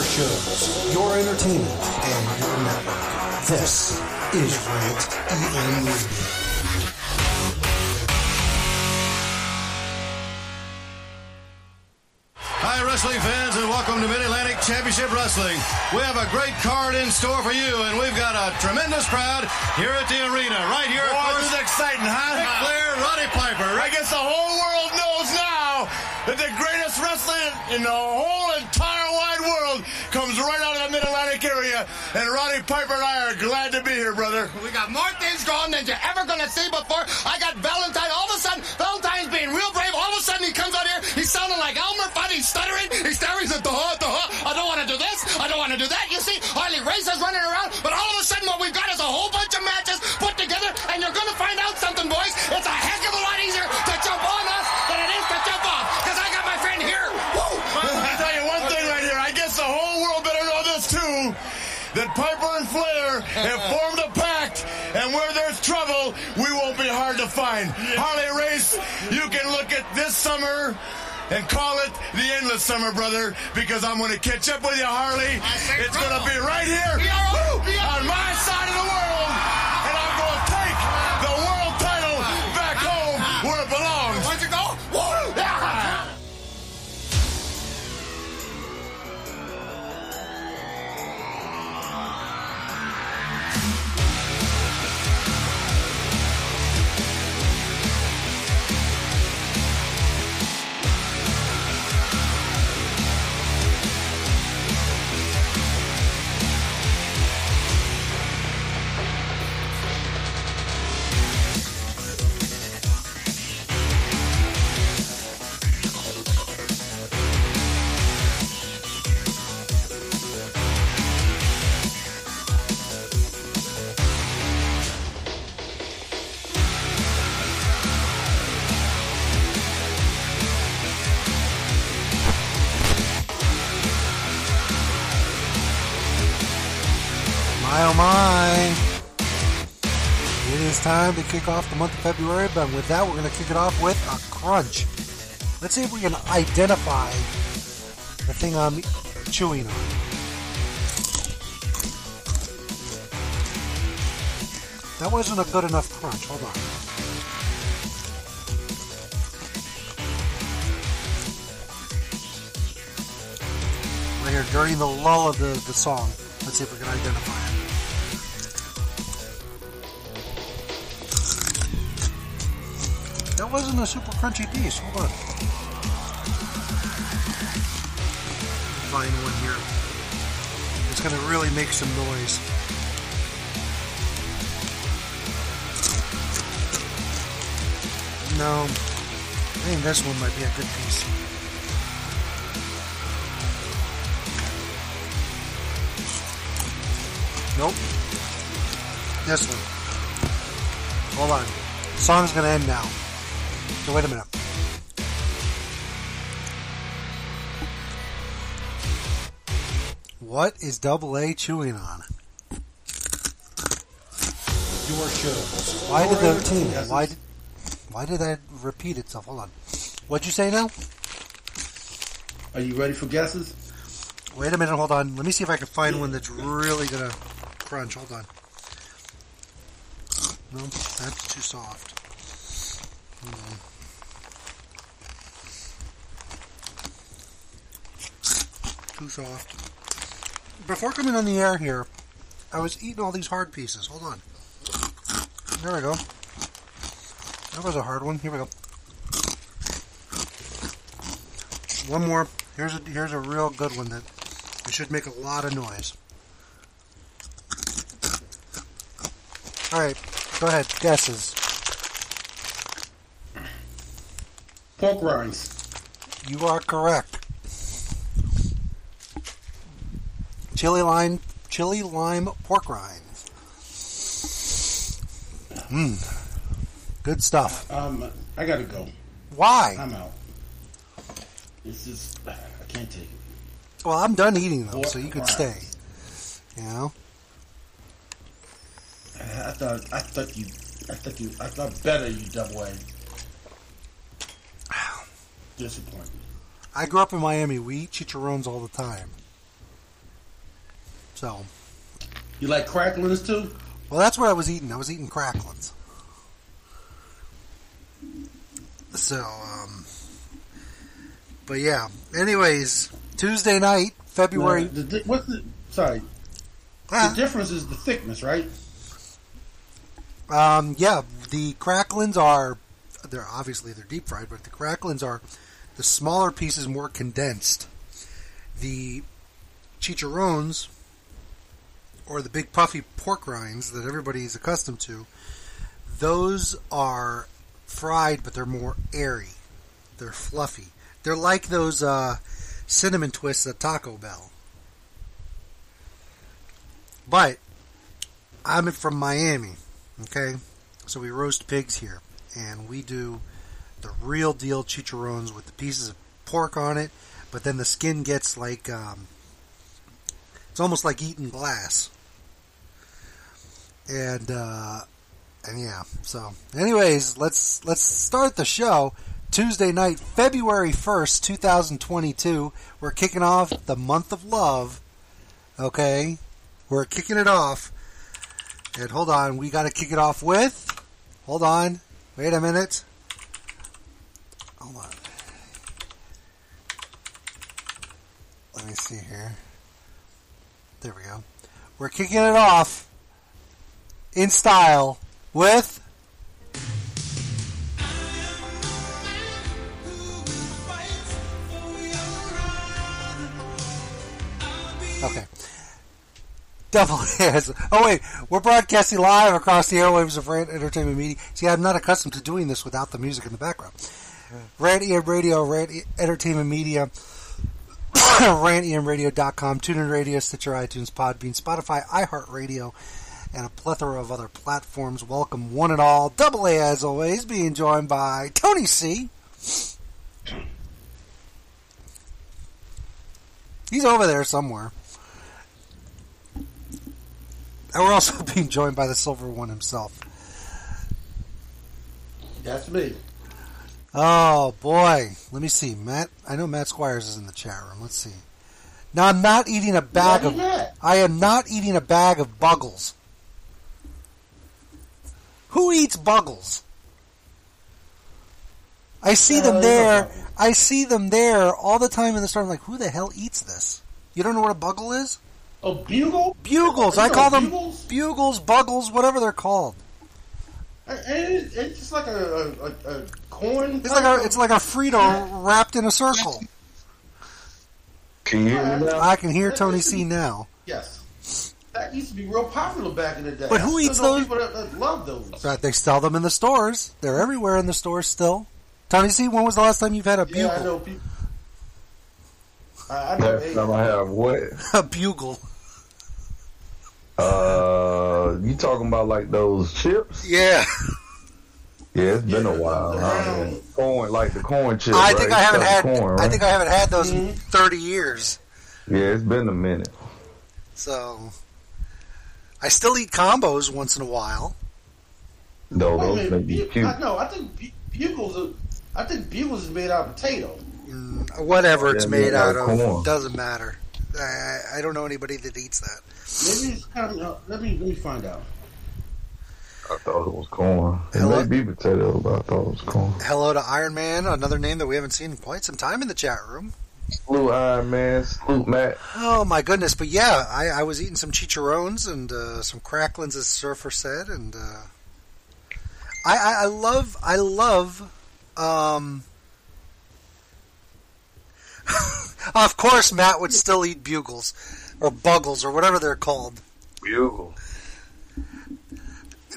Your shows, your entertainment, and your network. This is Rant EM Radio. Hi, wrestling fans, and welcome to Mid Atlantic Championship Wrestling. We have a great card in store for you, and we've got a tremendous crowd here at the arena. Right here, of course, this is exciting, huh? Ric Flair, Roddy Piper. I guess the whole world knows now that the greatest wrestling in the whole entire wide world comes right out of the Mid-Atlantic area. And Roddy Piper and I are glad to be here, brother. We got more things going than you're ever gonna see before. I got Valentine. All of a sudden, Valentine's being real brave. All of a sudden, he comes out here. He's sounding like Elmer Fudd. He's stuttering. He's staring. At the huh, the huh. I don't want to do this. I don't want to do that. You see, Harley Race is running around. But all of a sudden, what we've got is a whole bunch of matches put together. And you're gonna find out something, boys. It's a heck of a lot easier to be hard to find. Harley Race, you can look at this summer and call it the endless summer, brother, because I'm going to catch up with you, Harley. It's going to be right here Be-R-O, woo, be-R-O. on my side of the world, My oh my! It is time to kick off the month of February, but with that, we're going to kick it off with a crunch. Let's see if we can identify the thing I'm chewing on. That wasn't a good enough crunch. Hold on. Right here, during the lull of the, the song. Let's see if we can identify it. That wasn't a super crunchy piece. Hold on. Find one here. It's going to really make some noise. No. I think this one might be a good piece. Nope. This one. Hold on. Song's gonna end now. So wait a minute. What is Double A chewing on? Your shows, Why did the why did, why did that repeat itself? Hold on. What'd you say now? Are you ready for guesses? Wait a minute, hold on. Let me see if I can find one that's really gonna crunch. Hold on. No, that's too soft. On. Too soft. Before coming on the air here, I was eating all these hard pieces. Hold on. There we go. That was a hard one. Here we go. One more. Here's a here's a real good one that it should make a lot of noise. All right, go ahead. Guesses. Pork rinds. You are correct. Chili lime, chili lime pork rinds. Mmm. Good stuff. Um, I gotta go. Why? I'm out. This is. I can't take it. Well, I'm done eating them, so you could rinds. stay. You know. I I thought. I thought you. I thought you. I thought better. You double A. Disappointed. I grew up in Miami. We eat chicharrones all the time. So, You like cracklings too? well, that's what I was eating. I was eating cracklings. So, um, but yeah. Anyways, Tuesday night, February. Now, the, what's the sorry? Ah, The difference is the thickness, right? Um, yeah, the cracklins are they're obviously they're deep fried, but the cracklins are the smaller pieces more condensed. The chicharrones or the big puffy pork rinds that everybody is accustomed to, those are fried, but they're more airy. They're fluffy. They're like those uh, cinnamon twists at Taco Bell. But I'm from Miami. Okay, so we roast pigs here, and we do the real deal chicharrones with the pieces of pork on it, but then the skin gets like um, it's almost like eating glass. And uh, and yeah, so anyways, let's let's start the show. Tuesday night, February first, two thousand twenty-two. We're kicking off the month of love. Okay, we're kicking it off. And hold on, we got to kick it off with. Hold on, wait a minute. Hold on. Let me see here. There we go. We're kicking it off in style with. Okay. Double hands. Oh wait, we're broadcasting live across the airwaves of Rant Entertainment Media. See, I'm not accustomed to doing this without the music in the background. Rant EM Radio, Rant Entertainment Media, rantemradio.com, TuneIn Radio, Stitcher, iTunes, Podbean, Spotify, iHeartRadio, and a plethora of other platforms. Welcome one and all. Double A as always, being joined by Tony C. He's over there somewhere. And we're also being joined by the Silver One himself. That's me. Oh boy, let me see, Matt. I know Matt Squires is in the chat room. Let's see. Now I'm not eating a bag of. I am not eating a bag of Buggles. Who eats Buggles? I see Uh, them there. I see them there all the time in the store. I'm like, who the hell eats this? You don't know what a Buggle is? A bugle? Bugles. I call them bugles? bugles, Buggles, whatever they're called. And it's, it's just like a, a, a, a corn. It's like a it's like a Frito wrapped in a circle. Can you hear me now? I can hear Tony C now. Yes. That used to be real popular back in the day. But who I still eats those? People that, that love those. Right, they sell them in the stores. They're everywhere in the stores still. Tony C, when was the last time you've had a Yeah, I bugle? know people. I, I know. Last time I have what? a bugle. Uh, you talking about like those chips? Yeah. Yeah, it's been a while. the huh? Corn, like the corn chips. I right? think I haven't had. Stuffed Corn, I think I haven't had those in Mhm. thirty years. Yeah, it's been a minute. So, I still eat combos once in a while. No, Wait those minute, make you bu- I, no, I think bu- bugles. Are, I think bugles is made out of potato. Mm, Whatever it's Yeah, made made out out of of corn. doesn't matter. I, I don't know anybody that eats that. Maybe it's kind of. Uh, let me let me find out. I thought it was corn. It Hello? may be potato, but I thought it was corn. Hello to Iron Man, another name that we haven't seen in quite some time in the chat room. Salute Iron Man, salute Matt. Oh my goodness! But yeah, I, I was eating some chicharrones and uh, some cracklins, as Surfer said, and uh, I, I I love I love. Um, of course, Matt would still eat bugles or buggles or whatever they're called. Bugle.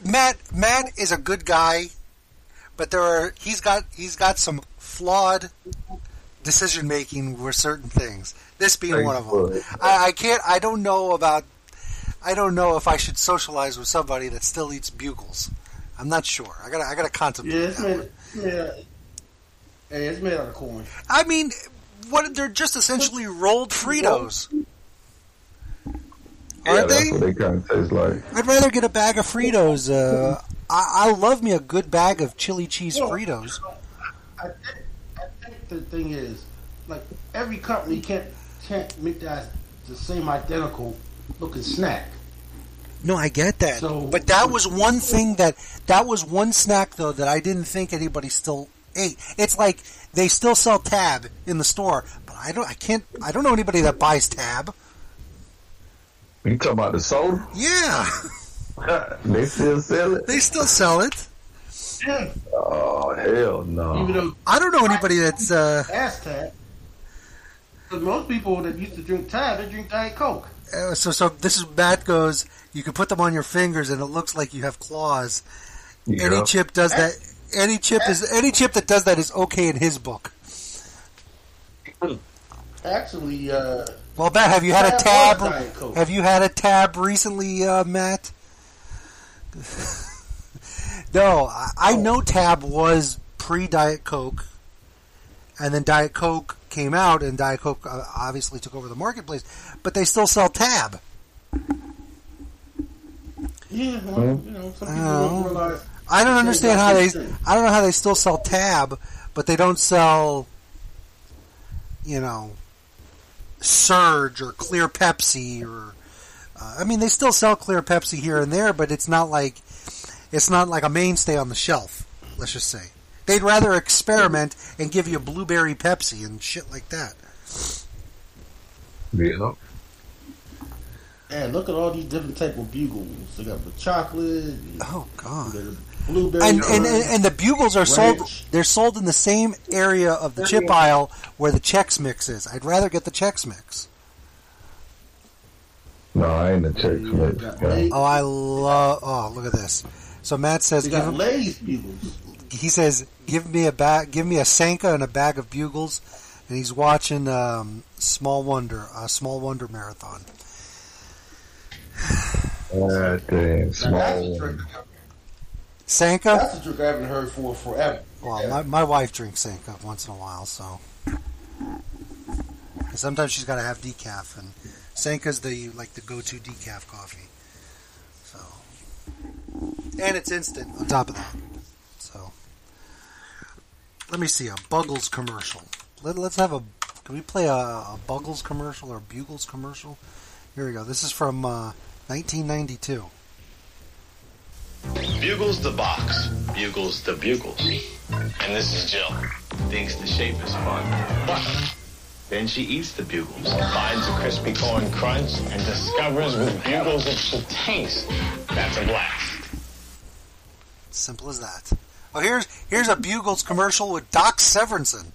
Matt Matt is a good guy, but there are he's got he's got some flawed decision making with certain things. This being one of them. I, I can't. I don't know about. I don't know if I should socialize with somebody that still eats bugles. I'm not sure. I gotta. I gotta contemplate. Yeah, it's that made. one. It's made out, hey, it's made out of corn. I mean, what? They're just essentially rolled Fritos, aren't that's they? what they kind of taste like. I'd rather get a bag of Fritos. Uh, I, I love me a good bag of chili cheese Well, Fritos. I I think the thing is, like every company can't can't make that the same identical looking snack. No, I get that. So- but that was one thing that that was one snack though that I didn't think anybody still ate. It's like they still sell tab in the store, but I don't I can't I don't know anybody that buys tab. You talking about the soda? Yeah, they still sell it? they still sell it. Yeah. Oh hell no! Even though I don't know anybody that's uh, ass tab. Because most people that used to drink tab, they drink Diet Coke. uh, so so this is Matt goes, you can put them on your fingers and it looks like you have claws. Any chip does that any chip is any chip that does that is okay in his book. Actually, uh, Well, Matt, have you had a Tab tab? or Diet Coke? Have you had a tab recently, uh, Matt? no, I, I know Tab was pre Diet Coke, and then Diet Coke came out, and Diet Coke uh, obviously took over the marketplace. But they still sell Tab. yeah, well, you know, some people Oh. don't realize. I don't understand how they. I don't know how they still sell Tab, but they don't sell. You know, Surge or Clear Pepsi or. Uh, I mean, they still sell Clear Pepsi here and there, but it's not like it's not like a mainstay on the shelf. Let's just say they'd rather experiment and give you a blueberry Pepsi and shit like that. Yeah. And look at all these different type of bugles. They got the chocolate, Oh God! blueberry, And and, and and the bugles are sold. Ranch. They're sold in the same area of the chip aisle where the Chex Mix is. I'd rather get the Chex Mix. No, I ain't a check They mix. Yeah. Oh, I love. Oh, look at this. So Matt says, give him, Lay's bugles. he says, give me a bag, give me a Sanka and a bag of bugles, and he's watching um, Small Wonder, a Small Wonder marathon. God damn, that's small drink. one. Sanka. That's a drink I haven't heard for forever. Well, my, my wife drinks Sanka once in a while, so. And sometimes she's got to have decaf, and Sanka's the like the go-to decaf coffee. And it's instant on top of that. So, let me see a Buggles commercial. Let, let's have a. Can we play a, a Buggles commercial or a Bugles commercial? Here we go. This is from uh, 1992. Bugles the box, bugles the bugles. And this is Jill. Thinks the shape is fun. But then she eats the bugles, finds a crispy corn crunch, and discovers with bugles it's the taste. That's a blast. Simple as that. Oh, here's here's a Bugles commercial with Doc Severinsen.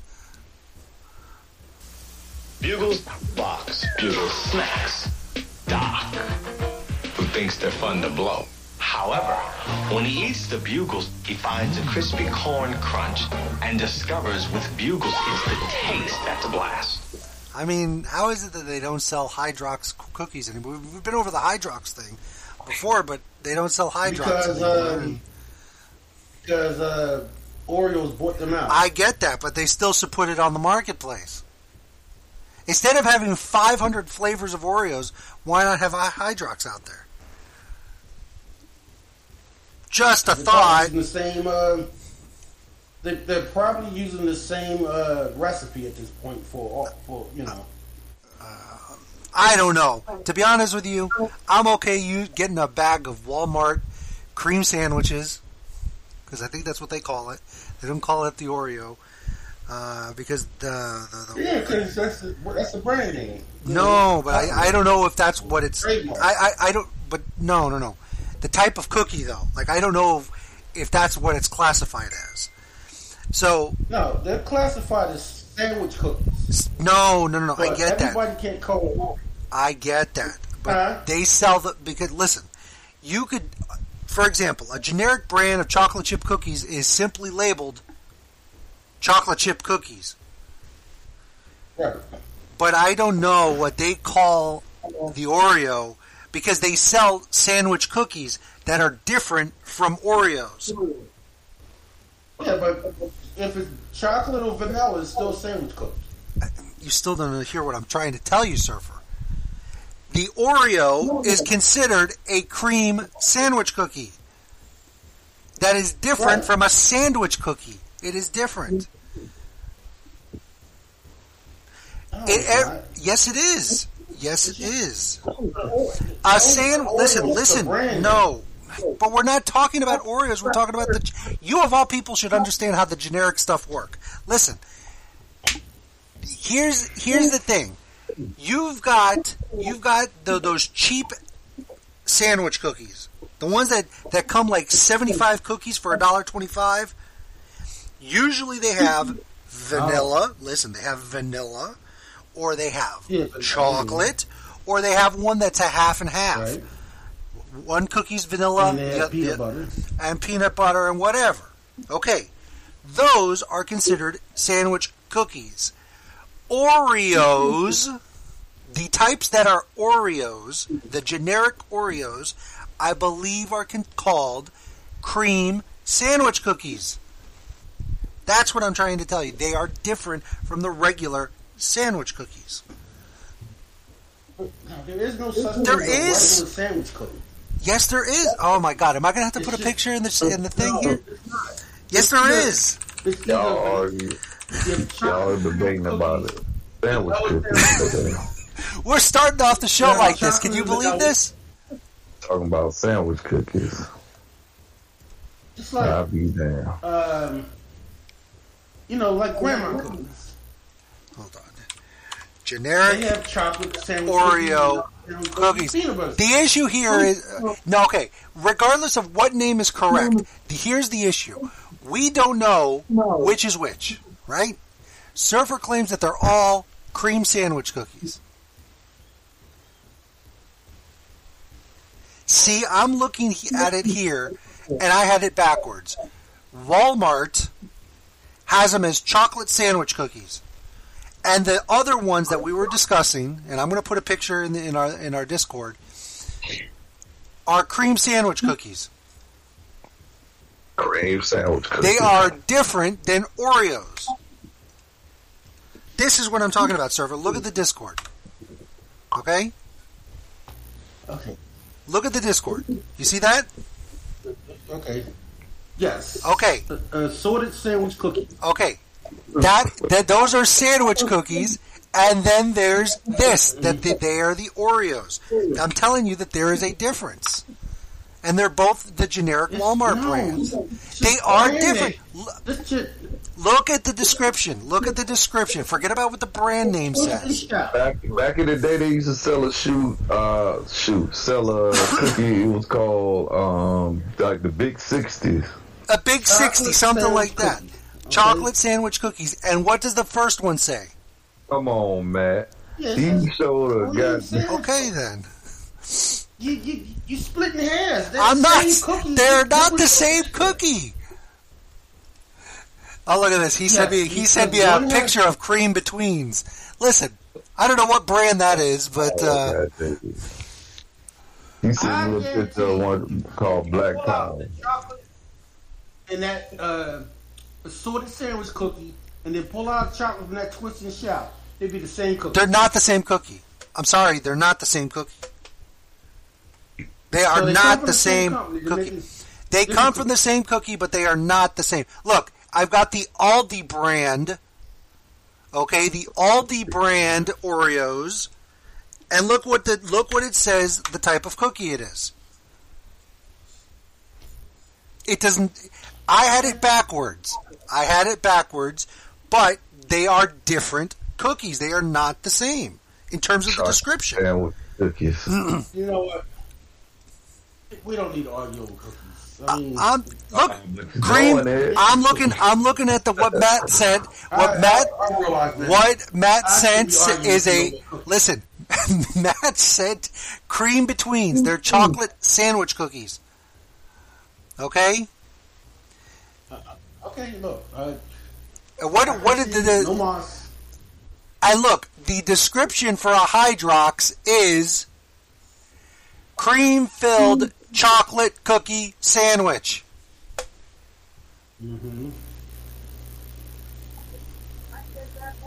Bugles box, bugles snacks. Doc, who thinks they're fun to blow. However, when he eats the bugles, he finds a crispy corn crunch and discovers with bugles it's the taste that's a blast. I mean, how is it that they don't sell Hydrox cookies anymore? We've we've been over the Hydrox thing before, but they don't sell Hydrox Because, anymore. um, because uh, Oreos bought them out. I get that, but they still should put it on the marketplace. Instead of having 500 flavors of Oreos, why not have Hydrox out there? Just a They're thought. the same. Uh, they, they're probably using the same uh, recipe at this point for for you know. I don't know. To be honest with you, I'm okay you getting a bag of Walmart cream sandwiches because I think that's what they call it. They don't call it the Oreo uh, because the, the, the Yeah, because that's the, that's the brand name. no, but I, I don't know if that's what it's. I. I I don't. But no, no, no. The type of cookie though, like I don't know if, if that's what it's classified as. So No, they're classified as sandwich cookies. no, no, no, no. I get that. everybody can't call them. I get that, but Huh? they sell the because listen, you could, for example, a generic brand of chocolate chip cookies is simply labeled chocolate chip cookies, Right. but I don't know what they call the Oreo because they sell sandwich cookies that are different from Oreos. Yeah, but if it's chocolate or vanilla, it's still sandwich cookies. You still don't hear what I'm trying to tell you, Surfer. The Oreo is considered a cream sandwich cookie. That is different from a sandwich cookie. It is different. No, It, it's ev- not. yes, it is. Yes, it is. A sand. Listen, listen. No, but we're not talking about Oreos. We're talking about the. You of all people should understand how the generic stuff work. Listen. Here's here's the thing. You've got you've got the, those cheap sandwich cookies, the ones that that come like seventy five cookies for a dollar twenty five. Usually they have vanilla. Listen, they have vanilla, or they have Yeah, chocolate, or they have one that's a half and half. Right. One cookie's vanilla, And the- peanut the- butter. and peanut butter and whatever. Okay, those are considered sandwich cookies. Oreos, the types that are Oreos, the generic Oreos, I believe are con- called cream sandwich cookies. That's what I'm trying to tell you. They are different from the regular sandwich cookies. Now, there is no such thing There as is. regular sandwich cookie. Yes, there is. Oh my God! Am I going to have to put a picture in the in the thing here? Yes, there is. It's Y'all either argue. you, y'all chocolate debating cookies, about it. Sandwich cookies. We're starting off the show Yeah, like this. Can you believe this? Talking about sandwich cookies. Just like I'll be damn. um, you know, like grandma cookies. Hold on. Generic They have chocolate sandwich Oreo cookies, cookies. The issue here is uh, no. Okay, regardless of what name is correct, the, here's the issue: we don't know which is which. Right? Surfer claims that they're all cream sandwich cookies. See, I'm looking at it here, and I had it backwards. Walmart has them as chocolate sandwich cookies, and the other ones that we were discussing, and I'm going to put a picture in, the, in our in our Discord, are cream sandwich cookies. Cream sandwich cookies. They are different than Oreos. This is what I'm talking about, Surfer. Look at the Discord. Okay? Okay. Look at the Discord. You see that? Okay. Yes. Okay. Uh, assorted sandwich cookie. Okay. That that those are sandwich cookies, and then there's this that they, they are the Oreos. I'm telling you that there is a difference, and they're both the generic Walmart No, brands. They are different. name. L- Look at the description. Look at the description. Forget about what the brand name says. Back, back in the day, they used to sell a shoot, uh, shoot, sell a cookie. It was called, um, like the Big Sixties. A big sixty, something like that. cookie. Chocolate sandwich cookies. And what does the first one say? Come on, Matt. Yeah, He it's- showed a what goddamn. Okay then. You you you splitting hairs. They're I'm the not. same. They're not What- the same cookie. Oh, look at this. He sent me. He he sent me a has- picture of cream betweens. Listen, I don't know what brand that is, but uh, He sent me a picture of one called Black Pull Power. and that uh, assorted sandwich cookie, and then pull out chocolate from that twist and shout. They'd be the same cookie. they're not the same cookie. I'm sorry, they're not the same cookie. They are So they not the same company. They're cookie. making They come from cookies. the same cookie, but they are not the same. Look, I've got the Aldi brand. Okay, the Aldi brand Oreos, and look what the look what it says. The type of cookie it is. It doesn't. I had it backwards. I had it backwards, but they are different cookies. They are not the same in terms of the description. Sandwich cookies. You know what? We don't need to argue over cookies. I mean, I'm look green. I'm looking. I'm looking at the what Matt said. What I- Matt I, I realize what Matt I sent is a arguing with you. listen. Matt sent cream betweens. They're chocolate sandwich cookies. Okay. Okay, look. Uh, And What what did the, no the mas. and look the description for a Hydrox is cream filled chocolate cookie sandwich. Mm-hmm.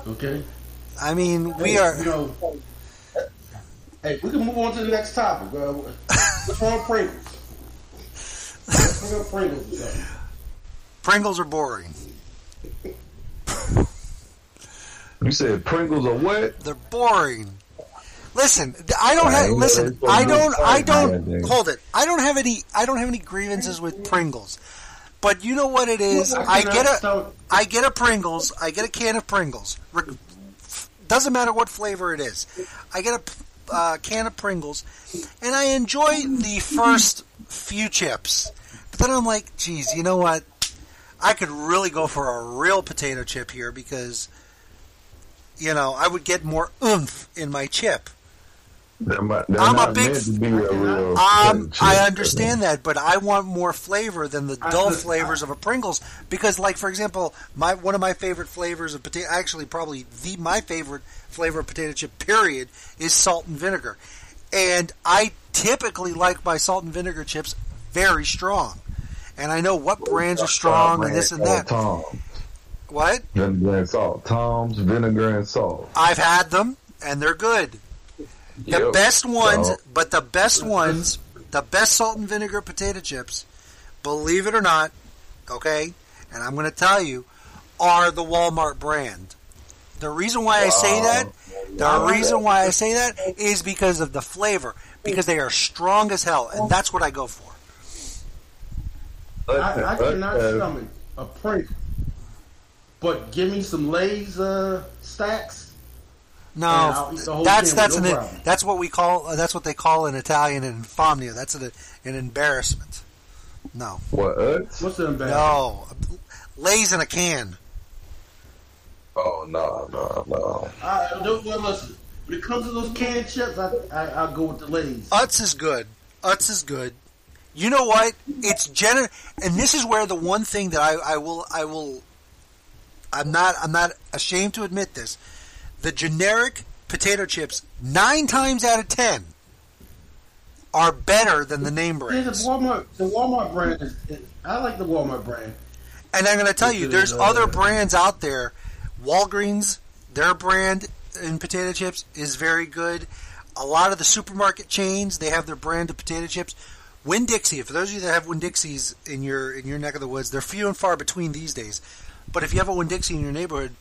Okay. I mean we Hey, are. You know, hey, we can move on to the next topic. Uh, what's wrong with Pringles? Bring up Pringles. Pringles are boring. You said Pringles are what? They're boring. Listen, I don't have. Listen, I do don't. I don't. Hold it. I don't have any. I don't have any grievances with Pringles. But you know what it is? I get a. stop- I get a Pringles. I get a can of Pringles. Doesn't matter what flavor it is. I get a uh, can of Pringles, and I enjoy the first few chips. But then I'm like, geez, you know what? I could really go for a real potato chip here because, you know, I would get more oomph in my chip. They're, not- they're I'm a big meant be a real Um. I understand that, but I want more flavor than the dull under- flavors of a Pringles. Because, like for example, my one of my favorite flavors of potato, actually probably the my favorite flavor of potato chip, period, is salt and vinegar. And I typically like my salt and vinegar chips very strong. And I know what brands are strong and this and that. What? vinegar and salt. Tom's vinegar and salt. I've had them, and they're good. The Yep. best ones, So, but the best ones, the best salt and vinegar potato chips, believe it or not, okay, and I'm going to tell you, are the Walmart brand. The reason why I say that, the reason why I say that is because of the flavor, because they are strong as hell, and that's what I go for. I, I cannot stomach a Pringle. But give me some Lay's uh, stacks. And I'll No, eat the that's that's an no that's what we call uh, that's what they call in Italian an infamia. That's an an embarrassment. No, What? What's the embarrassment? no, lays in a can. Oh no, no, no. I, don't, well, listen. When it comes to those canned chips, I, I, I go with the Lay's. Utz is good. Utz is good. You know what? It's gener and this is where the one thing that I, I will I will I'm not I'm not ashamed to admit this. The generic potato chips nine times out of ten are better than the name Yeah, the. Walmart, the Walmart brand is. is I like the Walmart brand. And I'm going to tell you, there's other brands out there. Walgreens, their brand in potato chips is very good. A lot of the supermarket chains, they have their brand of potato chips. Winn Dixie, for those of you that have Winn Dixies in your in your neck of the woods, they're few and far between these days. But if you have a Winn Dixie in your neighborhood,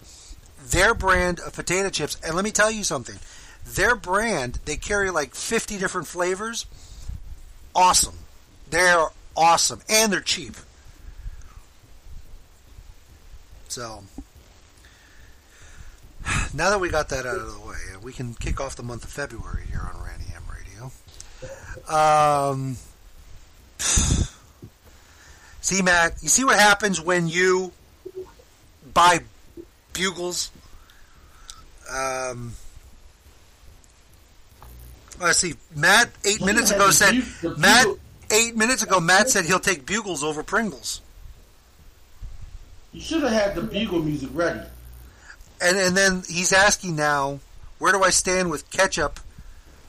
their brand of potato chips, and let me tell you something, their brand, they carry like 50 different flavors. Awesome. They're awesome. And they're cheap. So, now that we got that out of the way, we can kick off the month of February here on Rant EM Radio. Um, see, Matt, you see what happens when you buy bugles? Um, let's see. Matt eight Well, minutes ago said bu- Matt eight minutes ago Matt said he'll take bugles over Pringles. You should have had the bugle music ready. And and then he's asking now, where do I stand with ketchup,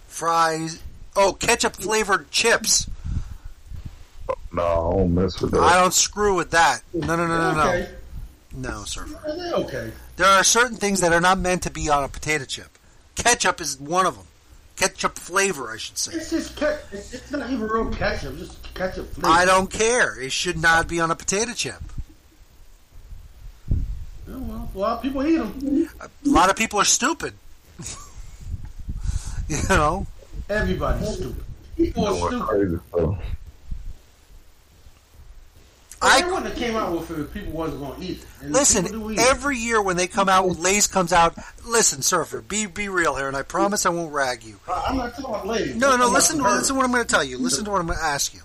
fries? Oh, ketchup flavored chips. No, I don't mess with that. I don't screw with that. No, no, no, no, no, okay. No, sir. They're okay. There are certain things that are not meant to be on a potato chip. Ketchup is one of them. Ketchup flavor, I should say. It's just ke- it's, it's not even real ketchup. Just ketchup flavor. I don't care. It should not be on a potato chip. Oh, well, well, people eat them. A lot of people are stupid. you know. Everybody's stupid. People are stupid. I- Everyone that came out with it, if people wasn't going to eat it. Listen, eat it. every year when they come out, Lay's comes out. Listen, Surfer, be be real here, and I promise I won't rag you. I- I'm not talking about ladies. No, I'm no. Listen, to listen to what I'm going to tell you. Listen to what I'm going to ask you.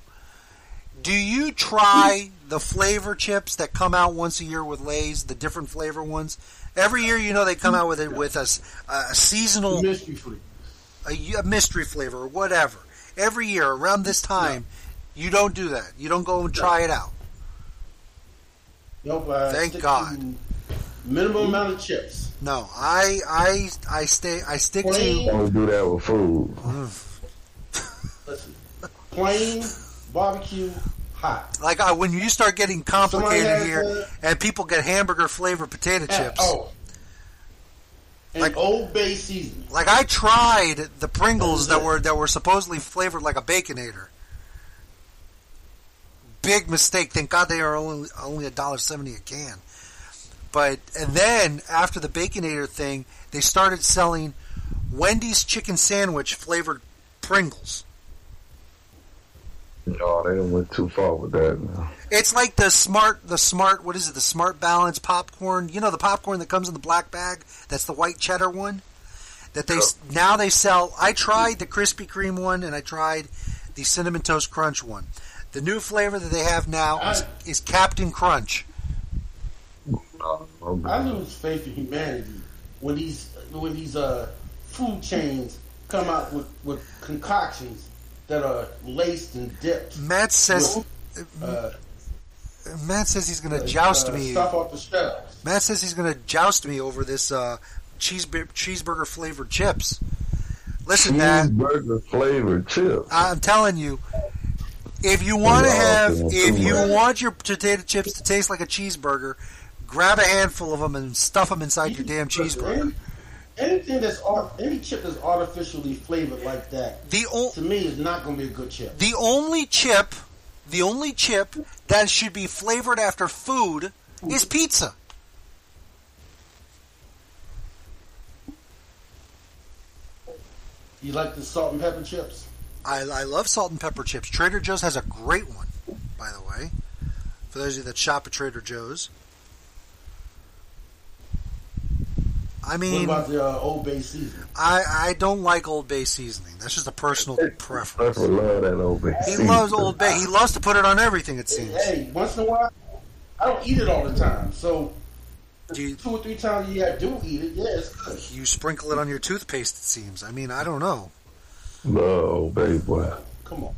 Do you try the flavor chips that come out once a year with Lay's, the different flavor ones? Every year, you know, they come out with it with a, a seasonal, mystery flavor. a, a mystery flavor or whatever. Every year around this time, you don't do that. You don't go and try it out. Nope, I Thank stick God. to Minimum amount of chips. No, I I I stay I stick to Plain, Only do that with food. listen, plain barbecue hot. like I, when you start getting complicated here uh, and people get hamburger flavored potato chips. Oh, and Like- Old Bay seasoning. Like I tried the Pringles that were that were supposedly flavored like a baconator. Big mistake. Thank God they are only only a dollar seventy a can. But and then after the baconator thing, they started selling Wendy's chicken sandwich flavored Pringles. No, they didn't went too far with that. Man. It's like the smart, the smart. What is it? The smart balance popcorn. You know the popcorn that comes in the black bag. That's the white cheddar one. That they now they sell. I tried the Krispy Kreme one, and I tried the cinnamon toast crunch one. The new flavor that they have now is, is Captain Crunch. I lose faith in humanity when these when these uh, food chains come out with, with concoctions that are laced and dipped. Matt says. with, uh, Matt says he's going to uh, joust uh, me. Stuff off the shelves. Matt says he's going to joust me over this uh, cheeseburger, cheeseburger flavored chips. Listen, Matt. Cheeseburger flavored chips. I'm telling you, if you want to have, if you want your potato chips to taste like a cheeseburger, grab a handful of them and stuff them inside your damn cheeseburger. Anything that's any chip that's artificially flavored like that, The o- to me is not going to be a good chip. the only chip, the only chip that should be flavored after food is pizza. You like the salt and pepper chips? I, I love salt and pepper chips. Trader Joe's has a great one, by the way. For those of you that shop at Trader Joe's. I What mean, about the uh, Old Bay season? I, I don't like Old Bay seasoning. That's just a personal preference. I love that old bay. He loves Old Bay. He loves to put it on everything. It seems. Hey, once in a while, I don't eat it all the time. So Do you, two or three times a year I do eat it. Yeah, it's good. you sprinkle it on your toothpaste. It seems. I mean, I don't know. Love baby boy. Come on.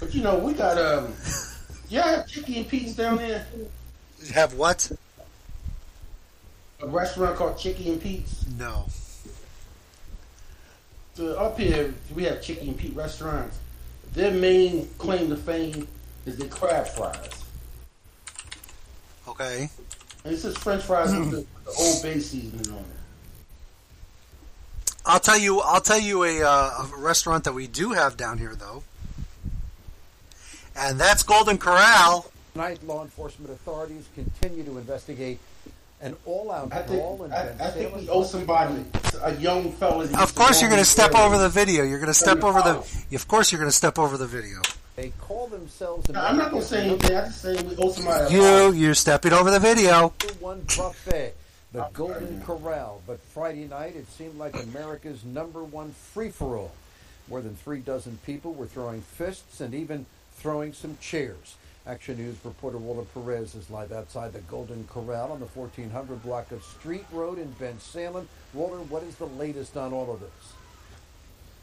But you know, we got um. Yeah, have Chickie and Pete's down there. Have what? A restaurant called Chickie and Pete's. No. So up here, we have Chickie and Pete restaurants. Their main claim to fame is their crab fries. Okay. And it says French fries with the, with the Old Bay seasoning on it. I'll tell you. I'll tell you a, uh, a restaurant that we do have down here, though, and that's Golden Corral. Tonight, law enforcement authorities continue to investigate an all-out I think, brawl in I, I think we owe somebody, a young fella. Of course, you're going to step this over the video. You're going to step over the. Of course, you're going to step over the video. They call themselves. No, I'm not going to say anything. I'm just saying we owe somebody. You, you're stepping over the video. one buffet, the Golden Corral. But Friday night, it seemed like America's number one free-for-all. More than three dozen people were throwing fists and even throwing some chairs. Action News reporter Walter Perez is live outside the Golden Corral on the 1400 block of Street Road in Bensalem. Walter, what is the latest on all of this?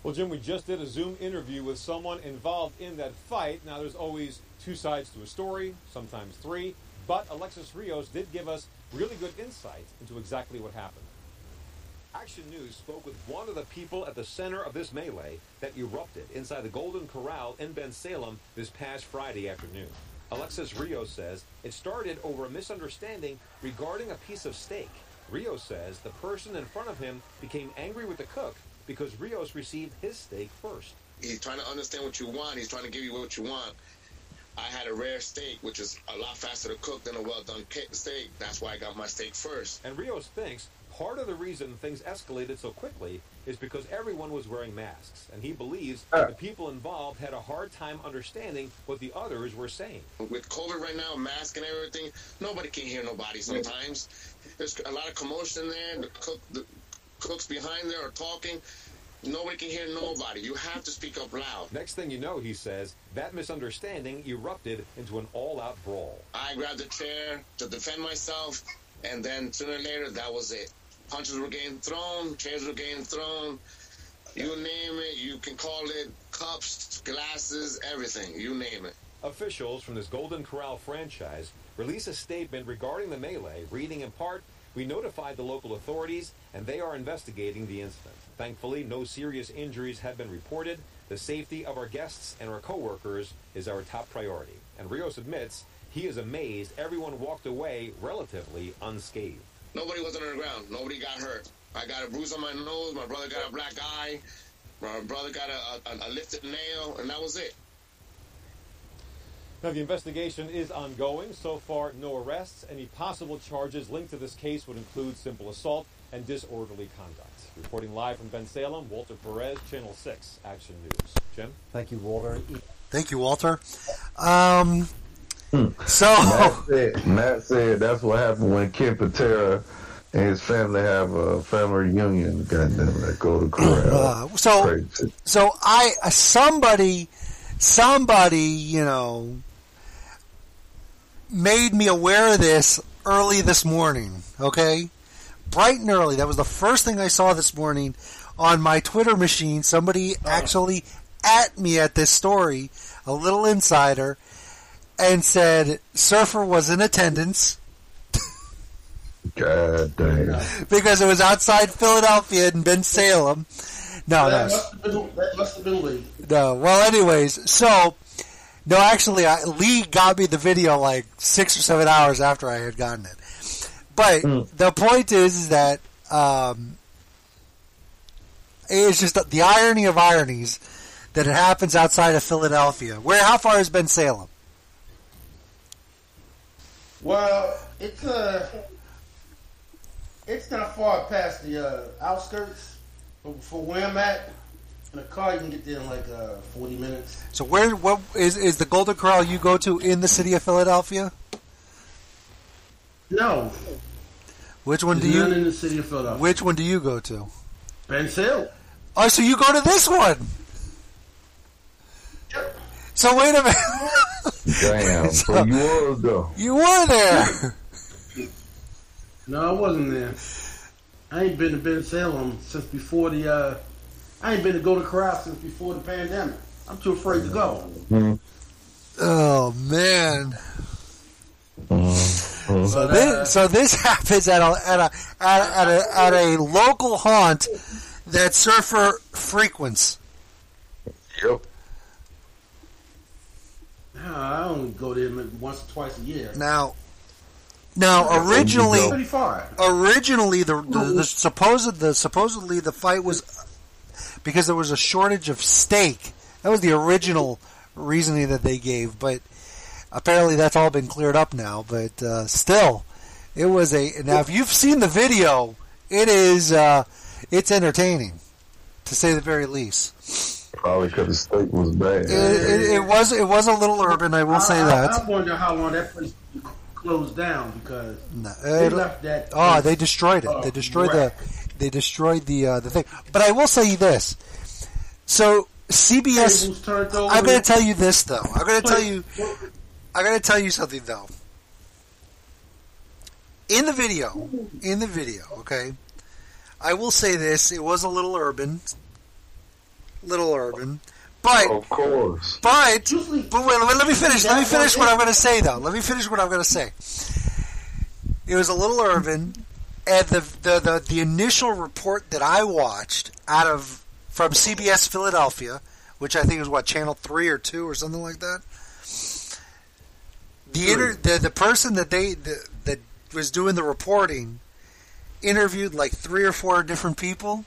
Well, Jim, we just did a Zoom interview with someone involved in that fight. Now, there's always two sides to a story, sometimes three, but Alexis Rios did give us really good insight into exactly what happened. Action News spoke with one of the people at the center of this melee that erupted inside the Golden Corral in Bensalem this past Friday afternoon. Alexis Rios says it started over a misunderstanding regarding a piece of steak. Rios says the person in front of him became angry with the cook because Rios received his steak first. He's trying to understand what you want. He's trying to give you what you want. I had a rare steak, which is a lot faster to cook than a well-done steak. That's why I got my steak first. And Rios thinks part of the reason things escalated so quickly is because everyone was wearing masks. And he believes the people involved had a hard time understanding what the others were saying. With COVID right now, mask and everything, nobody can hear nobody sometimes. There's a lot of commotion there. The cook, the cooks behind there are talking. Nobody can hear nobody. You have to speak up loud. Next thing you know, he says, that misunderstanding erupted into an all-out brawl. I grabbed a chair to defend myself, and then sooner or later, that was it. Punches were getting thrown, chairs were getting thrown. You name it, you can call it cups, glasses, everything. You name it. Officials from this Golden Corral franchise release a statement regarding the melee, reading in part, we notified the local authorities and they are investigating the incident. Thankfully, no serious injuries have been reported. The safety of our guests and our coworkers is our top priority. And Rios admits he is amazed everyone walked away relatively unscathed. Nobody was on the ground. Nobody got hurt. I got a bruise on my nose. My brother got a black eye. My brother got a, a, a lifted nail, and that was it. Now, the investigation is ongoing. So far, no arrests. Any possible charges linked to this case would include simple assault and disorderly conduct. Reporting live from Bensalem, Walter Perez, Channel 6 Action News. Jim? Thank you, Walter. Thank you, Walter. Um, so Matt said, Matt said that's what happened when Ken Patera and his family have a family reunion. Goddamn, that go to corral. Uh, so, Crazy. so I uh, somebody, somebody, you know, made me aware of this early this morning. Okay, bright and early. That was the first thing I saw this morning on my Twitter machine. Somebody oh. actually at me at this story, a little insider, and said Surfer was in attendance God damn. because it was outside Philadelphia in Bensalem. No, that, no. must have been, that must have been Lee. No. Well, anyways, so no, actually, I, Lee got me the video like six or seven hours after I had gotten it. But the point is, is that um, it's just the, the irony of ironies that it happens outside of Philadelphia. Where? How far has Bensalem? Well, it's uh, it's not far past the uh, outskirts. But for where I'm at, in a car you can get there in like uh, 40 minutes. So where? What is is the Golden Corral you go to in the city of Philadelphia? No, Which one do there's you? none in the city of Philadelphia. Which one do you go to? Ben Hill. Oh, so you go to this one? So wait a minute. Damn. So you was though. You were there. No, I wasn't there. I ain't been to Bensalem since before the. Uh, I ain't been to Golden Corral since before the pandemic. I'm too afraid to go. Oh man. Mm-hmm. So this, so this happens at a at a at, a- at a at a local haunt that Surfer frequents. Yep. Nah, I only go there once or twice a year. Now, now originally, It's pretty far. originally the, the, the supposed the supposedly the fight was because there was a shortage of steak. That was the original reasoning that they gave, but apparently that's all been cleared up now. But uh, still, it was a now. If you've seen the video, it is uh, it's entertaining to say the very least. Probably because the steak was bad. It, it, it was it was a little urban, I will say I, that. I, I wonder how long that place closed down because No, they it- left that. Oh, place, they destroyed it. uh, They destroyed wreck. the. They destroyed the uh, the thing. But I will say this. So CBS. Tables turned over. I'm going to tell you this though. I'm going to tell you. I'm going to tell you something though. In the video, in the video, okay. I will say this: it was a little urban, little urban, but Of course. but, but wait, wait, let me finish. Let me finish what I'm going to say, though. Let me finish what I'm going to say. It was a little urban, and the, the the the initial report that I watched out of from CBS Philadelphia, which I think was what channel three or two or something like that. The inter, the the person that they the, that was doing the reporting interviewed like three or four different people,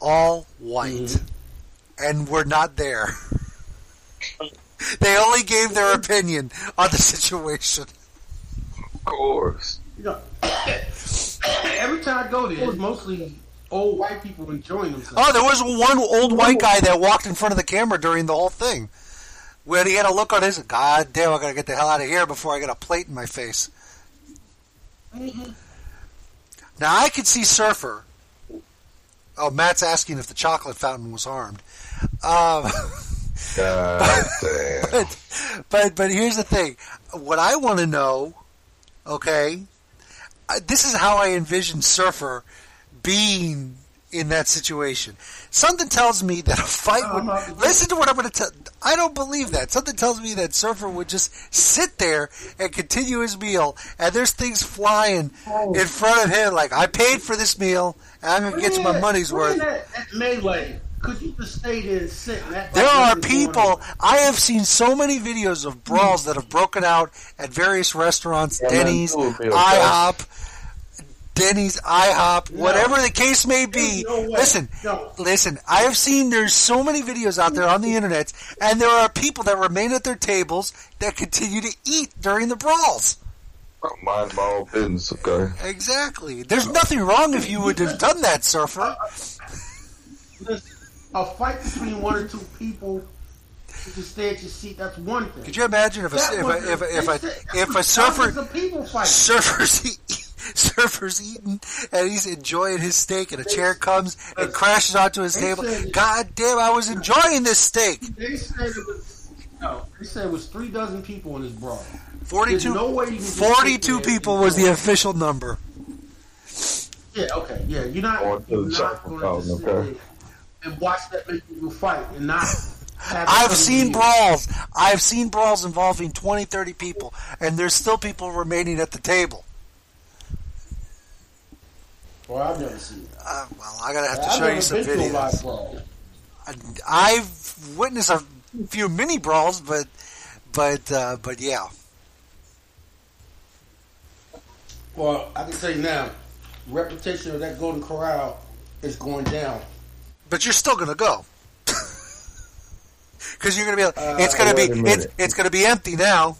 all white, mm-hmm. and were not there. they only gave their opinion on the situation. Of course. You know, every time I go there, it's mostly old white people enjoying themselves. Oh, there was one old white guy that walked in front of the camera during the whole thing. When he had a look on his, God damn, I gotta get the hell out of here before I get a plate in my face. Now I could see Surfer. Oh, Matt's asking if the chocolate fountain was harmed. Um, God damn. but, but but here's the thing. What I want to know, okay, uh, this is how I envision Surfer being in that situation. Something tells me that a fight would. Listen to what I'm going to tell. I don't believe that. Something tells me that Surfer would just sit there and continue his meal, and there's things flying in front of him. Like I paid for this meal, and I'm going to get you my money's worth. That, that melee. Could you just stay there and sit? And There are people. on? I have seen so many videos of brawls that have broken out at various restaurants, Yeah, Denny's, do it, IHOP. Denny's, IHOP, whatever the case may be. No. Listen, No. listen. I have seen there's so many videos out there on the internet, and there are people that remain at their tables that continue to eat during the brawls. Mind my own business, okay? Exactly. There's nothing wrong if you would have done that, Surfer. Uh, uh, a fight between one or two people, to stay at your seat. That's one thing. Could you imagine if a That if a, if a, if a, if a surfer a people fight. surfer's eat, surfer's eating and he's enjoying his steak and a chair comes and crashes onto his table. God damn! I was enjoying this steak. They said it was no. They said it was three dozen people in this brawl. 42, no way you can just 42 people was the official number. Yeah, okay, yeah. You're not, Going to you're not going to sit okay? and watch that many people fight and not. Have I've seen brawls. I've seen brawls involving 20, 30 people, and there's still people remaining at the table. Well, I've never seen it. Uh, well, I gotta have to I've show you some been to a live videos. brawl. I've witnessed a few mini brawls, but but uh, but yeah. Well, I can tell you now, reputation of that Golden Corral is going down. But you're still gonna go because you're gonna be. Uh, it's gonna be. It's it's gonna be empty now.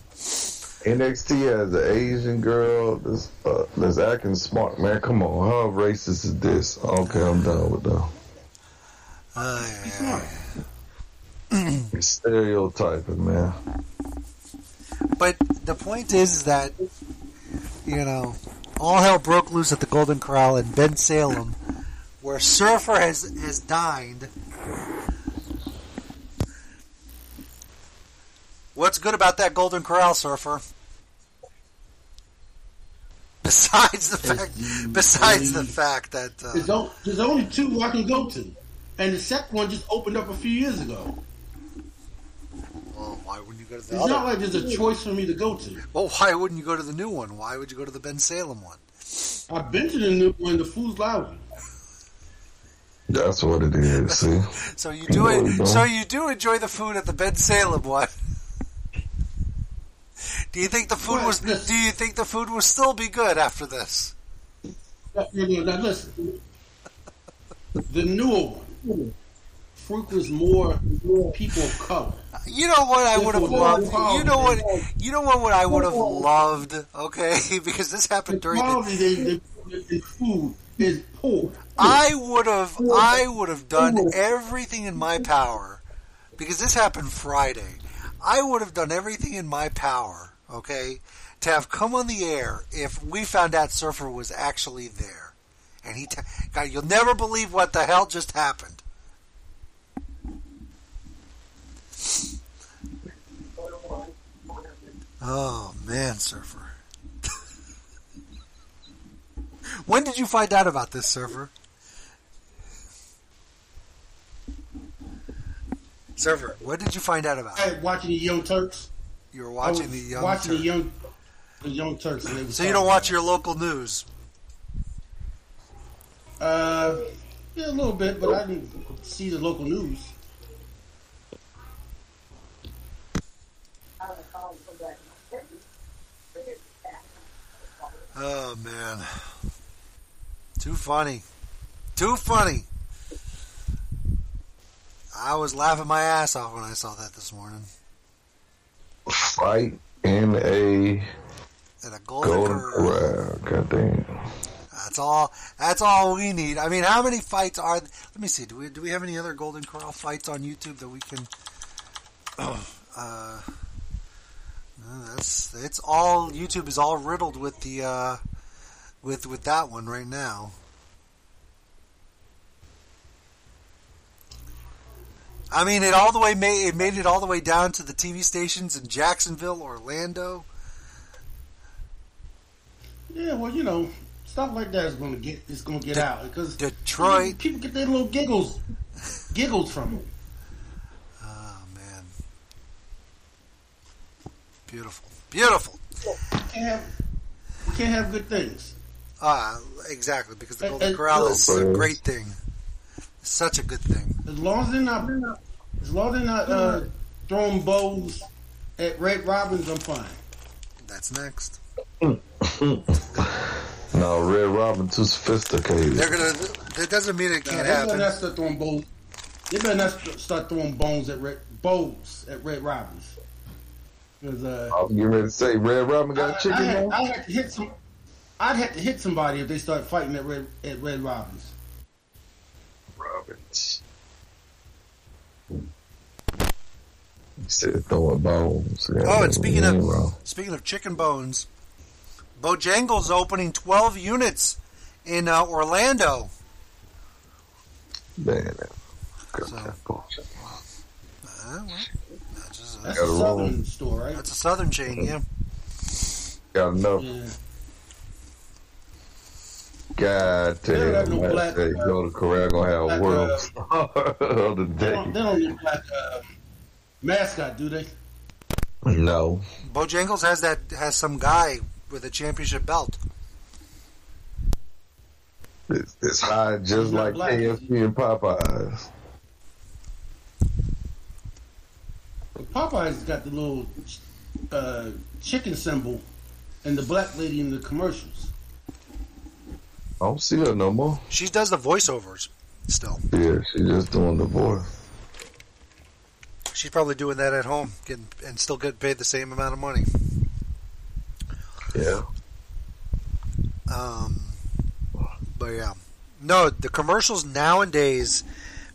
NXT has an Asian girl that's, uh, that's acting smart. Man, come on. How racist is this? Okay, I'm done with that. Uh, Stereotyping, man. But the point is that you know all hell broke loose at the Golden Corral in Bensalem, where Surfer has has dined. What's good about that Golden Corral, Surfer? Besides the fact, besides the fact that uh, There's, o- there's only two I can go to, and the second one just opened up a few years ago. well, why wouldn't you go to the It's other? not like there's a choice for me to go to. Well, why wouldn't you go to the new one? Why would you go to the Bensalem one? I've been to the new one. The food's lousy. That's what it is, see? So you do it. you don't. So you do enjoy the food at the Bensalem one. Do you think the food Well, was? Do you think the food will still be good after this? Now, now, now listen, the newer one frequents more people of color. You know what I would have loved. You know what? You know what? What I would have loved. Okay, because this happened The during the. they food is poor. I would have. I would have done everything in my power, because this happened Friday. I would have done everything in my power. Okay, to have come on the air if we found out Surfer was actually there, and he. T- God, you'll never believe what the hell just happened. Oh man, Surfer. when did you find out about this, Surfer? Surfer, when did you find out about? I was watching the Young Turks. You were watching the young. watching Turk. the young, the Young Turks. so you don't watch your local news. Uh, yeah, a little bit, but I didn't see the local news. Oh man, too funny, too funny. I was laughing my ass off when I saw that this morning. Fight in a At a golden, golden corral. God damn. That's all. That's all we need. I mean, how many fights are? Let me see. Do we do we have any other Golden Corral fights on YouTube that we can? Uh, that's it's all YouTube is all riddled with the uh, with with that one right now. I mean, it all the way made it made it all the way down to the TV stations in Jacksonville, Orlando. Yeah, well, you know, stuff like that is going to get is going to get De- out because Detroit. people get their little giggles, giggles from it. Oh man, beautiful, beautiful. We can't have, we can't have good things. Ah, exactly, because the Golden Corral is a great thing. Such a good thing. As long as they're not, as long as they're not uh, throwing bows at Red Robins, I'm fine. That's next. No, Red Robin too sophisticated. They're gonna. That doesn't mean it can't they better happen. not start throwing bones. They better not st- start throwing bones at red bows at Red Robins. Because uh, I was getting ready to say Red Robin got a I, chicken I had, I had to hit some. I'd have to hit somebody if they start fighting at Red at Red Robins. Robins. He said throwing bones. Yeah, Oh, and speaking of wrong. speaking of chicken bones, Bojangles opening 12 units in uh, Orlando. Man, that- So, uh, well, that's, just- That's a a southern roll. store, right? that's a southern chain, yeah. got enough. Yeah. God They don't have damn, no man, black- say go to Corral gonna have black, world of the They don't, they don't look like a mascot, do they? No, Bojangles has that has some guy with a championship belt. it's, it's high just not like black. KFC and Popeyes. Popeye's got the little uh, chicken symbol and the black lady in the commercials. I don't see her no more. She does the voiceovers still. Yeah, she just doing the voice. She's probably doing that at home, getting and still getting paid the same amount of money. Yeah. Um, but yeah, no, the commercials nowadays,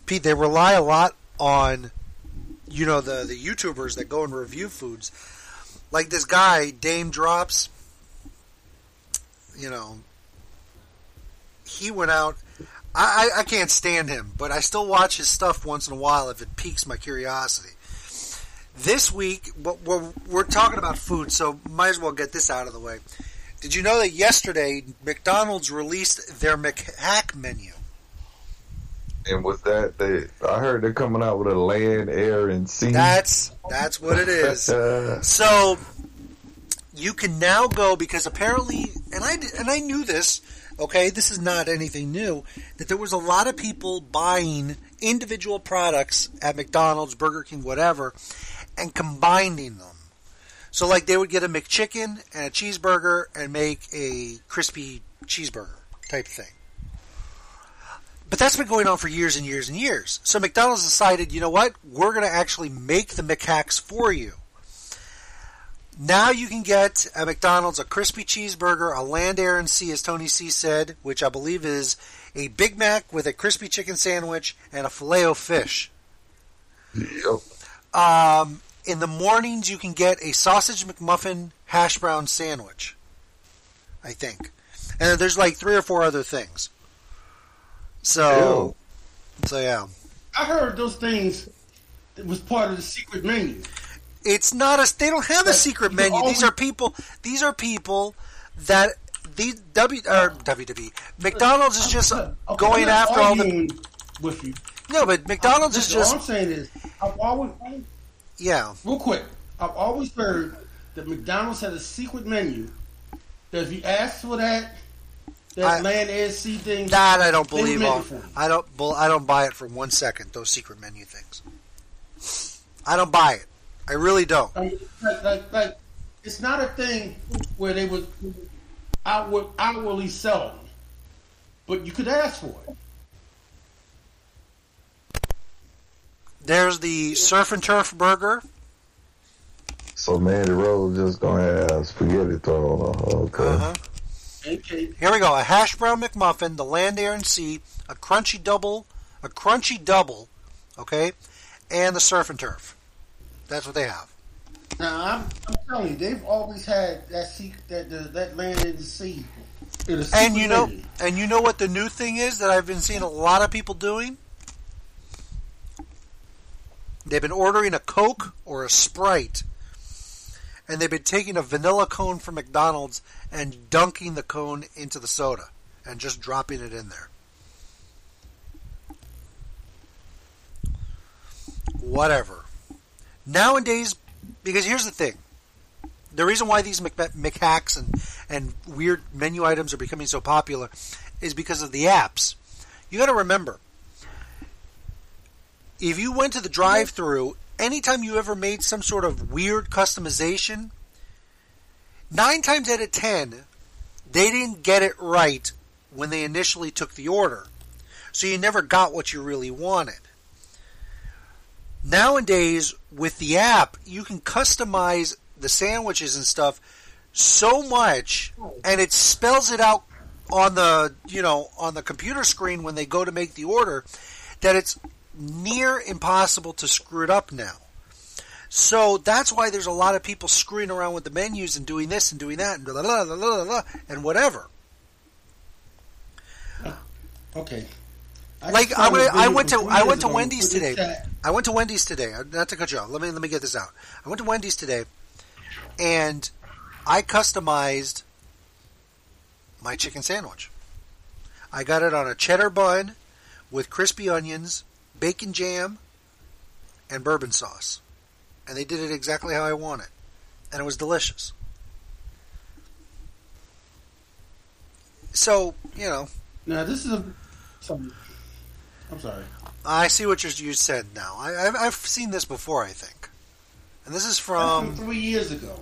Pete, they rely a lot on, you know, the the YouTubers that go and review foods, like this guy Daym Drops. You know, he went out. I, I, I can't stand him, but I still watch his stuff once in a while if it piques my curiosity. This week, we're, we're talking about food, so might as well get this out of the way. Did you know that yesterday McDonald's released their McHack menu? And with that, they I heard they're coming out with a land, air, and sea. That's that's what it is. So you can now go because apparently, and I and I knew this. Okay, this is not anything new. That there was a lot of people buying individual products at McDonald's, Burger King, whatever, and combining them. So, like, they would get a McChicken and a cheeseburger and make a crispy cheeseburger type thing. But that's been going on for years and years and years. So McDonald's decided, you know what? We're going to actually make the McHacks for you. Now you can get at McDonald's a crispy cheeseburger, a land, air, and sea, as Tony C said, which I believe is a Big Mac with a crispy chicken sandwich and a filet o fish. Yep. Um, in the mornings, you can get a sausage McMuffin hash brown sandwich. I think, and there's like three or four other things. So, so yeah, I heard those things that was part of the secret menu. It's not a. They don't have a secret menu. These are people. These are people that these W or WWE McDonald's is just Okay, going I'm not after all the. with you. No, but McDonald's is Listen, all I'm just saying is, I've always, yeah. real quick, I've always heard that McDonald's had a secret menu. That if you ask for that, that I- land air sea thing, That I don't believe make on. it for you. I don't. I don't buy it for one second. Those secret menu things. I don't buy it. I really don't. I mean, like, like, like, it's not a thing where they would outward, outwardly sell them, but you could ask for it. There's the surf and turf burger. So Mandy Rose just gonna have spaghetti thrown on her. Okay. Uh-huh. Okay. Here we go. A hash brown McMuffin, the land, air, and sea, a crunchy double, a crunchy double, okay, and the surf and turf. That's what they have. Now I'm, I'm telling you, they've always had that secret, that the, that land in the sea. in And you know, and you know what the new thing is that I've been seeing a lot of people doing. They've been ordering a Coke or a Sprite, and they've been taking a vanilla cone from McDonald's and dunking the cone into the soda and just dropping it in there. Whatever. Nowadays, because here's the thing. The reason why these Mc, McHacks and, and weird menu items are becoming so popular is because of the apps. You got to remember, if you went to the drive-through, anytime you ever made some sort of weird customization, nine times out of ten, they didn't get it right when they initially took the order. So you never got what you really wanted. Nowadays, with the app, you can customize the sandwiches and stuff so much, and it spells it out on the you know on the computer screen when they go to make the order that it's near impossible to screw it up now. So that's why there's a lot of people screwing around with the menus and doing this and doing that and blah, blah, blah, blah, blah, and whatever. Ah, okay. Like gonna, a I went to I went to. Wendy's Put it in today. chat. I went to Wendy's today. uh, Not to cut you off. Let me let me get this out. I went to Wendy's today, and I customized my chicken sandwich. I got it on a cheddar bun with crispy onions, bacon jam, and bourbon sauce, and they did it exactly how I want it, and it was delicious. So you know, Now this is a. Some, I'm sorry. I see what you you said now. I, I've, I've seen this before, I think, and this is from from. three years ago.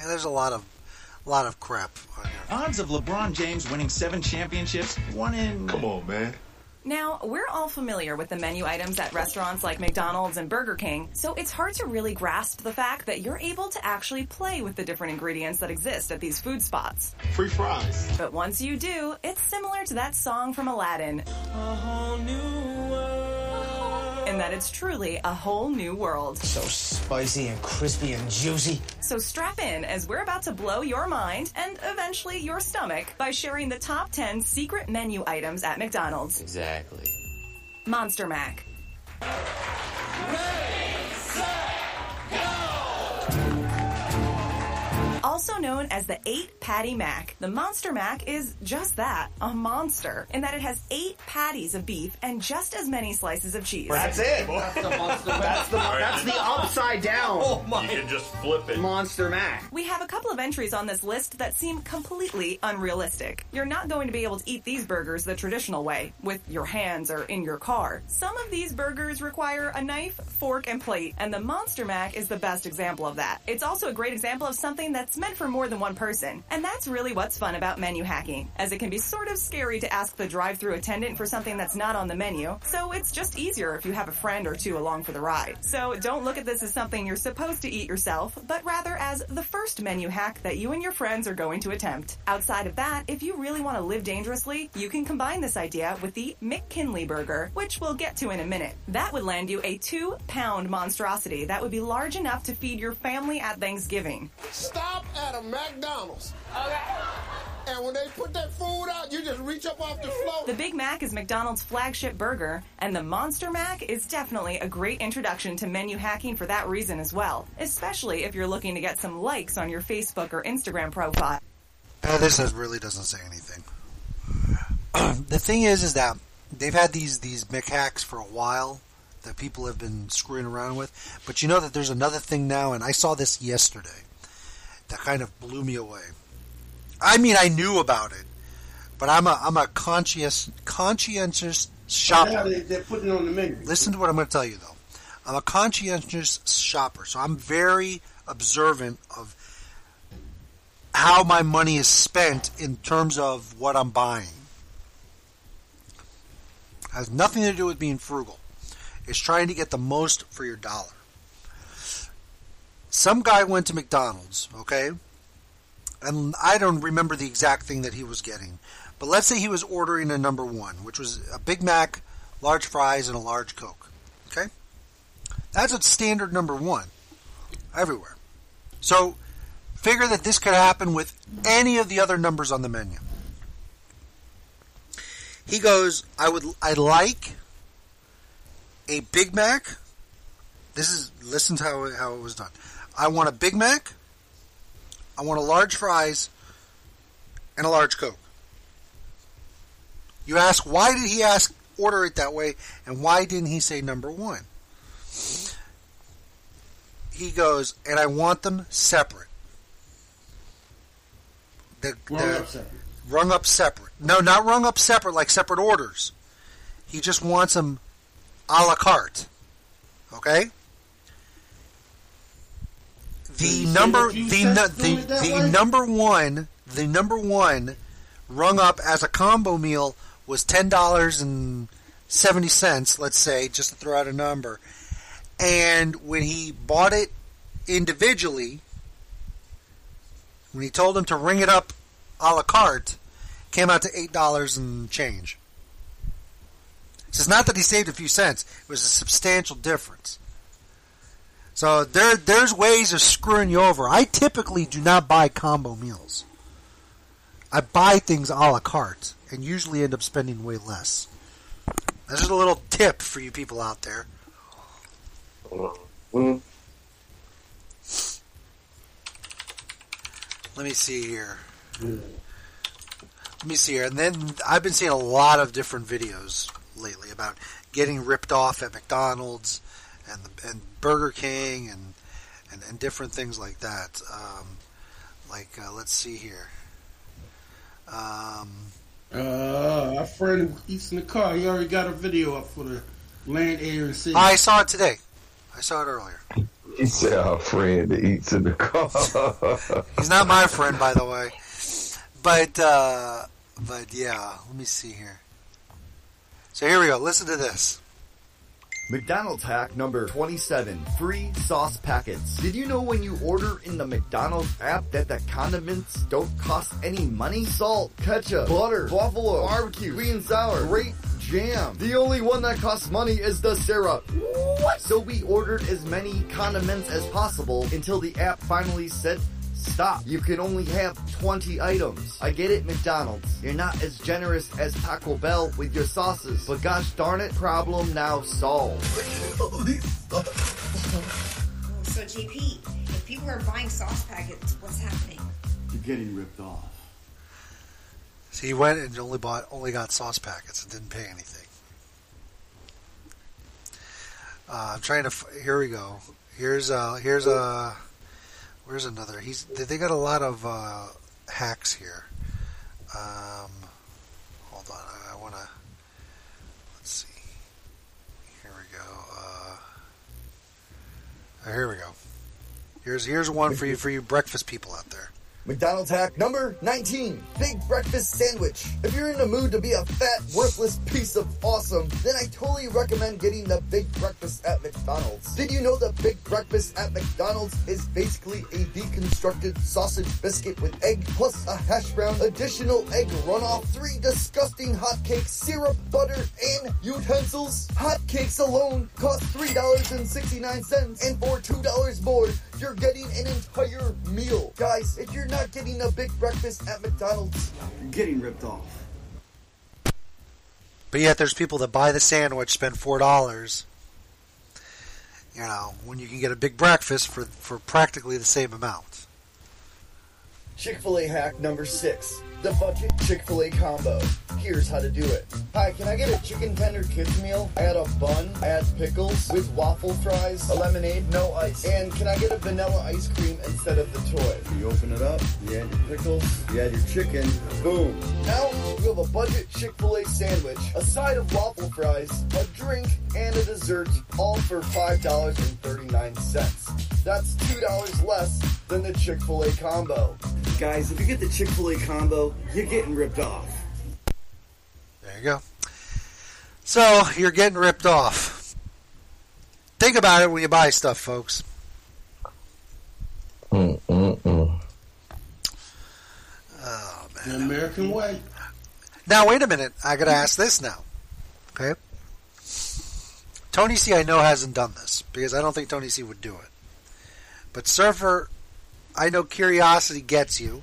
And there's a lot of, lot of crap. on here. Odds of LeBron James winning seven championships, one in. Come on, man. Now, we're all familiar with the menu items at restaurants like McDonald's and Burger King, so it's hard to really grasp the fact that you're able to actually play with the different ingredients that exist at these food spots. Free fries. But once you do, it's similar to that song from Aladdin. A whole new world. And that it's truly a whole new world. So spicy and crispy and juicy. So strap in as we're about to blow your mind and eventually your stomach by sharing the top 10 secret menu items at McDonald's. Exactly. Monster Mac. Also known as the 8 Patty Mac, the Monster Mac is just that, a monster, in that it has 8 patties of beef and just as many slices of cheese. That's it. That's the monster. That's the that's the upside down. Oh my. You can just flip it. Monster Mac. We have a couple of entries on this list that seem completely unrealistic. You're not going to be able to eat these burgers the traditional way, with your hands or in your car. Some of these burgers require a knife, fork, and plate, and the Monster Mac is the best example of that. It's also a great example of something that's meant for more than one person. And that's really what's fun about menu hacking, as it can be sort of scary to ask the drive-through attendant for something that's not on the menu, so it's just easier if you have a friend or two along for the ride. So don't look at this as something you're supposed to eat yourself, but rather as the first menu hack that you and your friends are going to attempt. Outside of that, if you really want to live dangerously, you can combine this idea with the McKinley burger, which we'll get to in a minute. That would land you a two pound monstrosity that would be large enough to feed your family at Thanksgiving. Stop at a McDonald's. Okay. And when they put that food out, you just reach up off the floor. The Big Mac is McDonald's flagship burger, and the Monster Mac is definitely a great introduction to menu hacking for that reason as well, especially if you're looking to get some likes on your Facebook or Instagram profile. Uh, this is, really doesn't say anything. the thing is, is that they've had these these McHacks for a while that people have been screwing around with. But you know that there's another thing now, and I saw this yesterday that kind of blew me away. I mean, I knew about it, but I'm a I'm a conscious conscientious shopper. They, they're putting on the menu. Listen to what I'm going to tell you, though. I'm a conscientious shopper, so I'm very observant of how my money is spent in terms of what I'm buying. It has nothing to do with being frugal. It's trying to get the most for your dollar. Some guy went to McDonald's, okay? And I don't remember the exact thing that he was getting. But let's say he was ordering a number one, which was a Big Mac, large fries, and a large Coke. Okay? That's a standard number one everywhere. So figure that this could happen with any of the other numbers on the menu. He goes, I would I like a Big Mac. This is listen to how, how it was done. I want a Big Mac. I want a large fries and a large Coke. You ask why did he ask order it that way and why didn't he say number 1? He goes, and I want them separate. The, Rung the- up separate. Rung up separate. No, not rung up separate like separate orders. He just wants them a la carte. Okay? The number the the, the number one the number one rung up as a combo meal was ten dollars and seventy cents. Let's say, just to throw out a number. And when he bought it individually, when he told him to ring it up a la carte, came out to eight dollars and change. So it's not that he saved a few cents; it was a substantial difference. So there, there's ways of screwing you over. I typically do not buy combo meals. I buy things a la carte and usually end up spending way less. That's just a little tip for you people out there. Let me see here. Let me see here. And then I've been seeing a lot of different videos lately about getting ripped off at McDonald's and the, and Burger King and, and and different things like that. Um, like uh, let's see here. Um, Uh, our friend eats in the car, he already got a video up for the land, air, and sea. I saw it today. I saw it earlier. He said our friend that eats in the car. He's not my friend, by the way. But uh, but yeah, let me see here. So here we go. Listen to this. McDonald's hack number 27. Free sauce packets. Did you know when you order in the McDonald's app that the condiments don't cost any money? Salt, ketchup, butter, buffalo, barbecue, and sour, grape, jam. The only one that costs money is the syrup. What? So we ordered as many condiments as possible until the app finally said Stop. You can only have 20 items. I get it, McDonald's. You're not as generous as Taco Bell with your sauces. But gosh darn it, problem now solved. So, JP, if people are buying sauce packets, what's happening? You're getting ripped off. So he went and only bought, only got sauce packets and didn't pay anything. Uh, I'm trying to. f- Here we go. Here's uh here's a where's another. He's they got a lot of uh, hacks here. Um, hold on, I, I want to. Let's see. Here we go. Uh, here we go. Here's here's one for you for you breakfast people out there. McDonald's hack number 19. Big breakfast sandwich. If you're in the mood to be a fat, worthless piece of awesome, then I totally recommend getting the Big Breakfast at McDonald's. Did you know the Big Breakfast at McDonald's is basically a deconstructed sausage biscuit with egg plus a hash brown, additional egg runoff, three disgusting hotcakes, syrup, butter, and utensils? Hotcakes alone cost $3.69 and for $2 more, you're getting an entire meal. Guys, if you're not getting a big breakfast at McDonald's, You're getting ripped off. But yet, there's people that buy the sandwich, spend four dollars. You know, when you can get a big breakfast for for practically the same amount. Chick fil A hack number six. The budget Chick fil A combo. Here's how to do it. Hi, can I get a chicken tender kids meal? I had a bun, I had pickles with waffle fries, a lemonade, no ice. And can I get a vanilla ice cream instead of the toy? You open it up, you add your pickles, you add your chicken, boom. Now you have a budget Chick fil A sandwich, a side of waffle fries, a drink, and a dessert, all for $5.39. That's $2 less than the Chick fil A combo. Guys, if you get the Chick fil A combo, you're getting ripped off. There you go. So you're getting ripped off. Think about it when you buy stuff, folks. Mm-mm-mm. Oh man. The. American way. Now wait a minute. I got to ask this now. Okay. Tony C. I know hasn't done this because I don't think Tony C. would do it. But Surfer, I know curiosity gets you,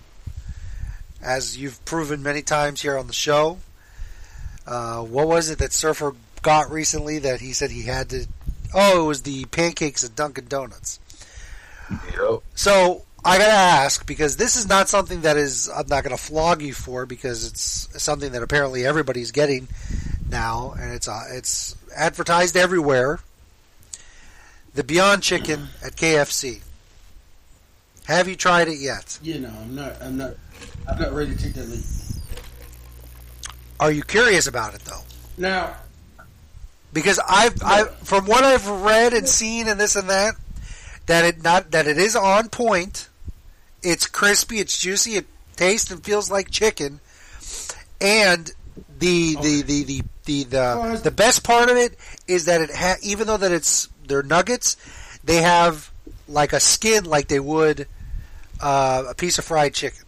as you've proven many times here on the show. Uh, what was it that Surfer got recently that he said he had to? Oh, it was the pancakes at Dunkin' Donuts. Yep. So I gotta ask because this is not something that is I'm not gonna flog you for because it's something that apparently everybody's getting now and it's uh, it's advertised everywhere. The Beyond Chicken at KFC. Have you tried it yet? You know, I'm not. I'm not. I'm not ready to take that leap. Are you curious about it though? Now, Because I've, I, from what I've read and seen and this and that, that it not that it is on point. It's crispy. It's juicy. It tastes and feels like chicken, and the the the the the the, the best part of it is that it ha- even though that it's they're nuggets, they have like a skin like they would uh, a piece of fried chicken.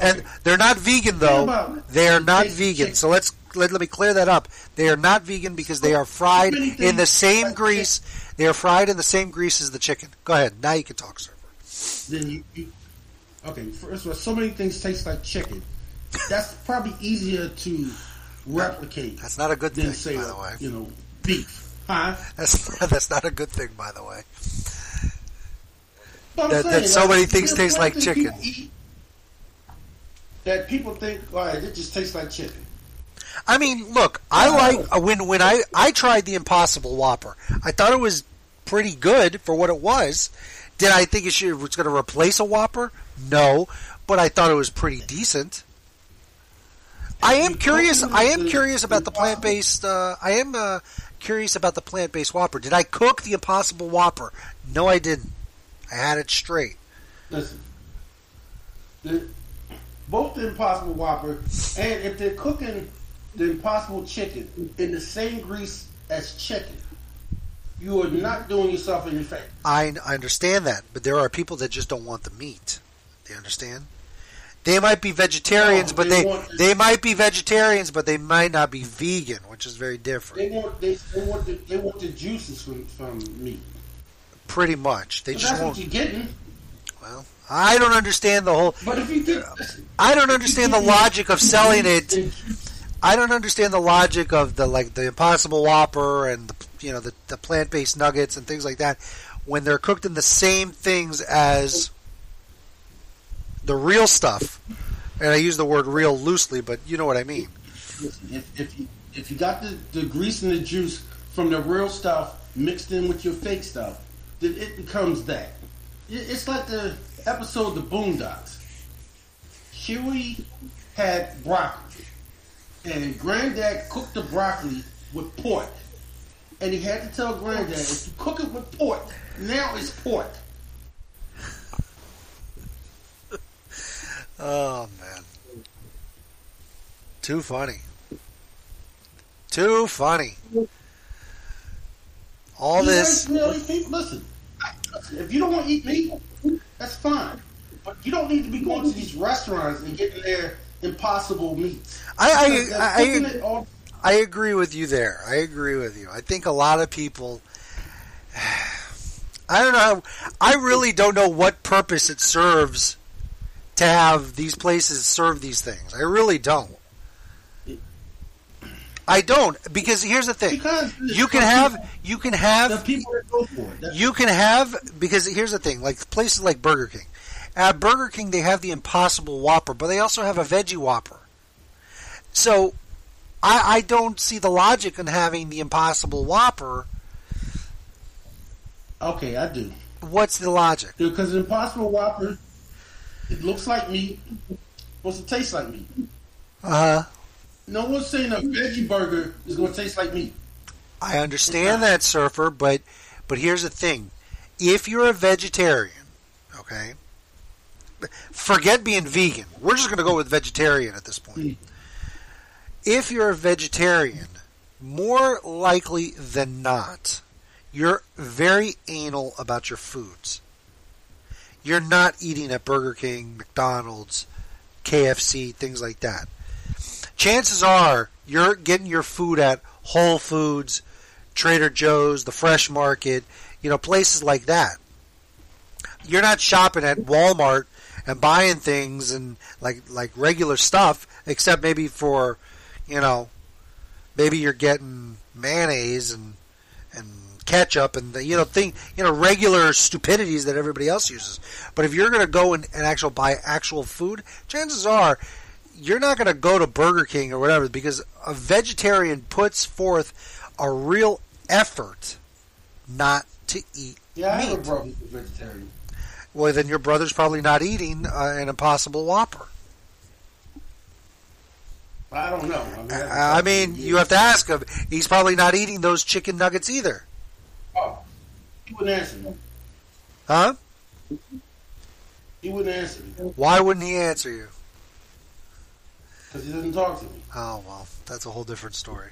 And they're not vegan though. They are not vegan. So let's let, let me clear that up. They are not vegan because they are fried in the same grease. They are fried in the same grease as the chicken. Go ahead. Now you can talk, sir. Then you, you okay. First of all, so many things taste like chicken. That's probably easier to replicate. That's not a good thing, say, by the way. You know, beef. Huh? That's that's not a good thing, by the way. That, saying, that so like, many things taste like chicken. That people think, all right, it just tastes like chicken. I mean, look, I like uh, when when I I tried the Impossible Whopper. I thought it was pretty good for what it was. Did I think it should it was going to replace a Whopper? No, but I thought it was pretty decent. I am curious. I am curious about the plant based. Uh, I am uh, curious about the plant based Whopper. Did I cook the Impossible Whopper? No, I didn't. I had it straight. Listen, both the Impossible Whopper and if they're cooking the Impossible Chicken in the same grease as chicken, you are not doing yourself any favor. I, I understand that, but there are people that just don't want the meat. They understand? They might be vegetarians, No, but they they they might be vegetarians, but they might not be vegan, which is very different. They want they, they want the they want the juices from from meat. Pretty much, they just that's won't. what you're getting. Well, I don't understand the whole. But if you get, um, I don't understand the logic of selling it. I don't understand the logic of the like the Impossible Whopper and the, you know the, the plant based nuggets and things like that when they're cooked in the same things as the real stuff. And I use the word real loosely, but you know what I mean. If, if you if you got the, the grease and the juice from the real stuff mixed in with your fake stuff, then it becomes that. It- It's like the episode of The Boondocks. Huey had broccoli, and Granddad cooked the broccoli with pork, and he had to tell Granddad, if you cook it with pork, now it's pork. Oh man, too funny, too funny. All this. really listen, if you don't want to eat meat, that's fine. But you don't need to be going to these restaurants and getting their impossible meats. I I, I, I agree with you there. I agree with you. I think a lot of people. I don't know. I really don't know what purpose it serves to have these places serve these things. I really don't. I don't because here's the thing. You can have you can have the people that go for it. That's- you can have because here's the thing. Like places like Burger King. At Burger King they have the Impossible Whopper, but they also have a veggie Whopper. So I, I don't see the logic in having the Impossible Whopper. Okay, I do. What's the logic? Because the Impossible Whopper, it looks like meat, supposed to taste like meat. Uh huh. No one's saying a veggie burger is going to taste like meat. I understand that, surfer, but but here's the thing: if you're a vegetarian, okay, forget being vegan. We're just going to go with vegetarian at this point. Mm. If you're a vegetarian, more likely than not, you're very anal about your foods. You're not eating at Burger King, McDonald's, KFC, things like that. Chances are you're getting your food at Whole Foods, Trader Joe's, the Fresh Market, you know, places like that. You're not shopping at Walmart and buying things and like like regular stuff, except maybe for, you know, maybe you're getting mayonnaise and and ketchup and the, you know thing you know regular stupidities that everybody else uses. But if you're going to go and, and actual buy actual food, chances are you're not going to go to Burger King or whatever because a vegetarian puts forth a real effort not to eat Yeah, I have a meat. brother who's vegetarian. Well, then your brother's probably not eating uh, an Impossible Whopper. I don't know. I mean, I mean, you have to ask him. He's probably not eating those chicken nuggets either, oh, he wouldn't answer me. huh? He wouldn't answer me Why wouldn't he answer you? Because he doesn't talk to me. Oh well, that's a whole different story.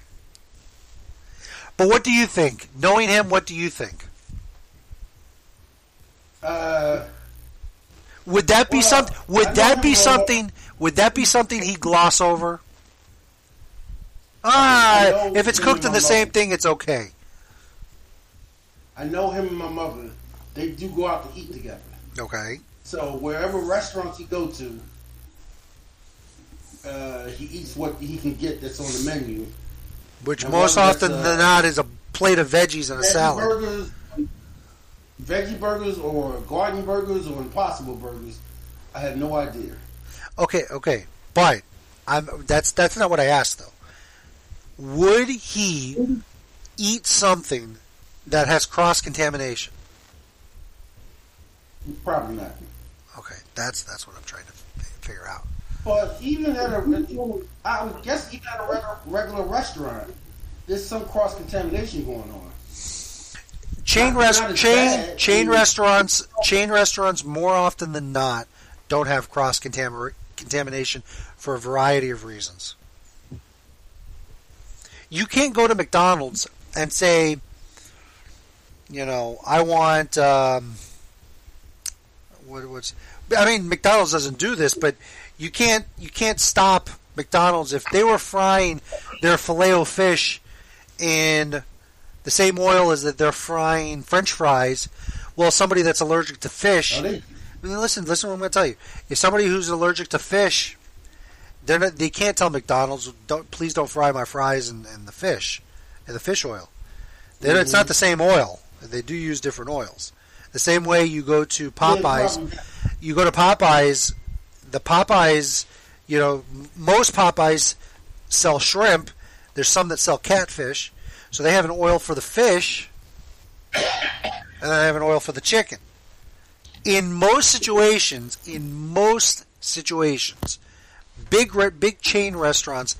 But what do you think? Knowing him, what do you think? Uh, Would that be Well, some? Would I that be something? Would that be something he gloss over? Ah, if it's cooked in the my same thing, it's okay. I know him and my mother. They do go out to eat together. Okay. So wherever restaurants he go to, uh, he eats what he can get that's on the menu. Which And most often uh, than not is a plate of veggies and a salad. burgers, veggie burgers, or garden burgers, or Impossible burgers. I have no idea. Okay, okay, but I'm that's that's not what I asked though. Would he eat something that has cross contamination? Probably not. Okay, that's that's what I'm trying to figure out. But even at a, I would guess even at a regular, regular restaurant, there's some cross contamination going on. Chain rest chain bad. chain restaurants chain restaurants more often than not don't have cross contamination for a variety of reasons. You can't go to McDonald's and say, you know, I want um, what, what's I mean McDonald's doesn't do this, but you can't you can't stop McDonald's if they were frying their filet o fish in the same oil as that they're frying French fries. Well, somebody that's allergic to fish. I mean, listen, listen. What I'm going to tell you. If somebody who's allergic to fish, they're not, they can't tell McDonald's, "Don't please don't fry my fries and, in the fish, and the fish oil." They, It's not the same oil. They do use different oils. The same way you go to Popeyes, you go to Popeyes. The Popeyes, you know, most Popeyes sell shrimp. There's some that sell catfish, so they have an oil for the fish, and then they have an oil for the chicken. In most situations, in most situations, big big chain restaurants,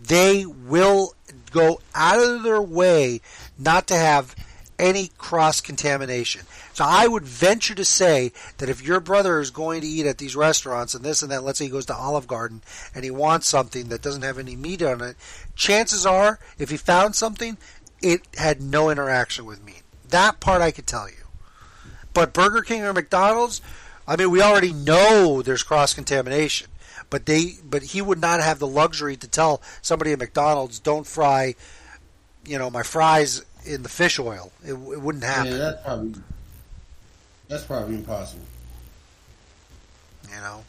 they will go out of their way not to have any cross contamination. So I would venture to say that if your brother is going to eat at these restaurants and this and that, let's say he goes to Olive Garden and he wants something that doesn't have any meat on it, chances are if he found something, it had no interaction with meat. That part I could tell you. But Burger King or McDonald's, I mean, we already know there's cross contamination. But they, but he would not have the luxury to tell somebody at McDonald's, "Don't fry, you know, my fries in the fish oil." It, it wouldn't happen. Yeah, that's probably that's probably impossible. you know.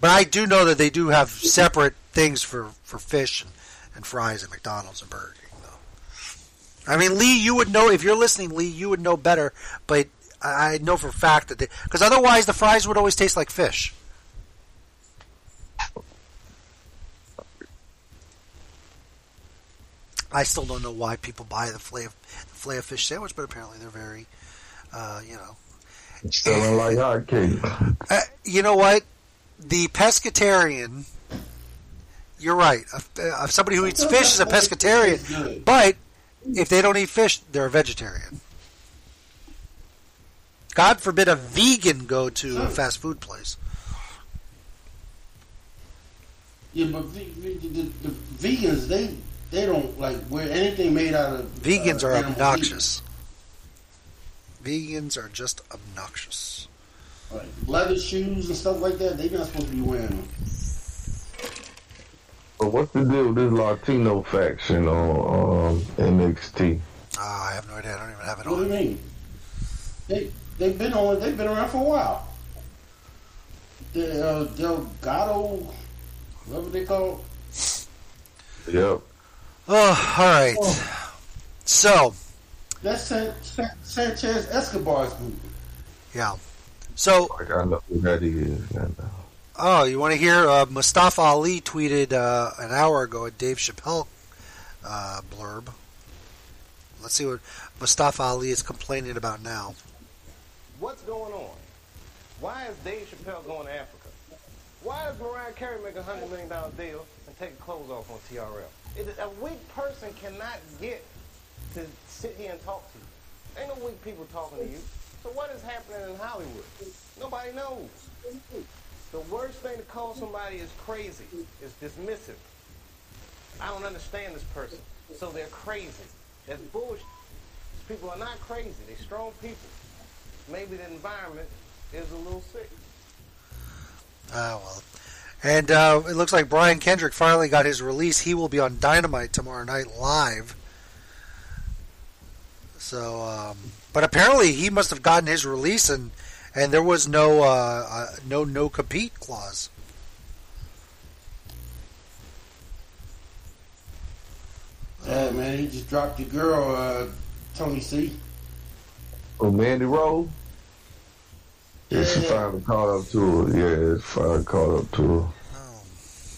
But I do know that they do have separate things for, for fish and, and fries at McDonald's and Burger King, though. I mean, Lee, you would know if you're listening, Lee, you would know better. But I I know for a fact that they because otherwise the fries would always taste like fish. I still don't know why people buy the filet of, the filet of fish sandwich, but apparently they're very, uh, you know, Selling like hotcakes. uh, you know what? The pescatarian. You're right. Uh, uh, somebody who eats fish is a pescatarian, but if they don't eat fish, they're a vegetarian. God forbid a vegan go to a fast food place. Yeah, but the, the, the, the vegans they they don't like wear anything made out of Vegans uh, are animal obnoxious. Vegans are just obnoxious. Like leather shoes and stuff like that. They're not supposed to be wearing them. But what's the deal with this Latino faction on um, NXT? Ah, I have no idea. I don't even have it What do you mean? They they've been on. They've been around for a while. The uh, Delgado, whatever they call. Yep. Oh, all right. So, That's San, San, Santos Escobar's group. yeah. So, Like I know who that is. I know. Oh, you want to hear? Uh, Mustafa Ali tweeted uh, an hour ago a Dave Chappelle uh, blurb. Let's see what Mustafa Ali is complaining about now. What's going on? Why is Dave Chappelle going to Africa? Why does Mariah Carey make a hundred million dollar deal and take clothes off on TRL? A weak person cannot get to sit here and talk to you. Ain't no weak people talking to you. So what is happening in Hollywood? Nobody knows. The worst thing to call somebody is crazy is dismissive. I don't understand this person, so they're crazy. That's bullshit. These people are not crazy. They're strong people. Maybe the environment is a little sick. Ah, well. And uh, it looks like Brian Kendrick finally got his release. He will be on Dynamite tomorrow night live. So, um, but apparently he must have gotten his release, and and there was no uh, uh, no no compete clause. Yeah, man, he just dropped your girl, uh, Tony C. Oh, Mandy Rose? Yeah, she finally caught up to. Yeah, she finally caught up to her.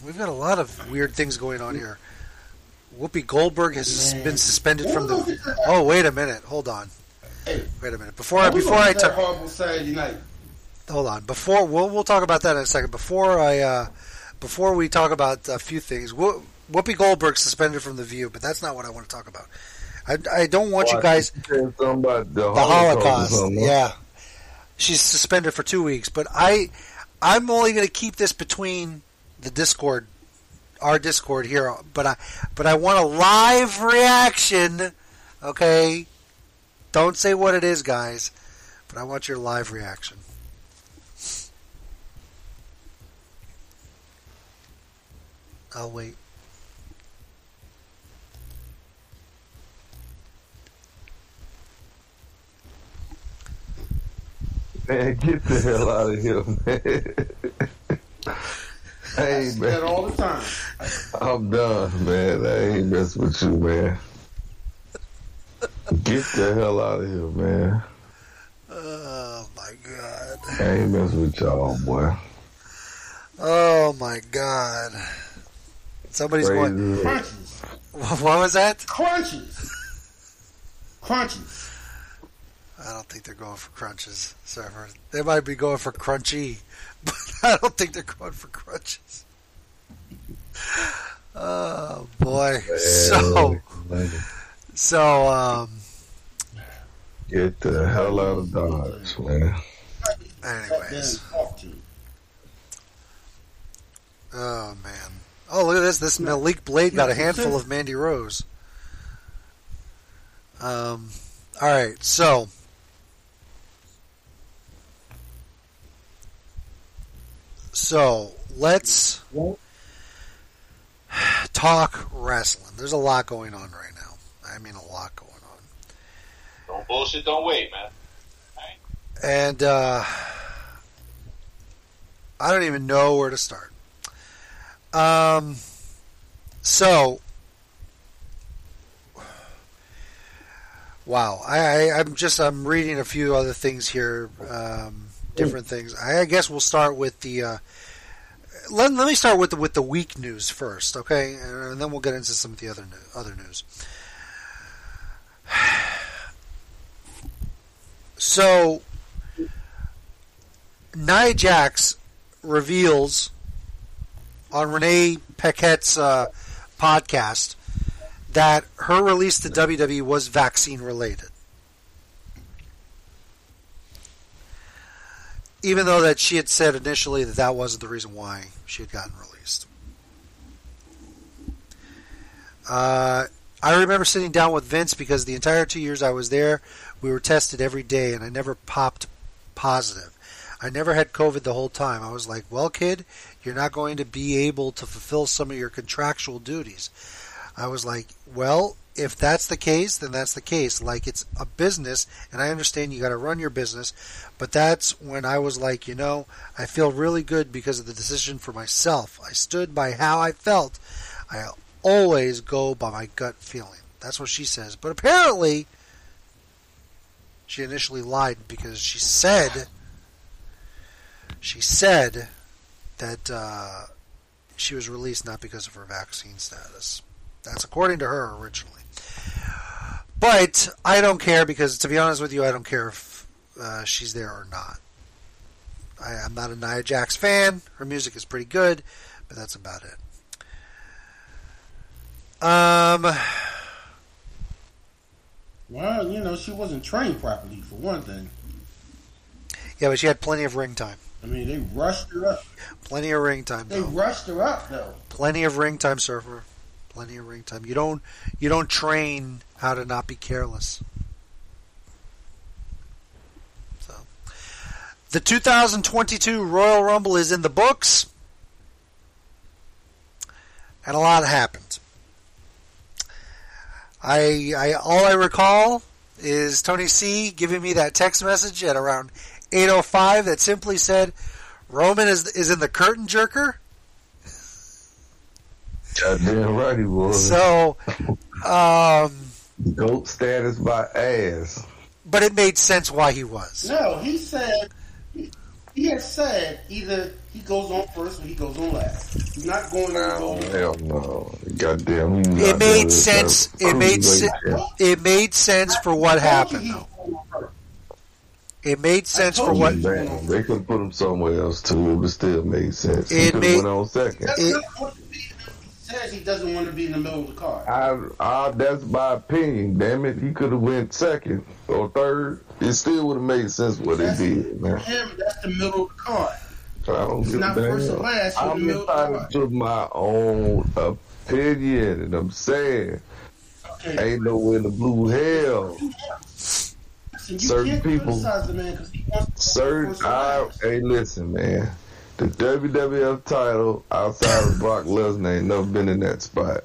We've got a lot of weird things going on here. Whoopi Goldberg has been suspended from the. Oh, wait a minute. Hold on. Wait a minute. Before I before I talk. Hold on. Before we'll we'll talk about that in a second. Before I uh, before we talk about a few things, Who- Whoopi Goldberg suspended from the View, but that's not what I want to talk about. I, I don't want Oh, you guys think you said something about the, the Holocaust. or Holocaust. Yeah, she's suspended for two weeks. But I, I'm only going to keep this between the Discord, our Discord here. But I, but I want a live reaction. Okay, don't say what it is, guys. But I want your live reaction. I'll wait. Man, get the hell out of here, man. hey, man. that all the time. I'm done, man. I ain't messing with you, man. Get the hell out of here, man. Oh my god. I ain't messing with y'all, boy. Oh my god. Somebody's Crazy. going. Crunches. What was that? Crunches. Crunches. I don't think they're going for crunches, Surfer. They might be going for crunchy, but I don't think they're going for crunches. Oh boy. So so um Get the hell out of Dodge, man. anyways. Oh man. Oh look at this. This Malik Blade got a handful of Mandy Rose. Um alright, so So let's talk wrestling. There's a lot going on right now. I mean, a lot going on. Don't bullshit, don't wait, man. And uh, I don't even know where to start. Um, so, wow, I, I, I'm just I'm reading a few other things here, um, different things. I, guess we'll start with the. Uh, let, let me start with the, with the week news first, okay, and then we'll get into some of the other other news. So, Nia Jax reveals on Renee Paquette's uh, podcast that her release to WWE was vaccine related. Even though that she had said initially that that wasn't the reason why she had gotten released. Uh, I remember sitting down with Vince because the entire two years I was there, we were tested every day and I never popped positive. I never had COVID the whole time. I was like, well, kid, you're not going to be able to fulfill some of your contractual duties. I was like, well, if that's the case, then that's the case. Like, it's a business, and I understand you got to run your business, but that's when I was like, you know, I feel really good because of the decision for myself. I stood by how I felt. I always go by my gut feeling. That's what she says. But apparently, she initially lied because she said she said that uh, she was released not because of her vaccine status. That's according to her originally. But I don't care because, to be honest with you, I don't care if uh, she's there or not. I, I'm not a Nia Jax fan. Her music is pretty good, but that's about it. Um, Well, you know, she wasn't trained properly, for one thing. yeah, but she had plenty of ring time. I mean, they rushed her up. Plenty of ring time. They Though. rushed her up though. Plenty of ring time, surfer. Plenty of ring time. You don't you don't train how to not be careless. So, the 2022 Royal Rumble is in the books, and a lot happened. I, I all I recall is Tony C giving me that text message at around 8:05 that simply said, "Roman is is in the curtain jerker." Goddamn right he was. So, um, goat status by ass. but it made sense why he was. No, he said he, he has said either he goes on first or he goes on last. He's not going to go. Hell no. Goddamn. he It made sense. It made se- it made sense for what happened. Though. It made sense for what. Man, they could have put him somewhere else too. It would still made sense. He It could made- have went on second. That's not what he says he doesn't want to be in the middle of the card. I, I, that's my opinion. Damn it, he could have went second or third. It still would have made sense what they did, For man. him, that's the middle of the card. I don't It's give a not first or last, you're in the I'm middle of the entitled to my own opinion, and I'm saying, ain't no in the blue hell. Listen, Certain people- criticize the man because he wants to Certain, I, hey, listen, man. The WWF title outside of Brock Lesnar ain't never been in that spot.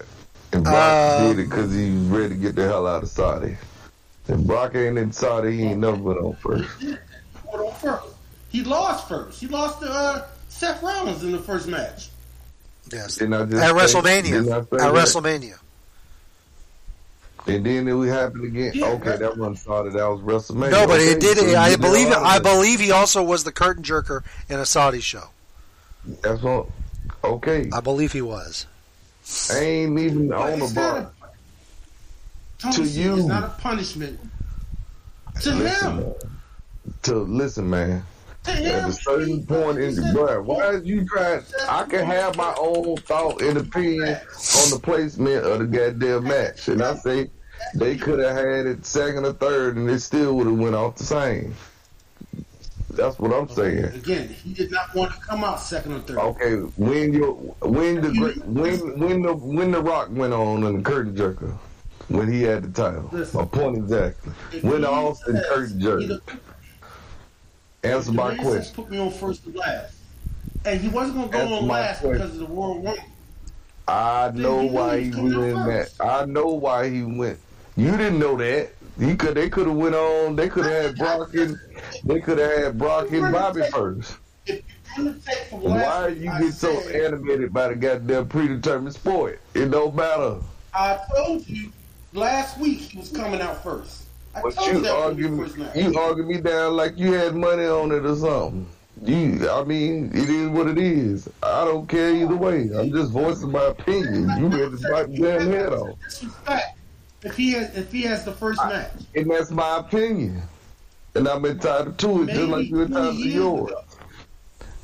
And Brock Um, did it because he's ready to get the hell out of Saudi. And Brock ain't in Saudi, he ain't never been on first. He went on first. He lost first. He lost to uh, Seth Rollins in the first match. Yes. Didn't I just At say- WrestleMania. didn't I At that? WrestleMania. And then it would happen again. okay, that one started. That was WrestleMania. No, but Okay, it did. so you I did believe. I believe he also was the curtain jerker in a Saudi show. That's what. Okay. I believe he was. I ain't even But on the bar. a, To C, you. It's not a punishment. To Listen, him. man. To listen, man. To At him. a certain point in the bro, why is you trying? I can have my own thought and opinion on the placement of the goddamn match, and I say they could have had it second or third, and it still would have went off the same. That's what I'm saying. Again, he did not want to come out second or third. Okay, when your when the when when the when the Rock went on in the curtain jerker when he had the title, a point exactly. When the Austin curtain jerker. Answer my question. Put me on first or last. And he wasn't going to go Answer on last question. because of the Royal Rumble. I know why he he was was coming in out that. I know why he went. You didn't know that. He could. They could have went on. They could have had Brock and. They could have had Brock and Bobby first. I'm take from And last why are you I get so animated by the goddamn predetermined sport? It don't matter. I told you last week he was coming out first. I But told you you that from argue, the you argue me down like you had money on it or something. You, I mean, it is what it is. I don't care either way. I'm just voicing my opinion. You ready to bite the damn head off. If he has, if he has the first match, And that's my opinion. And I'm entitled to it, just like you're entitled to yours.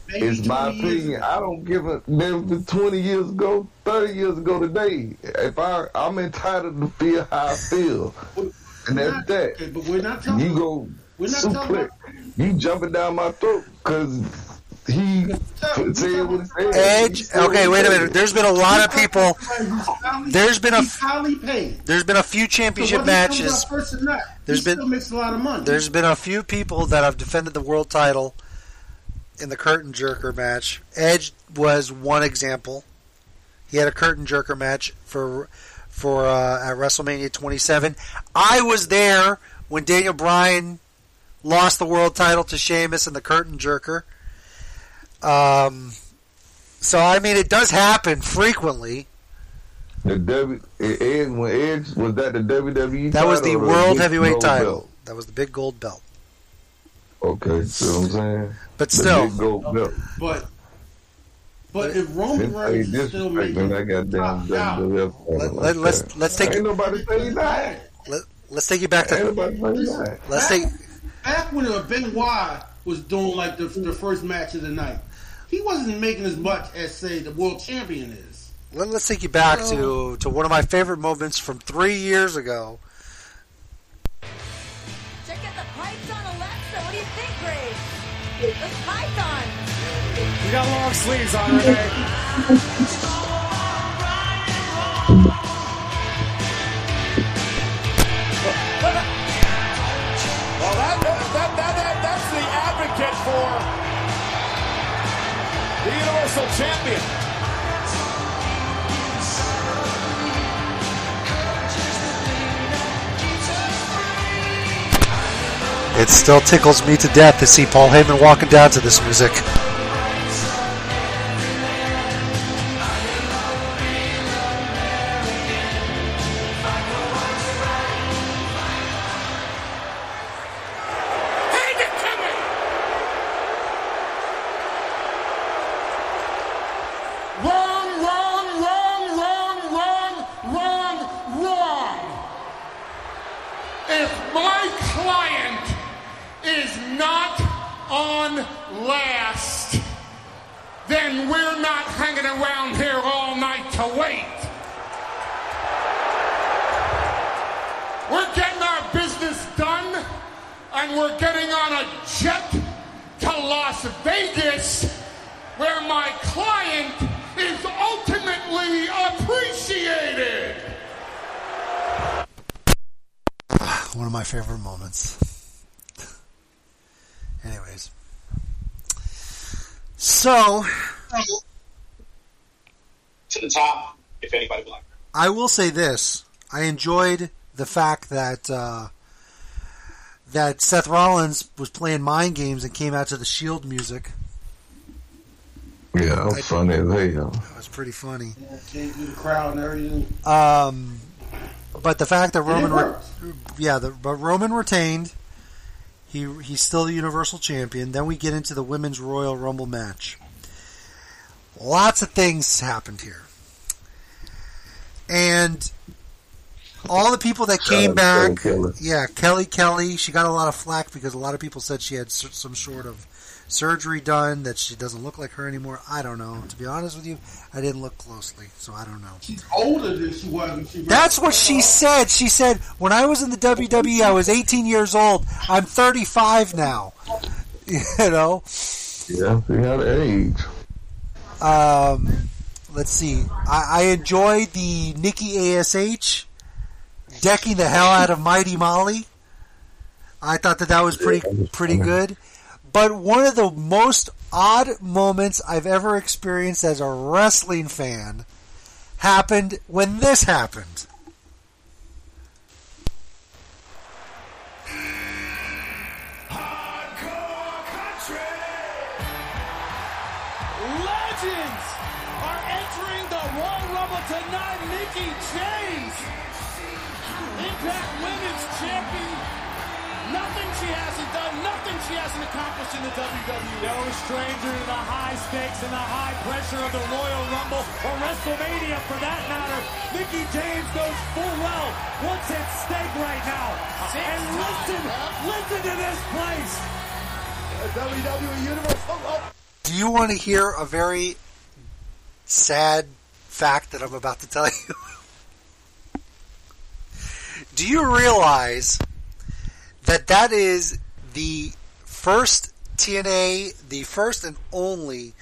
maybe It's my 20 years opinion. I don't give a damn. 20 years ago, 30 years ago today, if I, I'm entitled to feel how I feel. And that's that. Okay, but we're not talking. You go We're not talking suplex. You jumping down my throat because he said what he said. Edge. Okay, wait a minute. There's been a lot of people. There's been a highly paid. there's been a few championship whether matches. out first or not, There's he been- still makes a lot of money. There's been a few people that have defended the world title in the curtain jerker match. Edge was one example. He had a curtain jerker match for for uh, at WrestleMania 27. I was there when Daniel Bryan lost the world title to Sheamus in the curtain jerker. Um, so I mean, it does happen frequently. The W Ed when Edge was that the WWE. That was the world big heavyweight title. belt? That was the big gold belt. Okay, see what I'm saying? But The still. big gold belt. But but if Roman Reigns is still disrespecting making that goddamn WWF. Let, like let, let's that. let's take Ain't nobody say that. Let, let's take you back to Ain't nobody say let's take back when Benoit was doing like the, the first match of the night, he wasn't making as much as say the world champion is. Let, us take you back to, to one of my favorite moments from three years ago. Check out the pipes on Alexa. What do you think, Grace? Those pythons. You got long sleeves on, Renee. Well, that, that, that, that, that's the advocate for the Universal Champion. It still tickles me to death to see Paul Heyman walking down to this music. Say this. I enjoyed the fact that uh, that Seth Rollins was playing mind games and came out to the Shield music. Yeah, that was funny as hell. That was pretty funny. Came through the crowd and everything. Um, but the fact that Roman, re- yeah, the, but Roman retained. He he's still the Universal Champion. Then we get into the Women's Royal Rumble match. Lots of things happened here, and all the people that came out back, Kelly. yeah, Kelly Kelly, she got a lot of flack because a lot of people said she had some sort of surgery done that she doesn't look like her anymore. I don't know. To be honest with you, I didn't look closely, so I don't know. She's older than she was when she That's what she said. She said, when I was in the WWE, I was 18 years old. I'm 35 now. You know? Yeah, she had age. Um, let's see. I, I enjoyed the Nikki ASH decking the hell out of Mighty Molly. I thought that that was pretty pretty good. But one of the most odd moments I've ever experienced as a wrestling fan happened when this happened. No stranger to the high stakes and the high pressure of the Royal Rumble or WrestleMania for that matter. Mickie James knows full well what's at stake right now. and listen, listen to this place. WWE Universe. Oh, oh. Do you want to hear a very sad fact that I'm about to tell you? Do you realize that that is the first TNA, the first and only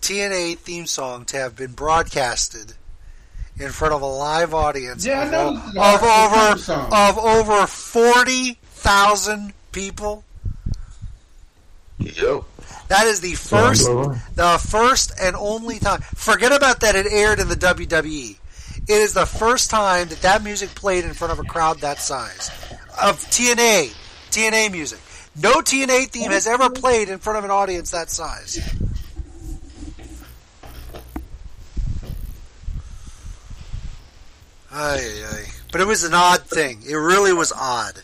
TNA theme song to have been broadcasted in front of a live audience Yeah, of, know o- of over of over forty thousand people? Yep. That is the first, the first and only time. Forget about that it aired in the WWE. It is the first time that that music played in front of a crowd that size of TNA, TNA music. No TNA theme has ever played in front of an audience that size. Ay, ay. But it was an odd thing. It really was odd.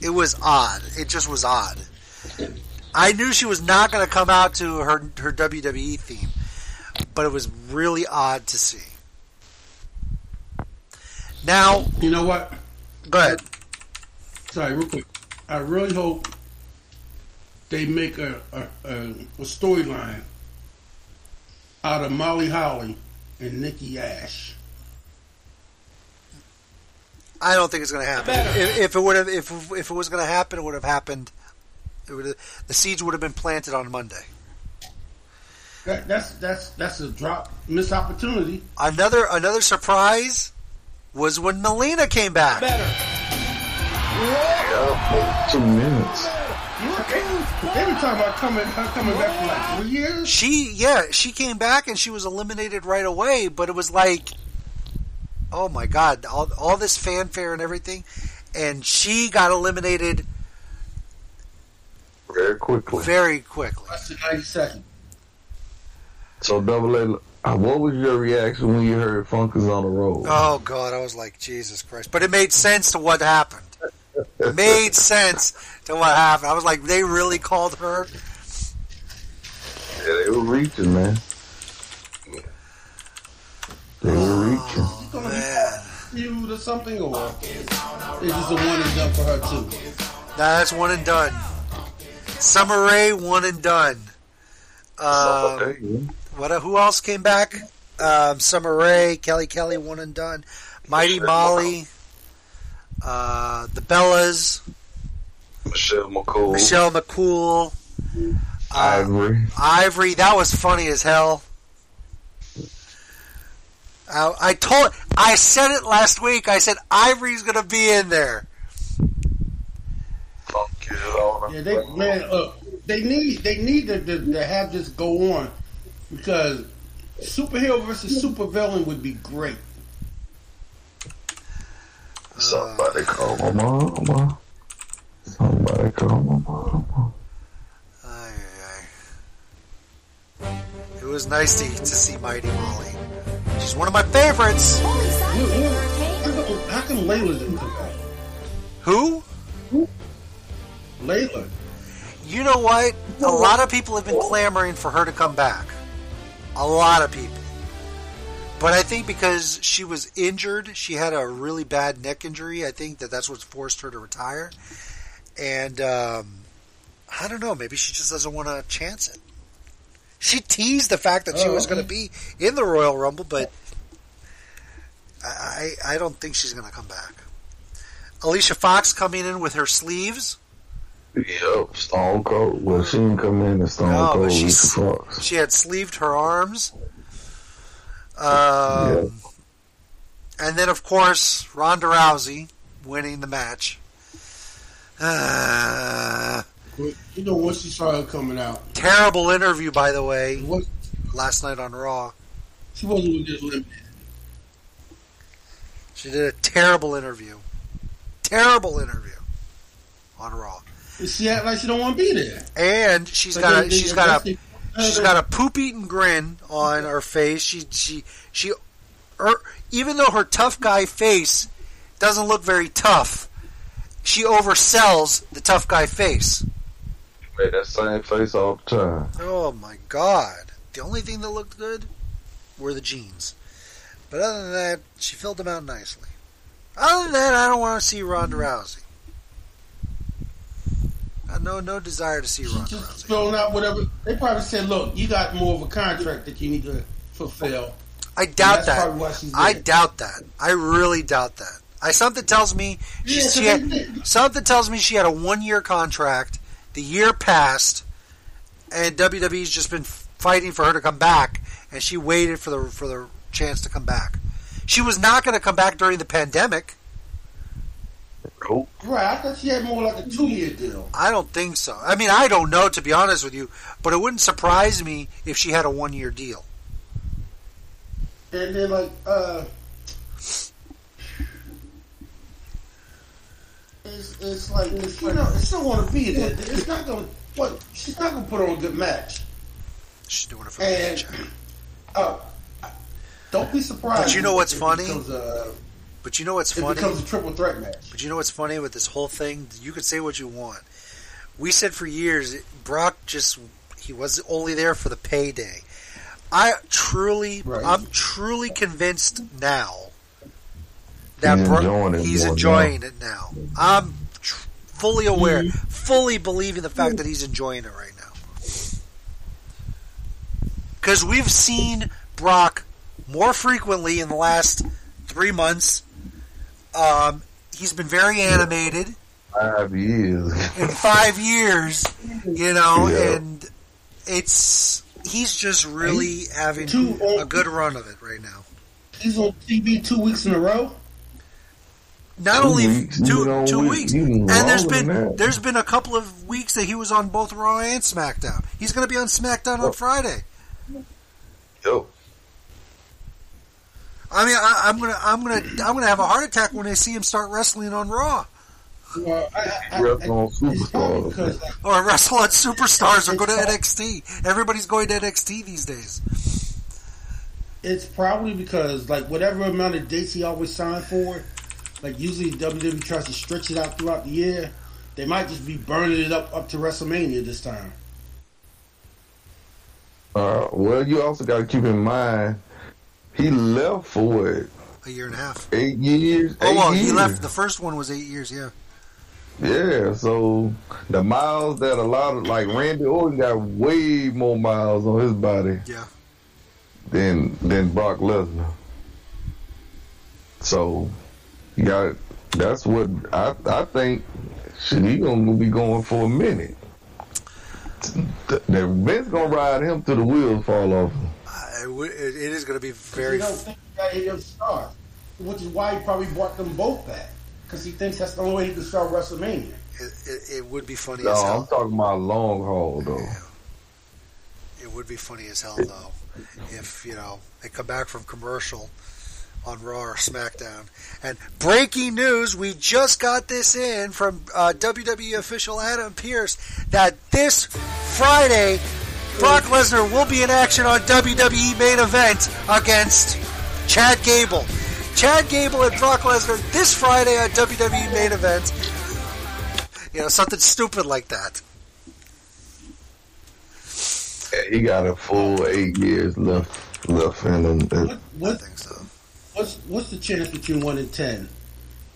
It was odd. It just was odd. I knew she was not going to come out to her her WWE theme, but it was really odd to see. Now, you know what? Go ahead. Sorry, real quick. I really hope they make a a, a, a storyline out of Molly Holly and Nikki Ash. I don't think it's going to happen. If, if it would have, if if it was going to happen, it would have happened. It would have, the seeds would have been planted on Monday. That, that's that's that's a drop, missed opportunity. Another another surprise was when Melina came back. Yeah, two minutes. They were talking about coming her coming back for like three years. She yeah, she came back and she was eliminated right away, but it was like oh my god, all all this fanfare and everything and she got eliminated Very quickly. very quickly. Less than ninety seconds. So double A. What was your reaction when you heard Funk is on the road? Oh god, I was like Jesus Christ. But it made sense to what happened. It made sense to what happened. I was like they really called her. Yeah, they were reaching, man. They were reaching. She's gonna be feud or something, or is this a one and done for her too? Nah, that's one and done. Summer Rae, one and done. Um, what? Who else came back? Um, Summer Rae, Kelly Kelly, one and done. Mighty Molly, uh, the Bellas, Michelle McCool. Michelle McCool, uh, Ivory. Ivory. That was funny as hell. I, I told, I said it last week. I said Ivory's going to be in there. Yeah, they man, uh, they need they need to, to, to have this go on because superhero versus supervillain would be great. Somebody uh, call my mama. Somebody call my mama. It was nice to, to see Mighty Molly. She's one of my favorites. How come, how come Layla didn't come back? Who? Layla. You know what? A lot of people have been clamoring for her to come back. A lot of people. But I think because she was injured, she had a really bad neck injury. I think that that's what forced her to retire. And um, I don't know. Maybe she just doesn't want to chance it. She teased the fact that she Oh, was going to be in the Royal Rumble, but I I don't think she's going to come back. Alicia Fox coming in with her sleeves. Yep, Stone Cold. Well, she didn't come in as Stone No, Cold. she's- Lisa Fox. She had sleeved her arms. Um, And then, of course, Ronda Rousey winning the match. Uh, You know, once she saw her coming out, terrible interview, by the way, last night on Raw. she wasn't with this limit. She did a terrible interview. Terrible interview on Raw. She act like she don't want to be there. And she's But got a she's got a they- she's got a poop eating grin on her face. She she she her, even though her tough guy face doesn't look very tough, she oversells the tough guy face. Made that same face all the time. Oh my god. The only thing that looked good were the jeans. But other than that, she filled them out nicely. Other than that, I don't want to see Ronda Rousey. I no no desire to see Rousey. filling out whatever. They probably said, "Look, you got more of a contract that you need to fulfill." I doubt And that's probably why that. I doubt that. I really doubt that. I something tells me she, Yeah, she had, something tells me she had a one year contract. The year passed, and WWE's just been fighting for her to come back, and she waited for the for the chance to come back. She was not going to come back during the pandemic. Right, I thought she had more like a two-year deal. I don't think so. I mean, I don't know to be honest with you, but it wouldn't surprise me if she had a one year deal. And then like, uh, it's, it's like if she don't, she don't want to be there. It's not gonna. What? She's not gonna put on a good match. She's doing it for and, Oh, don't be surprised. But you know what's funny? becomes a- But you know what's It funny? becomes a triple threat match. But you know what's funny with this whole thing? You could say what you want. We said for years Brock just he was only there for the payday. I truly, I'm truly convinced now that He's Bro- enjoying it he's enjoying now. it now. I'm tr- fully aware, mm-hmm. fully believing the fact that he's enjoying it right now. Because we've seen Brock more frequently in the last three months. Um, he's been very animated Five years. in five years, you know, Yeah. and it's he's just really having Two- a good run of it right now. He's on TV two weeks in a row. Not Two only weeks, two two week- weeks, and there's longer been that. there's been a couple of weeks that he was on both Raw and SmackDown. He's going to be on SmackDown on Friday. Yo, I mean, I, I'm gonna I'm gonna I'm gonna have a heart attack when I see him start wrestling on Raw Well, I, I, wrestling on superstars. because or wrestle on Superstars or go to NXT. Everybody's going to NXT these days. it's probably because like whatever amount of dates he always signed for, like usually WWE tries to stretch it out throughout the year. They might just be burning it up up to WrestleMania this time. Uh, well, you also got to keep in mind he left for what, A year and a half. eight years. Oh eight well, years. he left. The first one was eight years. Yeah. Yeah, so the miles that a lot of like Randy Orton got way more miles on his body. Yeah. Than than Brock Lesnar. So you got that's what I I think shit he gonna be going for a minute. Vince gonna ride him till the wheels fall off. Uh, it, would- it it is going to be You very. don't think he got any other stars, which is why he probably brought them both back because he thinks that's the only way he can start WrestleMania. It, it, it would be funny No, as hell. I'm talking about long haul though. It would be funny as hell though if you know they come back from commercial on Raw or SmackDown. And breaking news, we just got this in from uh, WWE official Adam Pearce that this Friday Brock Lesnar will be in action on WWE main event against Chad Gable. Chad Gable and Brock Lesnar this Friday on WWE main event. You know, something stupid like that. Yeah, he got a full eight years left left in him. What, what, What's what's the chance between one and ten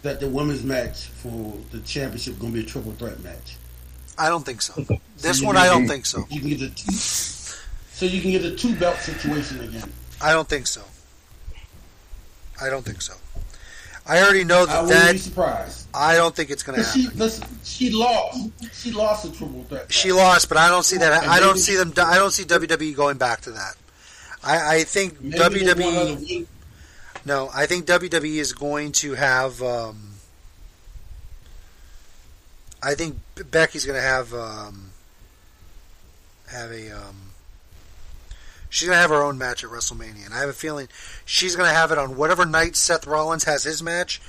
that the women's match for the championship going to be a triple threat match? I don't think so. This one, I don't think so. You can get a so you can get a two belt situation again. I don't think so. I don't think so. I already know that. I that wouldn't be surprised. I don't think it's going to happen. She, listen, she lost. She lost a triple threat. She lost, but I don't see that. And I don't see them. I don't see WWE going back to that. I, I think Maybe they want her to WWE. No, I think WWE is going to have. Um, I think Becky's to have um, have a. Um, she's to have her own match at WrestleMania, and I have a feeling she's to have it on whatever night Seth Rollins has his match.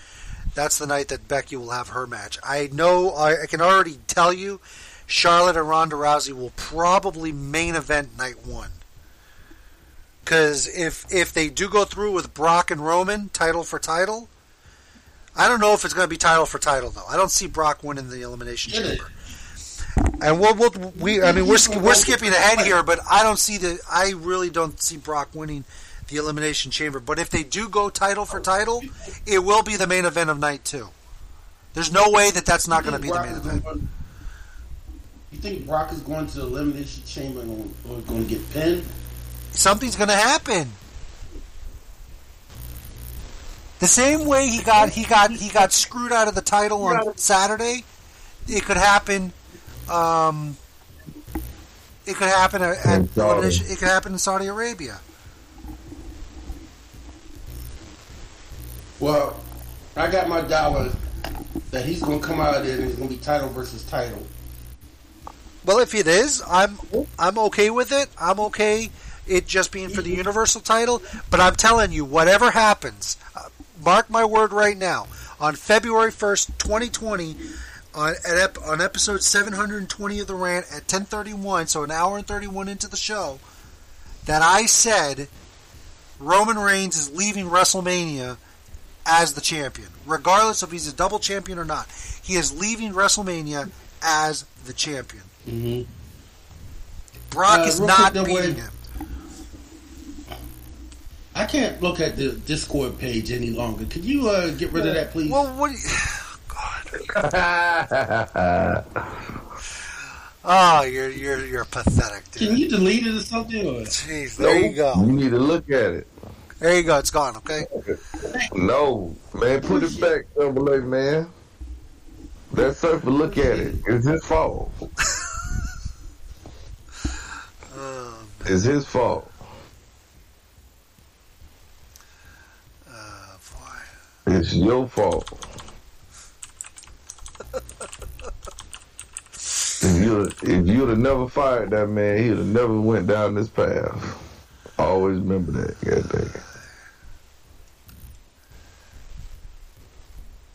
That's the night that Becky will have her match. I know. I, I can already tell you, Charlotte and Ronda Rousey will probably main event night one. Because if if they do go through with Brock and Roman title for title, I don't know if it's going to be title for title though. I don't see Brock winning the elimination chamber. And we'll, we'll we I mean we're we're skipping ahead here, but I don't see the I really don't see Brock winning the elimination chamber. But if they do go title for title, it will be the main event of night two. There's no way that that's not going to be the main event. going- You think Brock is going to the elimination chamber and going to get pinned? Something's going to happen. The same way he got he got he got screwed out of the title on Saturday, it could happen. Um, it could happen at, at In Saudi. It could happen in Saudi Arabia. Well, I got my dollar that he's going to come out of there and it's going to be title versus title. Well, if it is, I'm I'm okay with it. I'm okay it just being for the Universal title. But I'm telling you, whatever happens, uh, mark my word right now. On February first, 2020, on at ep- on episode 720 of the rant at 10:31, so an hour and 31 into the show, that I said Roman Reigns is leaving WrestleMania as the champion, regardless if he's a double champion or not. He is leaving WrestleMania as the champion. Mm-hmm. Brock Uh, is not quick, beating him. I can't look at the Discord page any longer. Could you uh, get rid of that, please? Well, what? Oh, you're you're you're pathetic, dude. Can you delete it or something? Or? Jeez, there you go. You need to look at it. There you go. It's gone. Okay. No, man, put it back, Double A, man. Let Surfer look at it. It's his fault. Oh It's his fault. It's your fault. if you if you'd have never fired that man, he'd have never went down this path. Always remember that. God dang.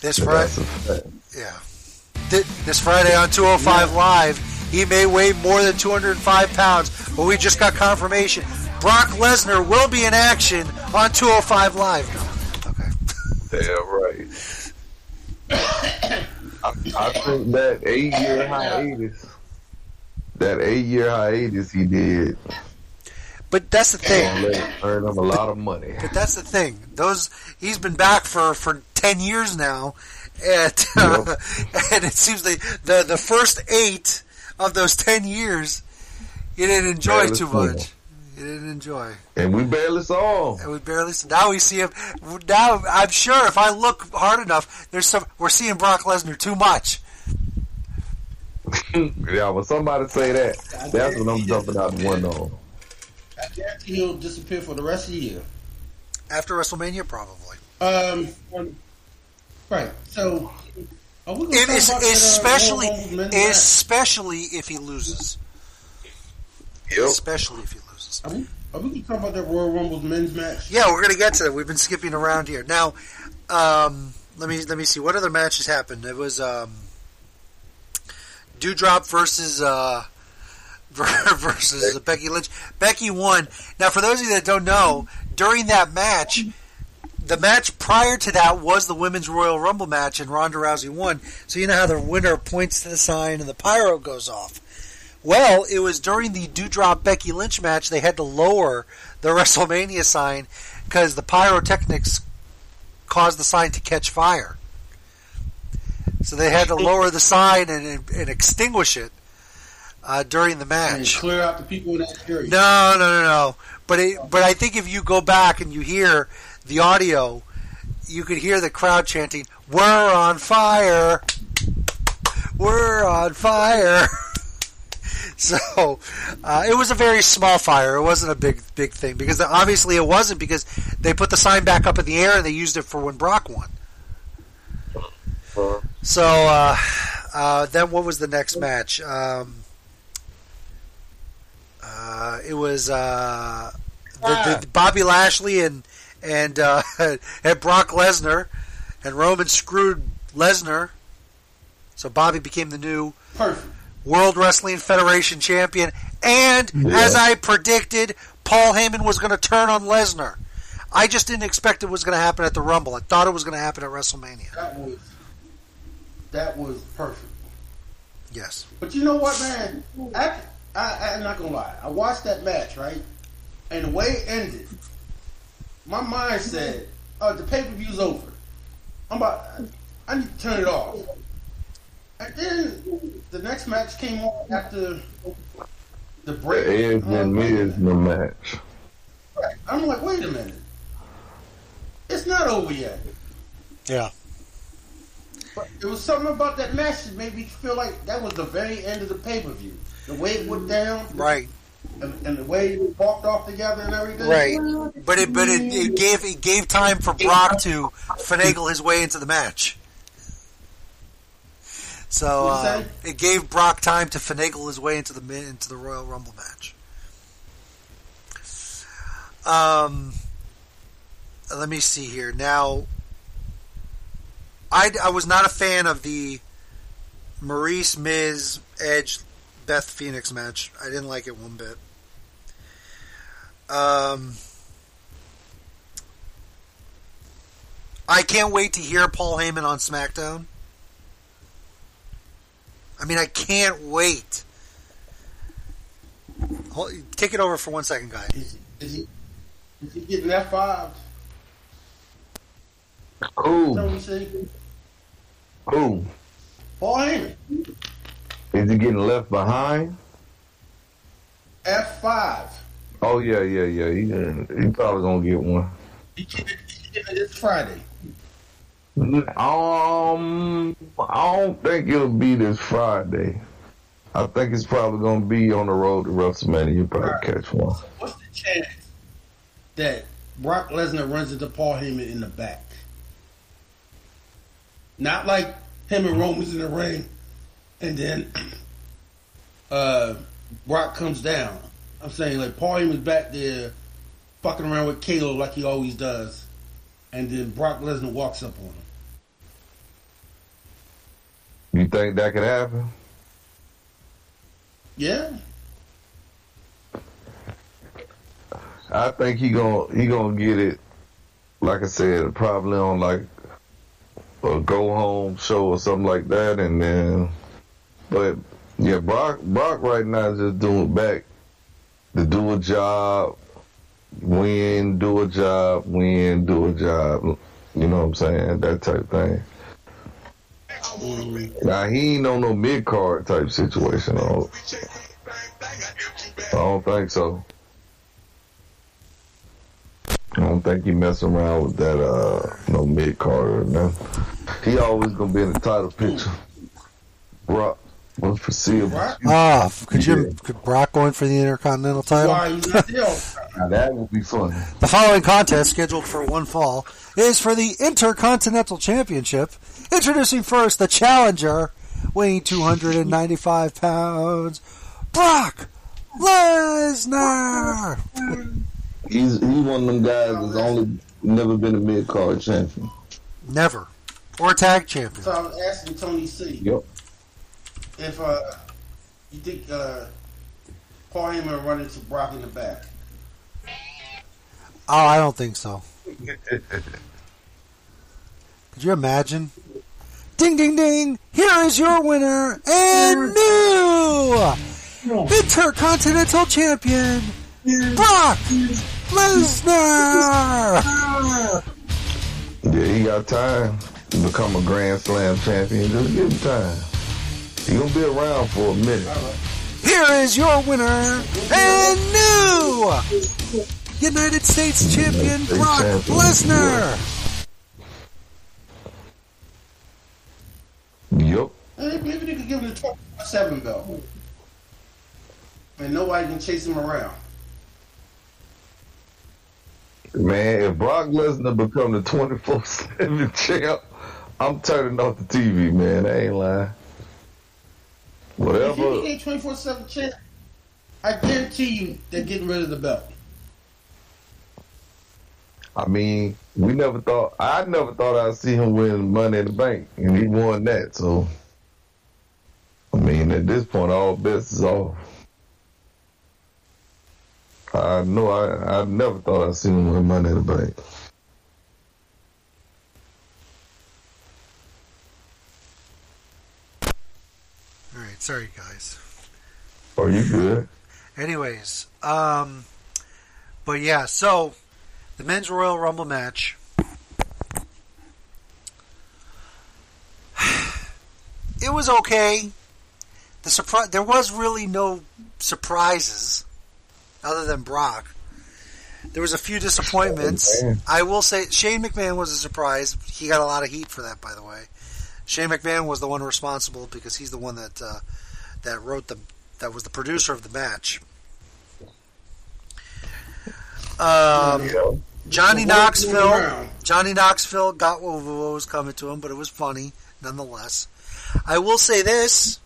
This Friday, that's a fact. yeah. This Friday on 205 Live, he may weigh more than 205 pounds, but we just got confirmation. Brock Lesnar will be in action on 205 Live. Damn right. I, I think that eight year hiatus, that eight year hiatus he did, But that's the thing. earned him a lot of money. But that's the thing. Those he's been back for for ten years now, and uh, and it seems like the the first eight of those ten years, he didn't enjoy Barely too much. He didn't enjoy. And we barely saw him. And we barely saw. now we see him. Now I'm sure if I look hard enough, there's some. We're seeing Brock Lesnar too much. yeah, when somebody say that, that's when I'm jumping out the window. I guarantee he'll disappear for the rest of the year. After WrestleMania, probably. Um, right. So, are we gonna It talk is about that, uh, especially Royal Rumble men's match? especially if he loses. Yep. Especially if he loses. Are we, are we gonna about that Royal Rumble's men's match? Yeah, we're gonna get to that. We've been skipping around here. Now, um, let me let me see what other matches happened. It was um, Doudrop versus uh, versus Becky Lynch. Becky won. Now, for those of you that don't know, during that match, the match prior to that was the Women's Royal Rumble match, and Ronda Rousey won. So you know how the winner points to the sign and the pyro goes off. Well, it was during the Doudrop Becky Lynch match they had to lower the WrestleMania sign because the pyrotechnics caused the sign to catch fire. So they had to lower the sign and, and extinguish it uh, during the And match. clear out the people in that area. No, no, no, no. But it, but I think if you go back and you hear the audio, you could hear the crowd chanting, "We're on fire! We're on fire!" so uh, it was a very small fire. It wasn't a big big thing because obviously it wasn't because they put the sign back up in the air and they used it for when Brock won. So uh, uh, then, what was the next match? Um, uh, it was uh, the, the Bobby Lashley and and uh, and Brock Lesnar, and Roman screwed Lesnar, so Bobby became the new Perfect. World Wrestling Federation champion. And as I predicted, Paul Heyman was going to turn on Lesnar. I just didn't expect it was going to happen at the Rumble. I thought it was going to happen at WrestleMania. That was that was perfect. Yes. But you know what, man? I, I, I'm not gonna lie. I watched that match, right? And the way it ended, my mind said, "Oh, the pay per view's over. I'm about. I need to turn it off." And then the next match came on after the break. Edge I'm and Miz in the uh, match. I'm like, wait a minute. It's not over yet. Yeah. But it was something about that match that made me feel like that was the very end of the pay per view. The way it went down, Right. and, and the way we walked off together and everything. Right. But it but it, it gave it gave time for Brock to finagle his way into the match. So uh, it gave Brock time to finagle his way into the into the Royal Rumble match. Um, let me see here now. I, I was not a fan of the Maryse Miz Edge Beth Phoenix match. I didn't like it one bit. Um, I can't wait to hear Paul Heyman on SmackDown. I mean, I can't wait. Hold, take it over for one second, guy. Is he, is he getting F five? Who? What we say? Who? Paul Heyman. Is he getting left behind? F five. Oh yeah, yeah, yeah. He uh, he probably gonna get one. He getting it, he getting it this Friday. Um, I don't think it'll be this Friday. I think it's probably gonna be on the road to WrestleMania. You probably catch one. What's the chance that Brock Lesnar runs into Paul Heyman in the back? Not like him and Roman's in the ring, and then uh, Brock comes down. I'm saying like Paul Heyman's back there, fucking around with Kayla like he always does, and then Brock Lesnar walks up on him. You think that could happen? Yeah, I think he gonna he gonna get it. Like I said, probably on like a go home show or something like that, and then. But yeah, Brock Brock right now is just doing back to do a job, win, do a job, win, do a job. You know what I'm saying? That type thing. Now he ain't on no mid card type situation. I don't, I don't think so. I don't think he messing around with that uh no mid card or nothing. He always gonna be in the title picture. Brock was foreseeable. Ah, could you could Brock going for the Intercontinental title? why he's not there. Now that would be fun. The following contest, scheduled for one fall, is for the Intercontinental Championship. Introducing first the challenger, weighing 295 pounds, Brock Lesnar. He's he one of them guys that's only never been a mid card champion. Never. Or tag champion. So I was asking Tony C. Yep. if uh, you think uh, Paul Heyman will run into Brock in the back. Oh, I don't think so. Could you imagine? Ding, ding, ding! Here is your winner and new Intercontinental Champion, Brock Lesnar! Yeah, he got time to become a Grand Slam champion. Just give him time. He gonna be around for a minute. Here is your winner and new United States Champion, States Brock champion. Lesnar! Yup. Eh, Maybe they could give him the 27 belt. And nobody can chase him around. Man, if Brock Lesnar become the 24-7 champ, I'm turning off the TV, man. I ain't lying. Whatever. If Whatever. he ain't 24 7 champ, I guarantee you they're getting rid of the belt. I mean, we never thought, I never thought I'd see him win Money in the Bank, and he won that. So, I mean, at this point, all bets is off. I know I, I never thought I'd see him win Money in the Bank. Alright, sorry guys. Are you good? Anyways, um, but yeah, so the men's Royal Rumble match. It was okay. The surprise there was really no surprises other than Brock. There was a few disappointments. I will say Shane McMahon was a surprise. He got a lot of heat for that, by the way. Shane McMahon was the one responsible because he's the one that uh, that wrote the that was the producer of the match. Um, Johnny Knoxville. Johnny Knoxville got what was coming to him, but it was funny nonetheless. I will say this.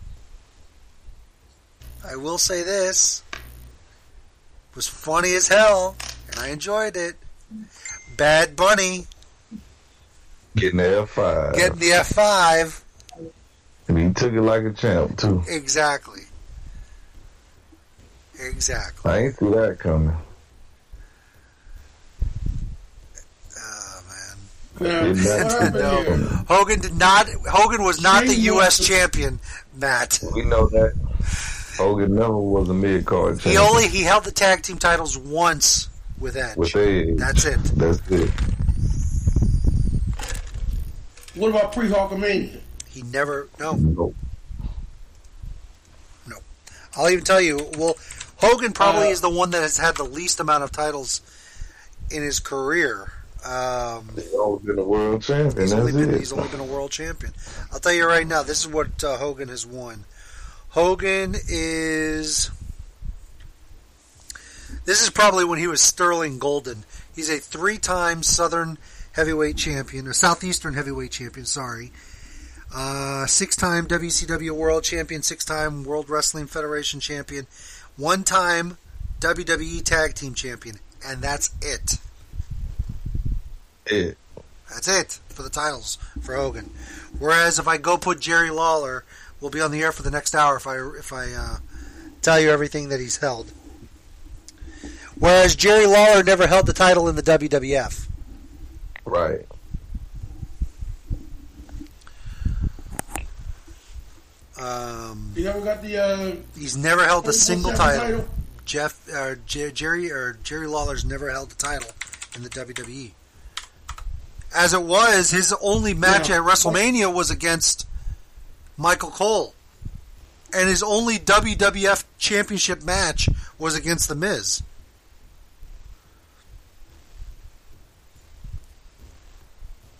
I will say this. It was funny as hell, and I enjoyed it. Bad Bunny Getting the F5. getting the F five. and he took it like a champ, too. Exactly. Exactly. I ain't see that coming. Did not- no. Hogan did not. Hogan was not the U.S. champion, Matt. We know that. Hogan never was a mid card He only he held the tag team titles once with Edge. with Edge. That's it. That's it. What about pre Hulkamania? He never. No. No. I'll even tell you. Well, Hogan probably Uh, is the one that has had the least amount of titles in his career. Um, He's always been a world champion. he's only been it. he's only been a world champion. I'll tell you right now. This is what uh, Hogan has won. Hogan is. This is probably when he was Sterling Golden. He's a three-time Southern Heavyweight Champion, or Southeastern Heavyweight Champion. Sorry, uh, six-time WCW World Champion, six-time World Wrestling Federation Champion, one-time WWE Tag Team Champion, and that's it. It. That's it for the titles for Hogan. Whereas if I go put Jerry Lawler, we'll be on the air for the next hour if I if I uh, tell you everything that he's held. Whereas Jerry Lawler never held the title in the WWF. Right. Um, You never got the. Uh, he's never held a single title. title? Jeff uh, J- Jerry or Jerry Lawler's never held the title in the WWE. As it was, his only match Yeah. at WrestleMania was against Michael Cole, and his only WWF Championship match was against The Miz.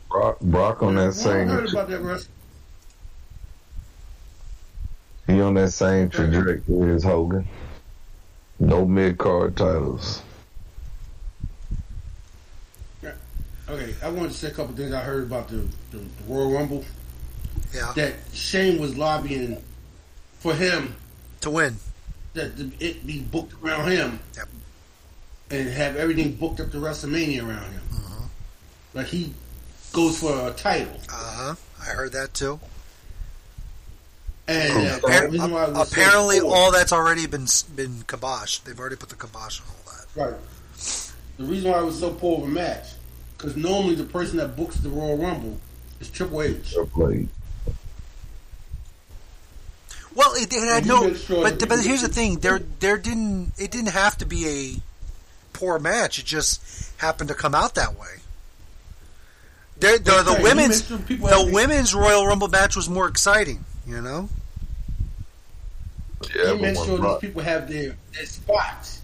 Brock, Brock on that same. that. He on that same trajectory as Hogan. No mid card titles. Okay, I wanted to say a couple things I heard about the, the, the Royal Rumble. Yeah. That Shane was lobbying for him to win. That the, it be booked around him. Yep. And have everything booked up to WrestleMania around him. Like he goes for a title. Uh huh. I heard that too. And uh, Appar- the reason why I was so apparently, all that's already been been kiboshed. They've already put the kibosh on all that. Right. The reason why it was so poor of a match, because normally the person that books the Royal Rumble is Triple H. Triple H. Well, it, it had And you no. sure But but people- here's the thing: there there didn't it didn't have to be a poor match. It just happened to come out that way. There, the, the women's sure the women's Royal Rumble match was more exciting. You know. Yeah, he makes but sure these people have their, their spots.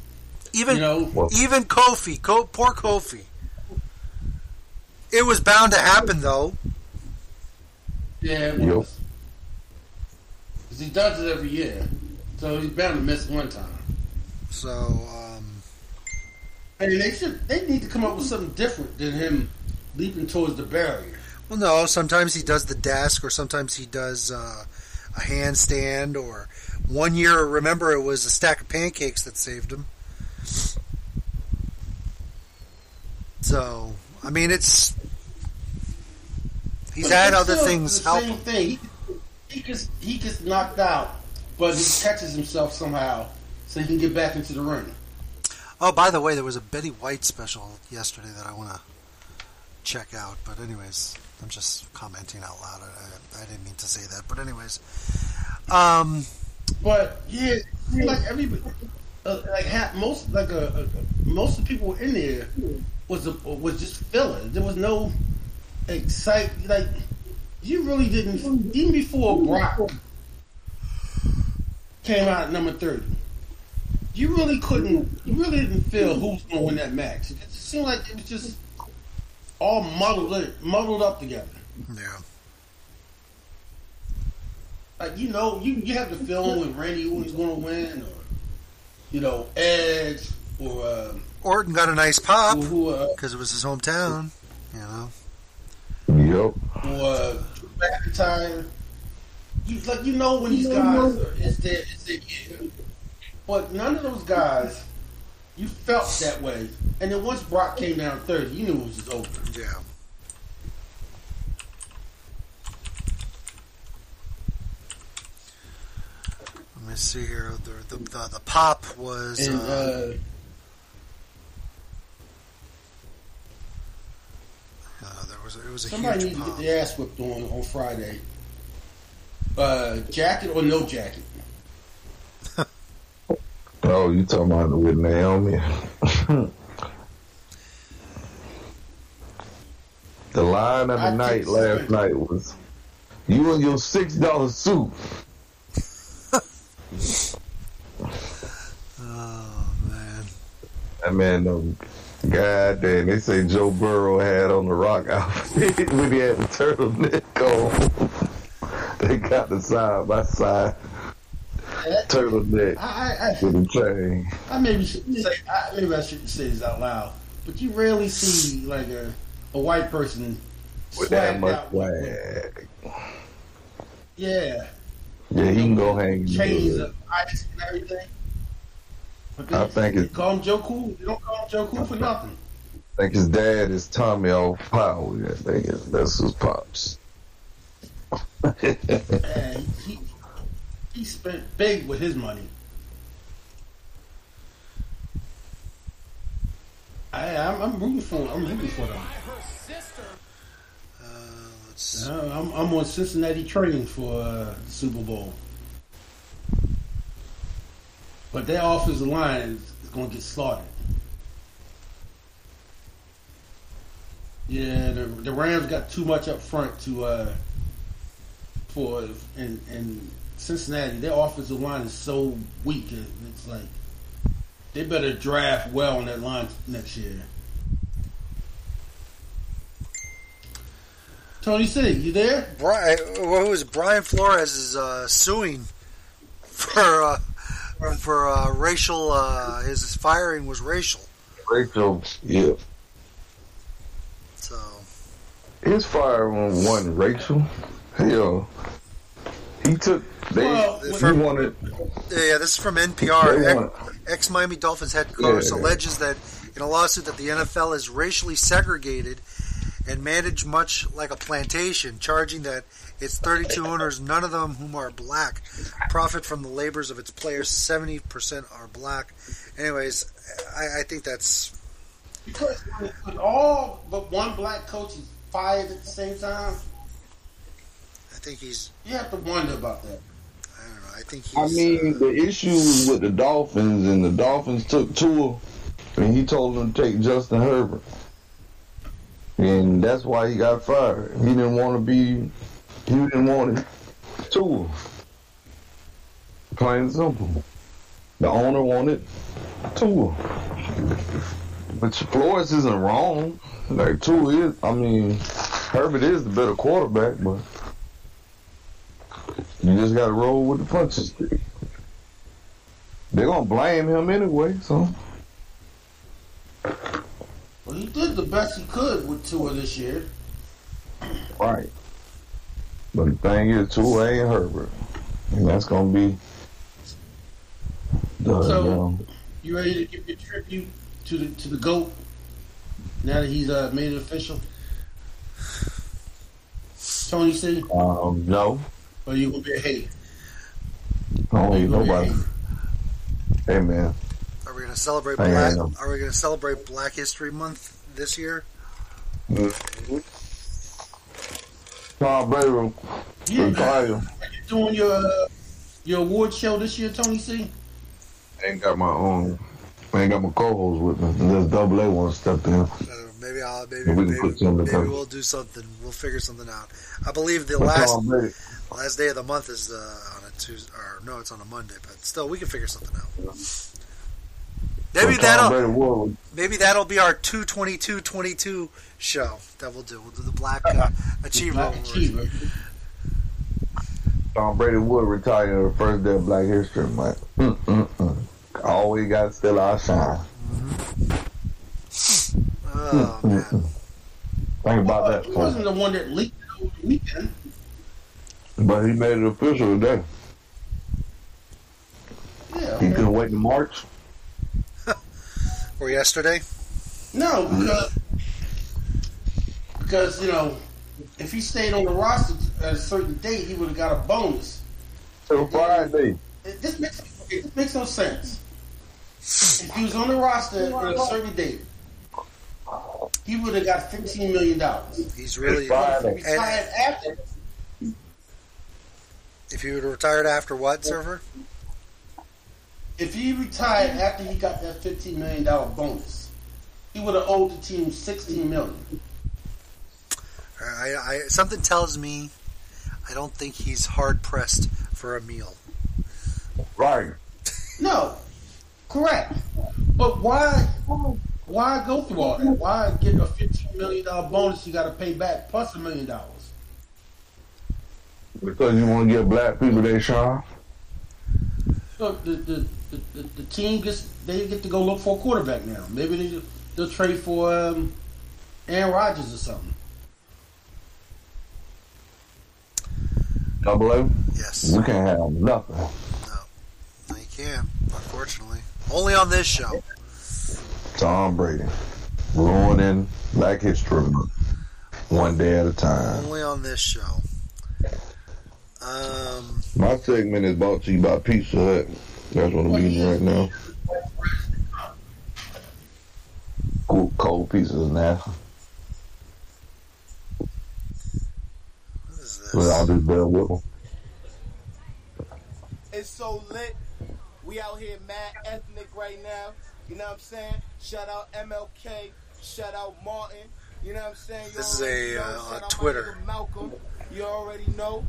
Even You know? even Kofi, Ko, poor Kofi. It was bound to happen though. Yeah, it Yep. was. 'Cause he does it every year, so he's bound to miss one time. So, um, I mean, they should. They need to come up with something different than him leaping towards the barrier. Well, no. Sometimes he does the desk, or sometimes he does uh, a handstand. Or one year, remember, it was a stack of pancakes that saved him. So, I mean, it's he's had other things The help. same thing. He, he gets he gets knocked out, but he catches himself somehow, so he can get back into the ring. Oh, by the way, there was a Betty White special yesterday that I want to check out. But anyways, I'm just commenting out loud. I, I didn't mean to say that, but anyways, um, But yeah, like everybody, uh, like half, most like a, a, most of the people in there was a, was just filler. There was no excite. Like you really didn't even before Brock came out at number thirty. You really couldn't. You really didn't feel who's going to win that match. It just seemed like it was just all muddled muddled up together. yeah. Like you know, you you have the feeling when Randy Orton's going to win, or you know Edge, or um, Orton got a nice pop uh, because it was his hometown. You know. Yep. or uh, Drew McIntyre. You like you know when these guys are, it's their it's their year. But none of those guys, you felt that way. And then once Brock came down third, you knew it was just over. Yeah. Let me see here. The the, the, the pop was. And uh, uh, uh, there was it was a somebody huge needs to get their ass whipped on on Friday. Uh, jacket or no jacket? Oh, you talking about with Naomi? the line of the I night last so. night was you and your six dollar suit. Oh man. That man, um, God damn, they say Joe Burrow had on the rock outfit when he had the turtleneck on. they got the side by side. turtleneck I, I, with a chain. I maybe shouldn't say I, maybe I shouldn't say this out loud, but you rarely see like a, a white person With that much out swag. yeah, Yeah, he can go hang chains of ice and everything. But I think they it- call him Joe Cool. They don't call him Joe Cool for nothing. I think his dad is Tommy off Power. I think it- that's his pops. And he he spent big with his money. I, I'm, I'm rooting for I'm rooting for them. Uh, I'm, I'm on Cincinnati training for uh, Super Bowl, but their offensive line is, is going to get slaughtered. Yeah, the, the Rams got too much up front to uh, for and and Cincinnati. Their offensive line is so weak. It's like they better draft well on that line next year. Tony C, you there? Brian, was it? Brian Flores is uh, suing for uh, for uh, racial. Uh, his firing was racial. Racial, yeah. So His fire one wasn't Rachel. Hell, he took. They, Well, he from- wanted. Yeah, this is from NPR. Ex Miami Dolphins head coach Yeah. alleges that in a lawsuit that the NFL is racially segregated and managed much like a plantation, charging that its 32 owners, none of them whom are black, profit from the labors of its players. 70% are black. Anyways, I, I think that's Because when, when all but one black coach is fired at the same time, I think he's. you have to wonder about that. I don't know. I think he's. I mean, the issue was with the Dolphins, and the Dolphins took Tua, and he told them to take Justin Herbert, and that's why he got fired. He didn't want to be. He didn't want it. Tua. Plain and simple. The owner wanted Tua. But Flores isn't wrong. Like two is. I mean, Herbert is the better quarterback, but you just got to roll with the punches. They're gonna blame him anyway, so Well, he did the best he could with Tua this year. right. But the thing is, Tua ain't Herbert, and that's gonna be the So- um, You ready to give your tribute to the to the goat? Now that he's uh, made it official, Tony C. um no, Or you gonna be a hater? I don't need nobody. Hey man, Are we going to celebrate I Black? am. Are we going to celebrate Black History Month this year? Tom Brady will Yeah. retire. You doing your uh, your award show this year, Tony C? Ain't got my own. I ain't got my co-host with me. Unless Double A wants to step in. Uh, maybe I'll maybe maybe, maybe together. we'll do something. We'll figure something out. I believe the last last day of the month is uh, on a Tuesday, or no, it's on a Monday. But still, we can figure something out. Maybe but Tom that'll maybe that'll be our two twenty two twenty two show that we'll do. We'll do the Black uh, Achiever Awards. Tom Brady would retire the first day of Black History Month. Mm-mm-mm. Always got to still our shine. Oh man, Think about that. He wasn't the one that leaked it over the weekend. But he made it official today. Yeah. He couldn't wait to March. Or yesterday. No, because because you know, if he stayed on the roster at a certain date, he would have got a bonus. Till Friday. It, this makes okay, this makes no sense. If he was on the roster at a certain date, he would have got fifteen million dollars. He's really If he retired after, if he would have retired after what server? If he retired after he got that fifteen million dollar bonus, he would have owed the team sixteen million. I, I something tells me I don't think he's hard pressed for a meal. Right. No, correct. But why? Why go through all that? Why get a fifteen million dollar bonus you got to pay back plus a million dollars? Because you want to give black people their shine. look, the, the, the, the, the team gets they get to go look for a quarterback now. Maybe they they'll trade for um, Aaron Rodgers or something. Double O. Yes. We can't have nothing. No, you can't. Unfortunately, only on this show. Tom Brady ruining Black History Month one day at a time. Only on this show. Um, My segment is brought to you by Pizza Hut. That's what I'm eating right now. Cool, cold pizzas now. But I'll just bear with them. It's so lit. We out here mad ethnic right now. You know what I'm saying? Shout out MLK. Shout out Martin. You know what I'm saying? You This is a, know. uh, on Twitter. Malcolm. You already know.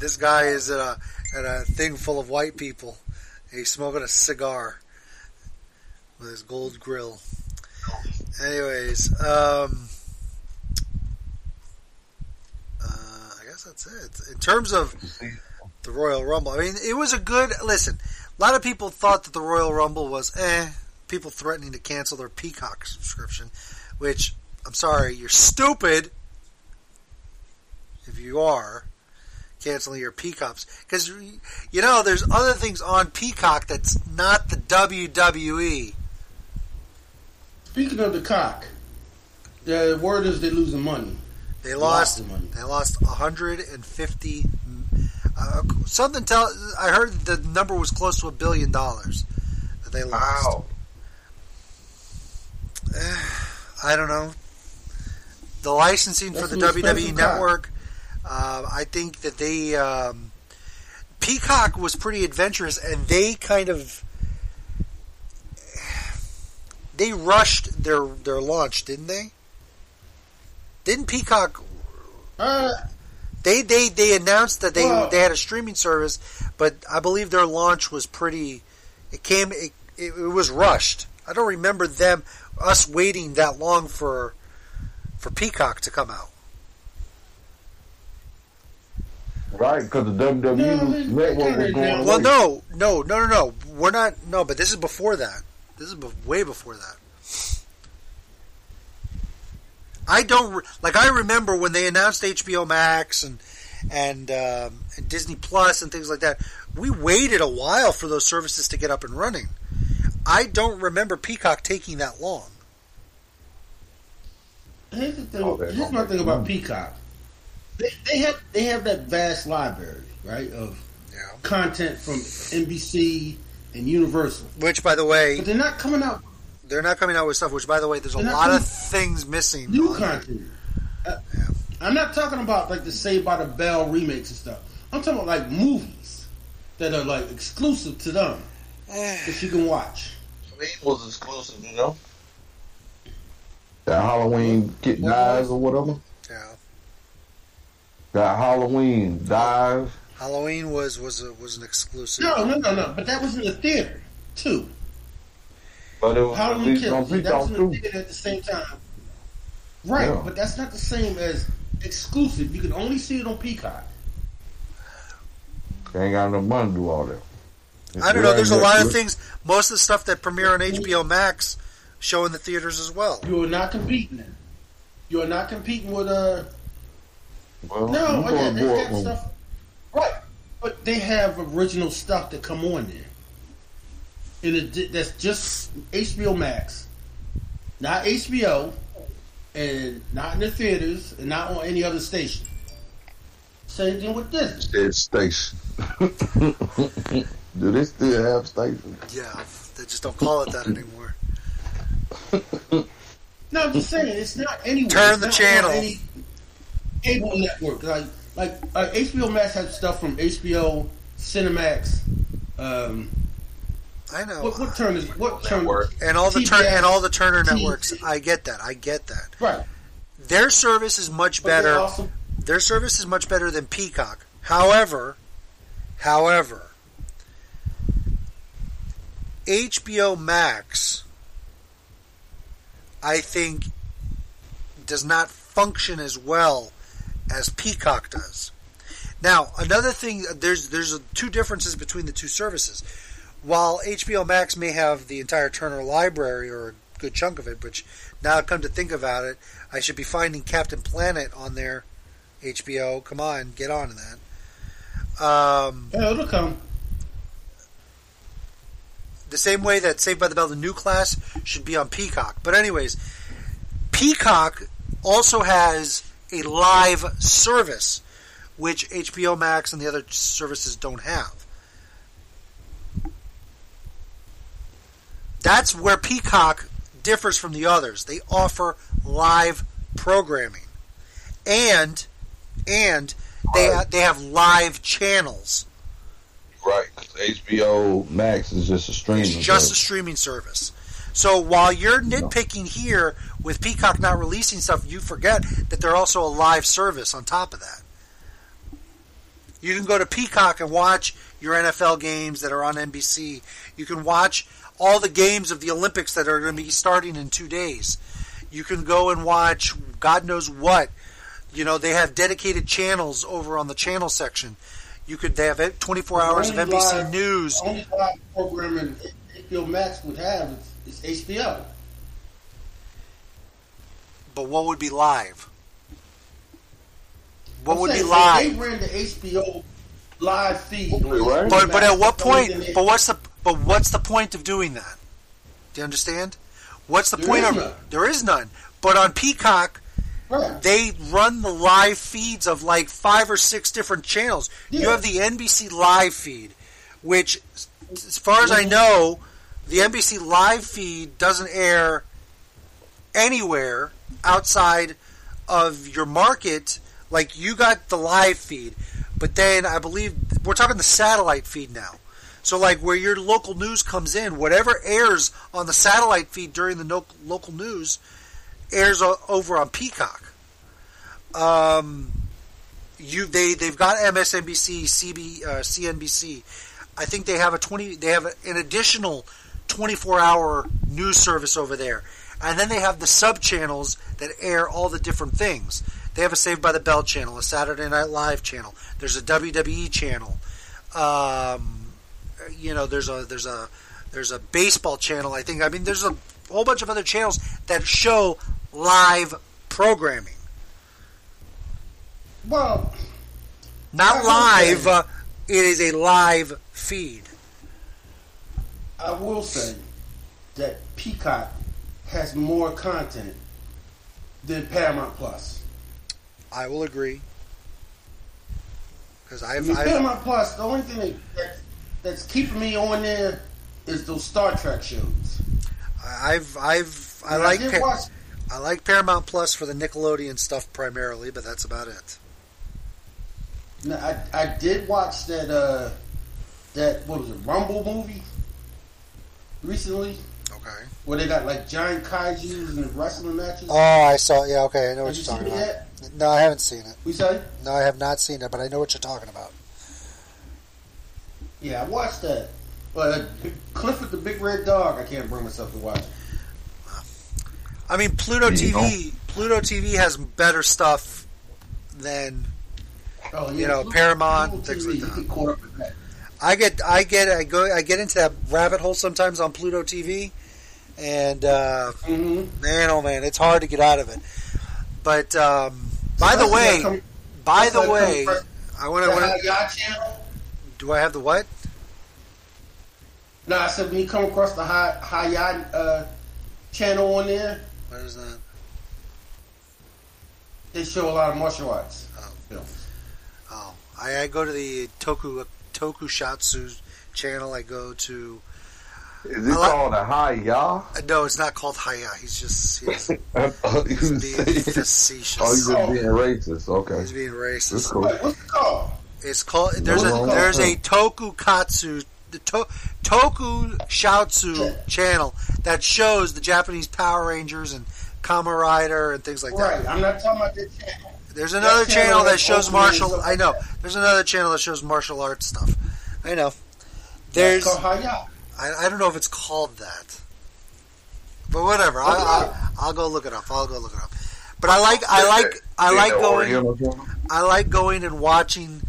this guy is at a at a thing full of white people. He's smoking a cigar with his gold grill. Anyways, um, uh, I guess that's it. In terms of the Royal Rumble, I mean, it was a good listen. A lot of people thought that the Royal Rumble was eh. People threatening to cancel their Peacock subscription, which I'm sorry, you're stupid. If you are canceling your Peacocks, because you know there's other things on Peacock that's not the. WWE. Speaking of the cock, the word is they're losing money. They lost. money. They lost 150. Uh, something tell. I heard the number was close to a billion dollars that they lost. Eh, I don't know. The licensing That's for the WWE network. cock. Uh, I think that they um, Peacock was pretty adventurous, and they kind of they rushed their their launch, didn't they? Didn't Peacock? Uh, they they they announced that they Well- they had a streaming service, but I believe their launch was pretty. It came. It, it, it was rushed. I don't remember them us waiting that long for for Peacock to come out. Right, because the WWE network was going Well, away. no, no, no, no, no. We're not. No, but this is before that. This is be- way before that. I don't re- like. I remember when they announced HBO Max and and, um, and Disney Plus and things like that. We waited a while for those services to get up and running. I don't remember Peacock taking that long. Here's the thing. Oh, here's my thing about Peacock. They, they have they have that vast library, right, of content from NBC and Universal. Which, by the way, but they're not coming out They're not coming out with stuff. Which, by the way, there's a lot coming- of things missing. new on there. content. Uh, I'm not talking about like the Saved by the Bell remakes and stuff. I'm talking about like movies that are like exclusive to them that you can watch. It was exclusive, you know. That Halloween Kit Dives or whatever. Yeah. That Halloween Dive. Halloween was was a, was an exclusive. No, no, no, no. But that was in the theater too. But it was Halloween released Kills. That was in the theater at the same time. Right, Yeah. but that's not the same as exclusive. You can only see it on Peacock. They ain't got enough money to do all that. I don't know. There's a If lot of things. Most of the stuff that premiere on HBO Max show in the theaters as well. You are not competing. You are not competing with uh Well, no, you oh, yeah, they more got on- stuff. Right, but they have original stuff that come on there, and it, that's just HBO Max, not HBO, and not in the theaters, and not on any other station. Same thing with Disney. Dead station. Do they still have stations? Yeah, they just don't call it that anymore. No, I'm just saying it's not anywhere. Turn It's the channel. Any cable network like like uh, HBO Max has stuff from HBO Cinemax. Um, I know. What, what turn is what turn? and all the turn and all the Turner TNT. networks. I get that. I get that. Right. Their service is much But better. also- Their service is much better than Peacock. However, however, HBO Max, I think, does not function as well as Peacock does. Now, another thing, there's there's two differences between the two services. While HBO Max may have the entire Turner library or a good chunk of it, which now come to think about it, I should be finding Captain Planet on there. HBO, come on, get on to that. Um, Yeah, it'll come. the same way that Saved by the Bell, the new class, should be on Peacock. But anyways, Peacock also has a live service, which HBO Max and the other services don't have. That's where Peacock differs from the others. They offer live programming, and and they they have live channels. Right. 'cause HBO Max is just a streaming. It's just a streaming service. So while you're nitpicking here with Peacock not releasing stuff, you forget that they're also a live service on top of that. You can go to Peacock and watch your NFL games that are on NBC. You can watch all the games of the Olympics that are going to be starting in two days. You can go and watch God knows what. You know, they have dedicated channels over on the channel section. You could they have 24 hours of NBC live- News. Only live programming HBO Max would have is, is HBO. But what would be live? What I'm would be saying, if live? They ran the HBO live feed. on But but at what that's the only point? But what's the but what's the point of doing that? Do you understand? What's the There point of none. there is none. But on Peacock, they run the live feeds of like five or six different channels. You have the NBC live feed, which, as far as I mm-hmm. know, the NBC live feed doesn't air anywhere outside of your market. Like you got the live feed, but then I believe we're talking the satellite feed now. So like where your local news comes in, whatever airs on the satellite feed during the no- local news airs o- over on Peacock. Um, you they they've got MSNBC, CB, uh, CNBC. I think they have a twenty. They have an additional twenty four hour news service over there, and then they have the sub channels that air all the different things. They have a Saved by the Bell channel, a Saturday Night Live channel. There's a WWE channel. Um, you know, there's a there's a there's a baseball channel. I think. I mean, there's a whole bunch of other channels that show live programming. Well, Not live. Uh, it is a live feed. I will say that Peacock has more content than Paramount Plus. I will agree. Because I mean, I've Paramount Plus, the only thing that, that, that's keeping me on there is those Star Trek shows. I've I've I And like Pa- watch- I like Paramount Plus for the Nickelodeon stuff primarily, but that's about it. Now, I, I did watch that uh that what was it Rumble movie recently. Okay. Where they got like giant kaiju's and wrestling matches. Oh, I saw. Yeah, okay, I know what Have you're you talking seen it about. No, I haven't seen it. We say? No, I have not seen it, but I know what you're talking about. Yeah, I watched that. But uh, Clifford the Big Red Dog, I can't bring myself to watch. I mean, Pluto TV. Pluto TV has better stuff than Oh, you know Pluto- Paramount Pluto things TV, like you that. Get caught up in that. I get, I get, I go, I get into that rabbit hole sometimes on Pluto TV, and uh, Mm-hmm. man, oh man, it's hard to get out of it. But um, by the way, come- by the way, I want to. Do I have the what? No, I said when you come across the high Hayat uh, channel on there, What is that? they show a lot of martial arts films. Oh, I, I go to the Toku Tokusatsu channel. I go to. Is it I like- called a high ya? Uh, No, it's not called Haya. He's just he's, you he's was being facetious. Oh, you just being racist. Okay. He's being racist. That's cool. What's it called? It's called. There's a it called? there's a Tokusatsu the to, Toku Shoutsu channel that shows the Japanese Power Rangers and Kamen Rider and things like Right, that. I'm not talking about that channel. There's another That channel channel that shows martial. up I know. There's another channel that shows martial arts stuff. I know. There's. That's called Hayat. I, I don't know if it's called that, but whatever. I, I, I'll go look it up. I'll go look it up. But I like I like I like going I like going and watching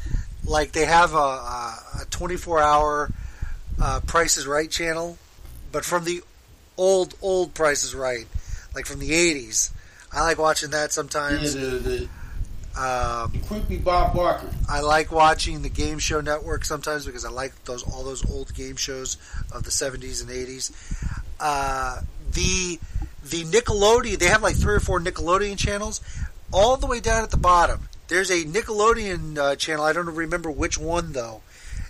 like they have a, a 24 hour uh, Price is Right channel, but from the old old Price is Right, like from the 80s. I like watching that sometimes. Yeah, the, the, Um, creepy Bob Barker. I like watching the Game Show Network sometimes because I like those all those old game shows of the 70s and 80s. Uh, the the Nickelodeon they have like three or four Nickelodeon channels. All the way down at the bottom, there's a Nickelodeon uh, channel. I don't remember which one though.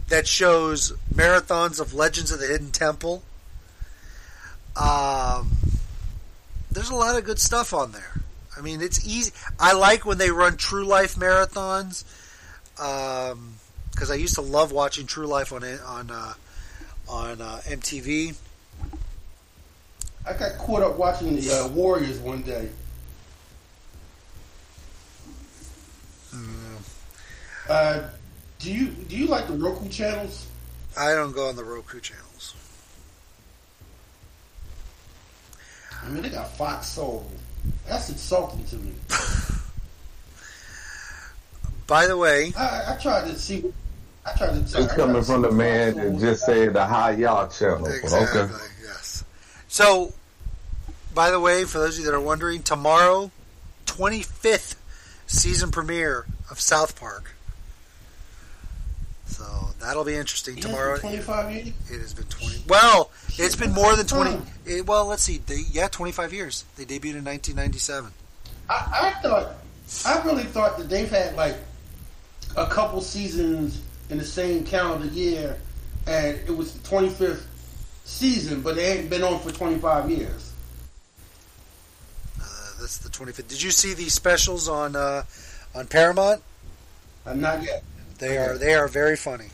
That shows marathons of Legends of the Hidden Temple. Um, there's a lot of good stuff on there. I mean, it's easy. I like when they run True Life marathons because I used to love watching True Life on on uh, on uh, MTV. I got caught up watching the uh, Warriors one day. Uh, do you do you like the Roku channels? I don't go on the Roku channels. I mean, they got Fox Soul. That's insulting to me. By the way, I, I tried to see. I tried to. It's I tried coming from the man Fox that just said the high y'all channel. Exactly. okay. Yes. So, by the way, for those of you that are wondering, tomorrow, 25th season premiere of South Park. That'll be interesting Yeah, tomorrow. for 25 years. It has been 20. Well, it's been more than 20. It, well, let's see. They, yeah, 25 years. They debuted in 1997. I, I thought, I really thought that they've had like a couple seasons in the same calendar year, and it was the 25th season, but they ain't been on for 25 years. Uh, that's the 25th. Did you see the specials on uh, on Paramount? Uh, not yet. They are they are very funny.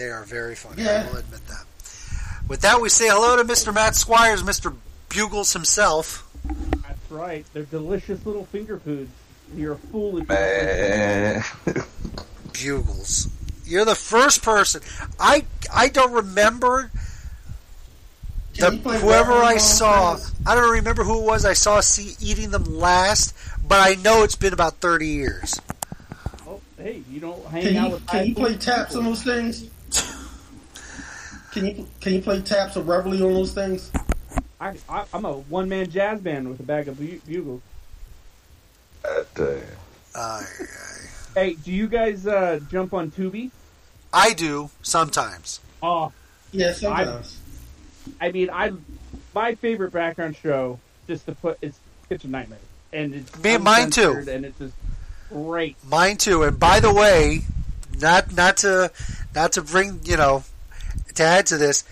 They are very funny. Yeah. I will admit that. With that, we say hello to Mr. Matt Squires, Mr. Bugles himself. That's right. They're delicious little finger foods. You're a fool if you Man. Bugles. You're the first person. I I don't remember the, Can you play whoever I saw. Friends? I don't remember who it was. I saw see, eating them last, but I know it's been about thirty years. Oh, hey, you don't hang Can out you with can you play taps people. on those things? Can you can you play taps or reveille on those things? I, I, I'm a one man jazz band with a bag of bu- bugles. Aye, Hey, do you guys uh, jump on Tubi? I do sometimes. Oh, Yeah, sometimes. I, I mean, I my favorite background show just to put is Kitchen Nightmare, and it's Me- mine too. and it's just great. Mine too. And by the way, not not to not to bring you know to add to this,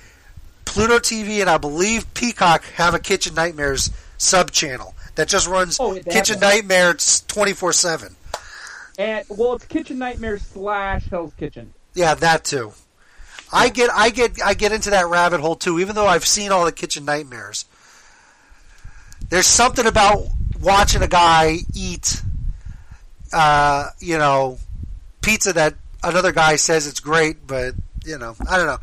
Pluto TV and I believe Peacock have a Kitchen Nightmares sub channel that just runs Oh, Kitchen. Nightmares twenty four seven. And well, it's Kitchen Nightmares slash Hell's Kitchen. Yeah, that too. I get I get I get into that rabbit hole too, even though I've seen all the Kitchen Nightmares. There's something about watching a guy eat, uh, you know, pizza that another guy says it's great, but you know, I don't know.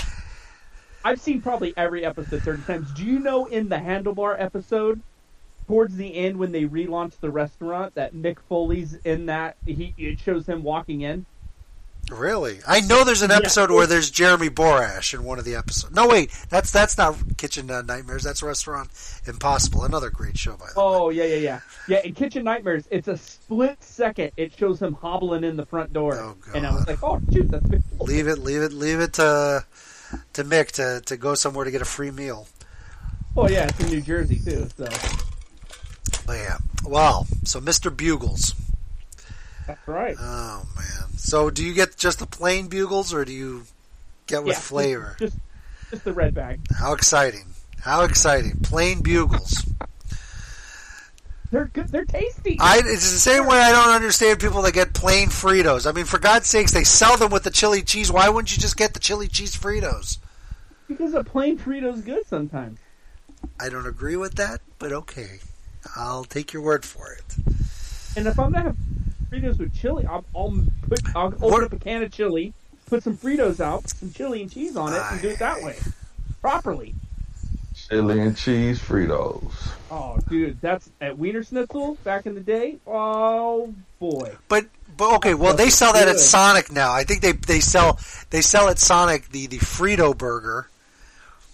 I've seen probably every episode thirty times. Do you know in the Handlebar episode, towards the end when they relaunch the restaurant, that Mick Foley's in that? He it shows him walking in. Really, I know there's an Yeah. episode where there's Jeremy Borash in one of the episodes. No, wait, that's that's not Kitchen uh, Nightmares. That's Restaurant Impossible, another great show by the way. Oh yeah, yeah, yeah, yeah. In Kitchen Nightmares, it's a split second. It shows him hobbling in the front door, oh, and I was like, oh shoot, that's Mick Foley. Leave it, leave it, leave it to to Mick to, to go somewhere to get a free meal. Oh yeah, it's in New Jersey too. So But yeah, wow. so Mr. Bugles. that's right. Oh man, so do you get just the plain Bugles, or do you get with Yeah, flavor? Just, just the red bag. How exciting! How exciting! Plain Bugles. They're good. They're tasty. I, it's the same way I don't understand people that get plain Fritos. I mean, for God's sakes, they sell them with the chili cheese. Why wouldn't you just get the chili cheese Fritos? because a plain Frito's good sometimes. I don't agree with that, but okay. I'll take your word for it. And if I'm gonna have Fritos with chili, I'll, I'll put I'll open up a can of chili, put some Fritos out, some chili and cheese on it, and do it that way, properly. Chili and cheese Fritos. Oh, dude, that's at Wienerschnitzel back in the day. Oh boy, But But okay, well they sell that at Sonic now. I think they they sell they sell at Sonic the the Frito burger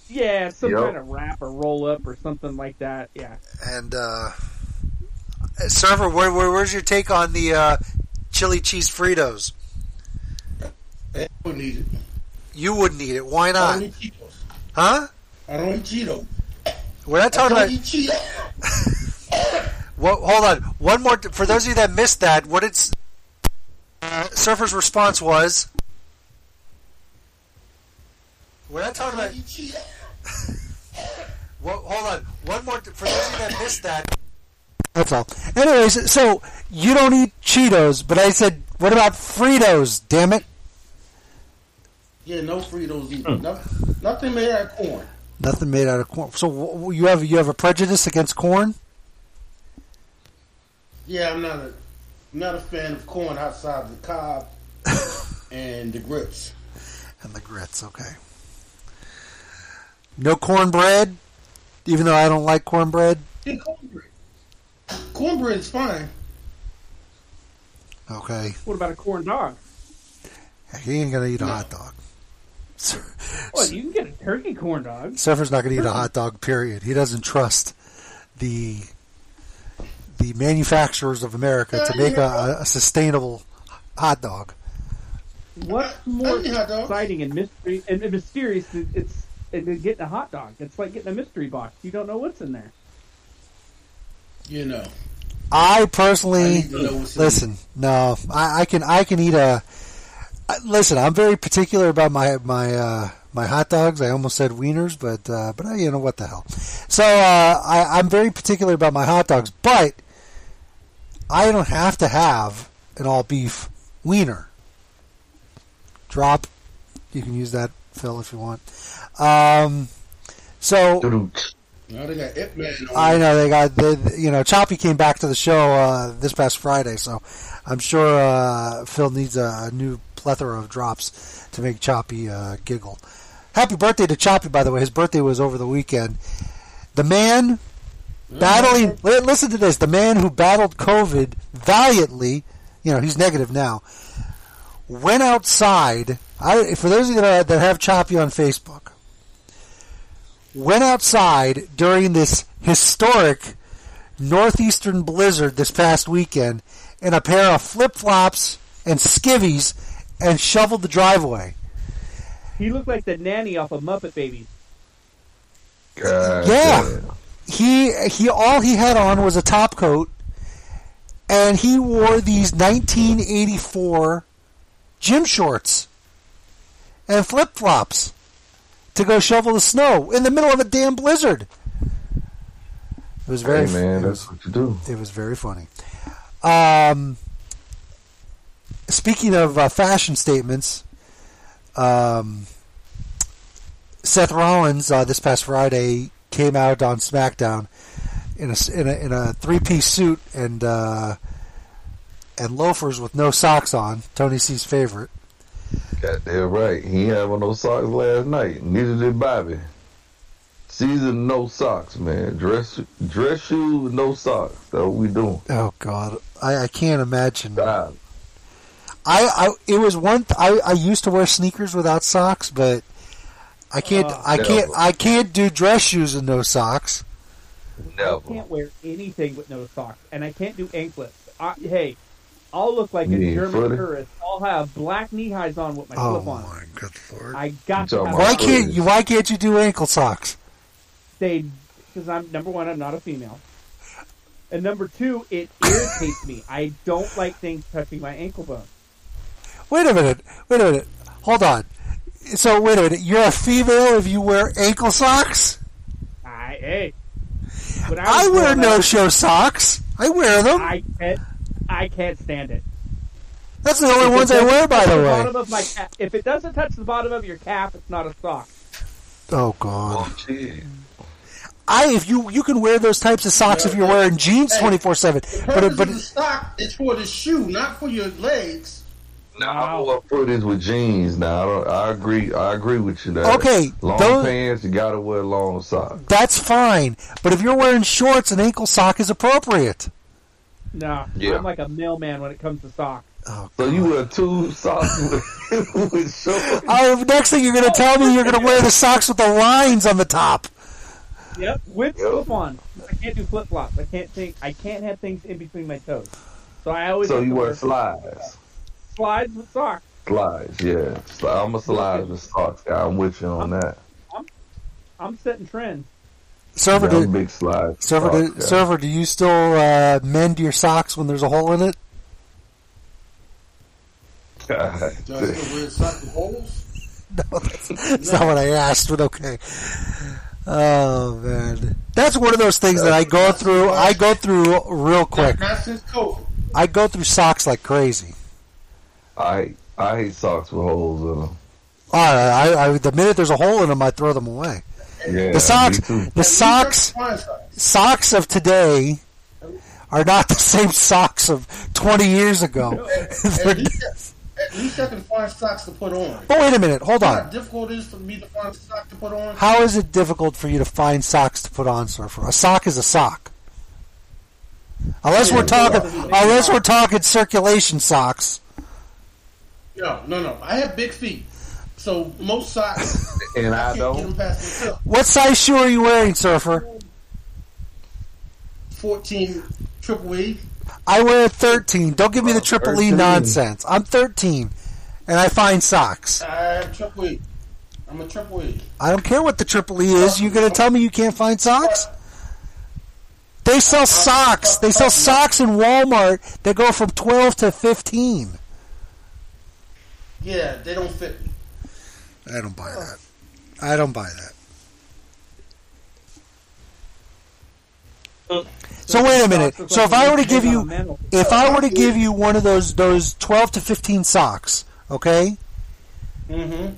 Yeah, some Yep. kind of wrap or roll up or something like that. Yeah. and uh Surfer, where, where where's your take on the uh chili cheese Fritos? I wouldn't eat it. You wouldn't eat it. Why not? don't eat Cheetos. Huh? I don't eat Cheetos. We're not talking I about don't eat Cheetos. Well, hold on. One more. For those of you that missed that, what it's uh, Surfer's response was. We're not talking about. well, hold on. One more. For those of you that missed that. That's all. Anyways, so you don't eat Cheetos, but I said, what about Fritos? Damn it! Yeah, no Fritos Hmm. either. No, nothing made out of corn. Nothing made out of corn. So you have you have a prejudice against corn? Yeah, I'm not a I'm not a fan of corn outside of the cob and the grits. And the grits, okay. No cornbread, even though I don't like cornbread. Yeah, cornbread. Cornbread is fine. Okay, What about a corn dog? he ain't gonna eat a hot dog. Well, you can get a turkey corn dog. Surfer's not gonna eat a hot dog. Period. He doesn't trust the the manufacturers of America to make a, a sustainable hot dog. What's more I eat hot dogs. exciting and mystery and and mysterious? than It's than getting a hot dog. It's like getting a mystery box. You don't know what's in there. You know. I I personally need to know what's in listen. No, I, I can I can eat a. I- Listen, I'm very particular about my my uh, my hot dogs. I almost said wieners, but uh, but you know what the hell. So uh, I, I'm very particular about my hot dogs, but I don't have to have an all beef wiener. Drop. You can use that, Phil, if you want. Um, so They got Ip Man. I know they got the you know Choppy came back to the show uh, this past Friday, so I'm sure uh, Phil needs a, a new plethora of drops to make Choppy uh, giggle. Happy birthday to Choppy, by the way. His birthday was over the weekend. The man battling. li- Listen to this. The man who battled COVID valiantly. You know he's negative now. Went outside. I, for those of you that, that have Choppy on Facebook, went outside during this historic northeastern blizzard this past weekend in a pair of flip flops and skivvies and shoveled the driveway. He looked like the nanny off of Muppet Babies. God yeah. He he all he had on was a top coat and he wore these 1984 gym shorts and flip flops to go shovel the snow in the middle of a damn blizzard. It was very Hey, man, that's what you do. It was very funny. Um, speaking of uh, fashion statements, um, Seth Rollins uh, this past Friday came out on SmackDown in a in a, in a three piece suit and uh, and loafers with no socks on. Tony C's favorite. Goddamn right. He ain't have on no socks last night. Neither did Bobby. Season no socks, man. Dress dress shoes with no socks. That's what we doing. Oh God, I, I can't imagine. God. I, I it was one. Th- I I used to wear sneakers without socks, but I can't. Oh. I can't. Never. I can't do dress shoes and no socks. I can't wear anything with no socks, and I can't do anklets. I, hey, I'll look like a You mean German footy? tourist. I'll have black knee highs on with my Oh slip on. my good lord! I got You to talking have about Why can't you? Why can't you do ankle socks? They, because I'm number one, I'm not a female, and number two, it irritates me. I don't like things touching my ankle bone. Wait a minute. Wait a minute. Hold on. So wait a minute. You're a female if you wear ankle socks. I hey, I, I wear no-show socks. I wear them. I can't. I can't stand it. That's the only If ones I wear, by touch the way. Bottom of my ca- if it doesn't touch the bottom of your calf, it's not a sock. Oh God. Oh, shit. I if you you can wear those types of socks if you're wearing jeans twenty four seven. But it, but the it, stock is for the shoe, not for your legs. Now I wear footies with jeans. Now I, don't, I agree. I agree with you. That Okay, long those- pants. You gotta wear long socks. that's fine. But if you're wearing shorts, an ankle sock is appropriate. No, Yeah. I'm like a mailman when it comes to socks. Oh, so you wear two socks with, with shorts. Oh, next thing you're going to oh, tell me you're going to wear the socks with the lines on the top. Yep, with slip on. I can't do flip flops. I can't think. I can't have things in between my toes. So I always. So you wear slides. slides with socks. Slides, yeah. So I'm a slides with socks guy. I'm with you on that. I'm, I'm setting trends. Surfer, do, big slide. Surfer, socks do, guy. Surfer, do you still uh, mend your socks when there's a hole in it? God. Do I still wear socks with holes? No, that's, that's not what I asked, but okay. Oh man, that's one of those things that I go through. I go through real quick. Not since COVID. I go through socks like crazy. I I hate socks with holes in them. All right, I, I, the minute there's a hole in them, I throw them away. Yeah, the socks, the socks, socks of today are not the same socks of 20 years ago. At least, at least I can find socks to put on. But wait a minute, hold You know How difficult it is for me to find a sock to put on? How is it difficult for you to find socks to put on, Surfer? A sock is a sock. Unless we're talking, unless we're talking circulation socks. No, no, no. I have big feet, so most socks And I can't get them don't. past. What size shoe are you wearing, Surfer? Fourteen triple E. I wear 13. Don't give me the oh, triple E nonsense. I'm 13, and I find socks. I have triple E. I'm a triple E. I don't care what the triple E is. You're gonna tell me you can't find socks? They sell socks. They sell socks in Walmart that go from 12 to 15. Yeah, they don't fit me. I don't buy that. I don't buy that. So wait a minute. So if I were to give you, if I were to give you one of those those 12 to 15 socks, okay, Mm-hmm.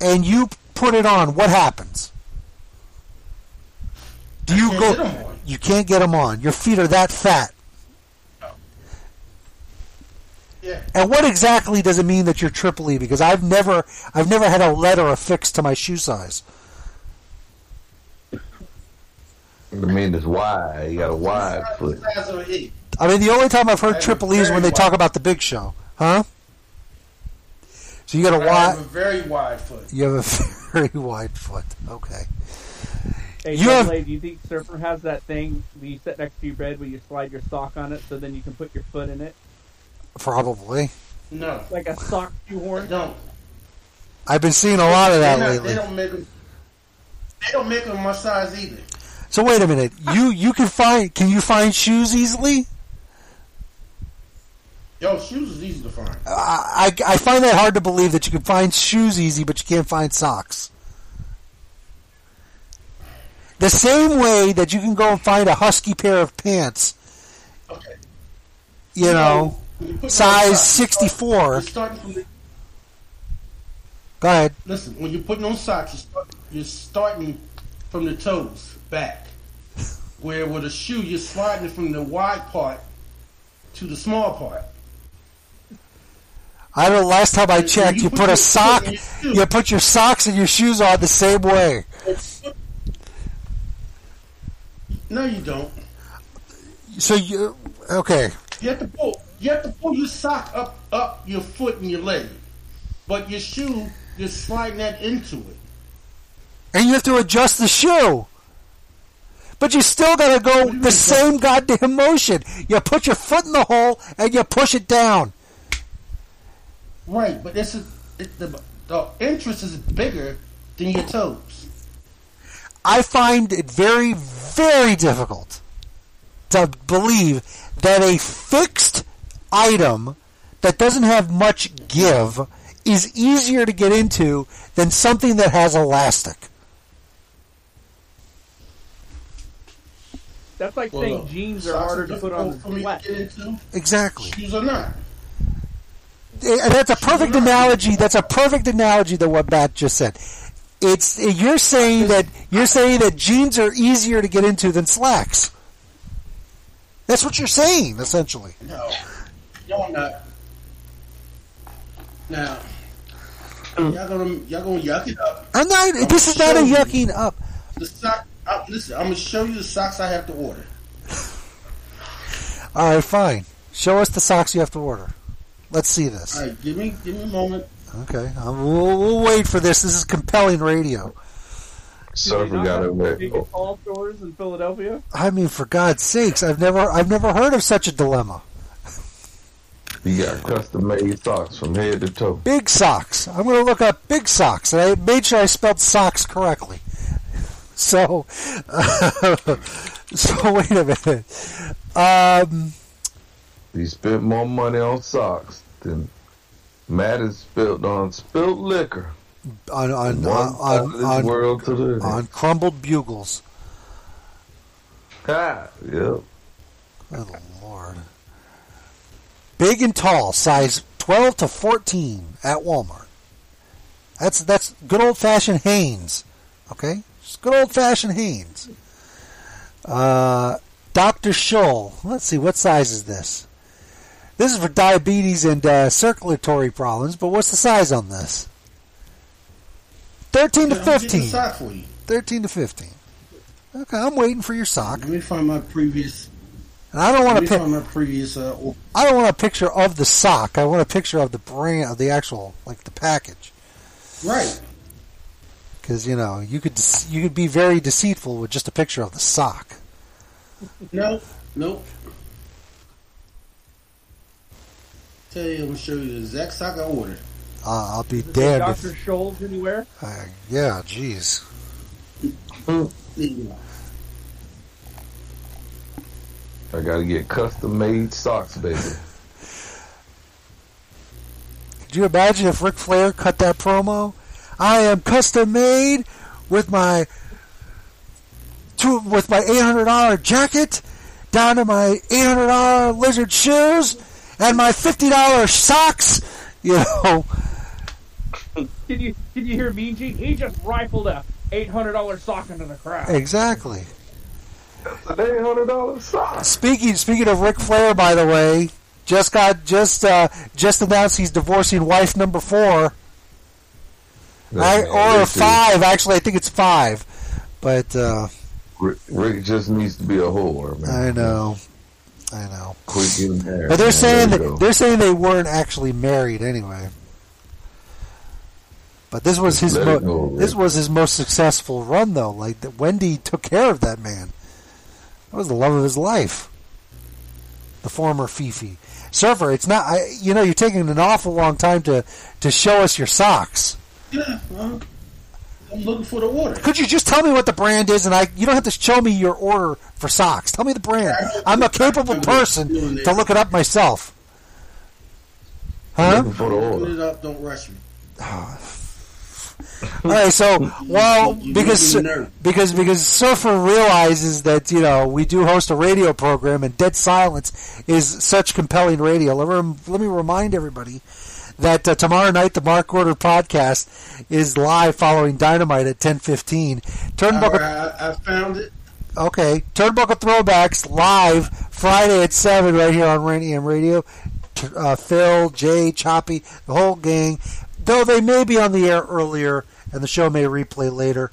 and you put it on, what happens? Do you can't go? get 'em on. You can't get them on. Your feet are that fat. Yeah. And what exactly does it mean that you're triple E? Because I've never, I've never had a letter affixed to my shoe size. I mean, it's wide. You got a wide foot. Size of an E. I mean, the only time I've heard triple a E is when very they talk about the Big Show, huh? So you got a I wide. have a very wide foot. you have a very wide foot. Okay. Hey, You have- Dudley, do you think Surfer has that thing where you sit next to your bed where you slide your sock on it so then you can put your foot in it? Probably. No, Like a sock shoehorn? don't. I've been seeing a lot of that not- lately. They don't make them. They don't make them my size either. So wait a minute. You you can find can you find shoes easily? Yo, shoes is easy to find. I I I find that hard to believe that you can find shoes easy, but you can't find socks. The same way that you can go and find a husky pair of pants, Okay. you know, When you put size sixty four. You're starting from the, Go ahead. listen, when you're putting on socks, you're, start, you're starting from the toes back. Where with a shoe, you're sliding from the wide part to the small part. I don't. Last time I checked, you you put put a sock. foot in your shoe- You put your socks and your shoes on the same way. No, you don't. So you okay? You have to pull. You have to pull your sock up, up your foot and your leg, but your shoe, you're sliding that into it. And you have to adjust the shoe. But you still got to go the same goddamn motion. You put your foot in the hole and you push it down. Right, but this is it, the the entrance is bigger than your toes. I find it very, very difficult to believe that a fixed item that doesn't have much give is easier to get into than something that has elastic. That's like Well, saying look, jeans are socks harder to put on difficult for than to sweat. Exactly. Shoes are not. And that's a perfect analogy. That's a perfect analogy to what Matt just said. It's uh, you're saying that you're saying that jeans are easier to get into than slacks. That's what you're saying, essentially. No, no, I'm not. Now, Mm. y'all gonna y'all gonna yuck it up. I'm not. This is not a yucking up. The sock. I, listen, I'm gonna show you the socks I have to order. All right, fine. Show us the socks you have to order. Let's see this. All right, give me give me a moment. Okay, um, we'll, we'll wait for this. This is compelling radio. Surfer got it Big wet. stores in Philadelphia. I mean, for God's sakes, I've never I've never heard of such a dilemma. You got custom made socks from head to toe. Big socks. I'm going to look up big socks, and I made sure I spelled socks correctly. So, so wait a minute. Um, He spent more money on socks than Matt has spent on spilled liquor. on on on on, on, world to on crumbled bugles. Ha, yep. Good lord. Big and tall, size 12 to 14 at Walmart. That's that's good old fashioned Hanes. Okay? Just good old fashioned Hanes. Uh, Dr. Scholl. Let's see, what size is this? This is for diabetes and uh, circulatory problems, but what's the size on this? 13 to Yeah, I'm getting 15. the sock for you. 13 to 15. Okay, I'm waiting for your sock. Let me find my previous. And I don't want Let to me pick. find my previous. Uh, or- I don't want a picture of the sock. I want a picture of the brand, of the actual, like the package. right. Because you know, you could dece- you could be very deceitful with just a picture of the sock. No. Nope. Tell you, I'm gonna show you the exact sock I ordered. Uh, I'll be Is it damned. Dr. If, Scholl's anywhere? uh, yeah, jeez. I gotta get custom made socks, baby. Could you imagine if Ric Flair cut that promo? I am custom made with my two with my eight hundred dollar jacket down to my eight hundred dollar lizard shoes and my fifty dollar socks. You know, Can you can you hear Mean Gene? He just rifled a eight hundred dollar sock into the crowd. exactly. An eight hundred dollar sock. Speaking speaking of Ric Flair, by the way, just got just uh, just announced he's divorcing wife number four, I, or Ric is- five. Actually, I think it's five. But uh, Ric, Ric just needs to be a whore, man. I know, I know. Quit getting married. But they're man. saying There that go. they're saying they weren't actually married anyway. But this was his mo- go, this was his most successful run though. Like that Wendy took care of that man. That was the love of his life. The former Fifi. Surfer, it's not I you know, you're taking an awful long time to to show us your socks. Yeah. Well, I'm looking for the order. Could you just tell me what the brand is and I you don't have to show me your order for socks. Tell me the brand. I'm a capable person to look it up myself. Huh? Looking for the Open order. it up. Don't rush me. Ah, All right, so well, because making me nervous. because because Surfer realizes that you know we do host a radio program, and Dead Silence is such compelling radio. Let me, let me remind everybody that uh, tomorrow night the Mark Order podcast is live following Dynamite at ten fifteen. Turnbuckle, right, I, I found it. okay, Turnbuckle Throwbacks live Friday at seven right here on Rant EM Radio. Uh, Phil, Jay, Choppy, the whole gang. Though they may be on the air earlier, and the show may replay later.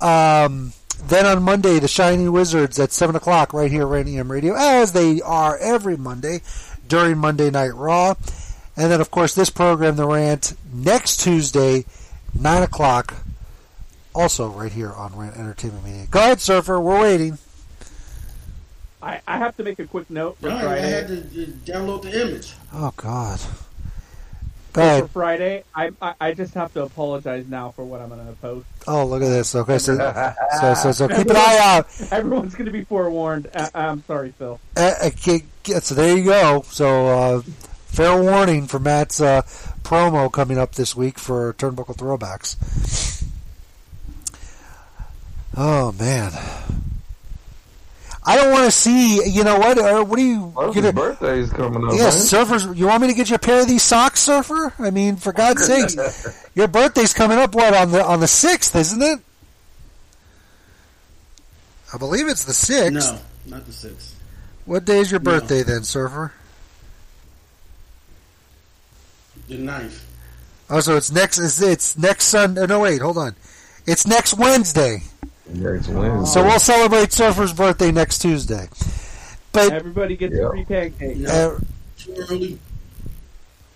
Um, then on Monday, the Shining Wizards at seven o'clock right here, at Randy Radio, as they are every Monday during Monday Night Raw. And then, of course, this program, The Rant, next Tuesday, nine o'clock, also right here on Rant Entertainment Media. Go ahead, Surfer. We're waiting. I, I have to make a quick note for All right, I had to download the image. Oh God. Go for. Friday, I, I I just have to apologize now for what I'm going to post. Oh, look at this. Okay, so so so, so keep an eye out. Everyone's going to be forewarned. I, I'm sorry, Phil. Uh, okay, so there you go. So uh, fair warning for Matt's uh, promo coming up this week for Turnbuckle Throwbacks. Oh man. I don't want to see. You know what? Uh, what do you? Well, get his a- birthday's coming up. Yes, man. surfers. You want me to get you a pair of these socks, surfer? I mean, for God's sake, your birthday's coming up. What on the on the sixth, isn't it? I believe it's the sixth. No, not the sixth. What day is your No. birthday then, surfer? The ninth. Oh, so it's next. It's, it's next Sunday. No, wait, hold on. It's next Wednesday. Next So we'll celebrate Surfer's birthday next Tuesday. But Everybody gets Yeah. free pancakes. No, uh, too early.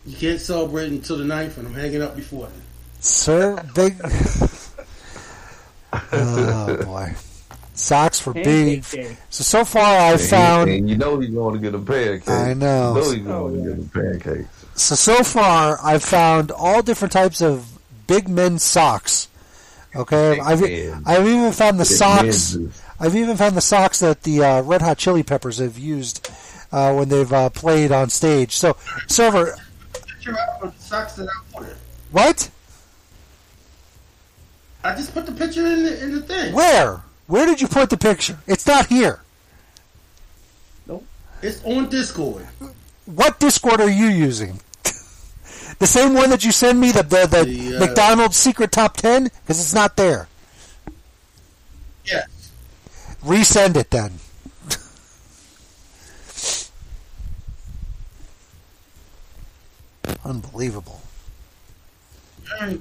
You can't celebrate until the ninth, and I'm hanging up before then. Sir, big. oh boy, socks for Pancake big. day. So so far I've And he- found. and you know he's going to get a pancake. I know. You know he's going to get a pancake. So so far I've found all different types of big men socks. Okay, I've. I've even found the socks. I've even found the socks that the uh, Red Hot Chili Peppers have used uh, when they've uh, played on stage. So, Surfer, Picture of the socks that I ordered. what? I just put the picture in the, in the thing. Where? Where did you put the picture? It's not here. Nope. It's on Discord. What Discord are you using? The same one that you send me the the, the, The, uh, McDonald's secret top ten because it's not there. Yes. Resend it then. Unbelievable. All right.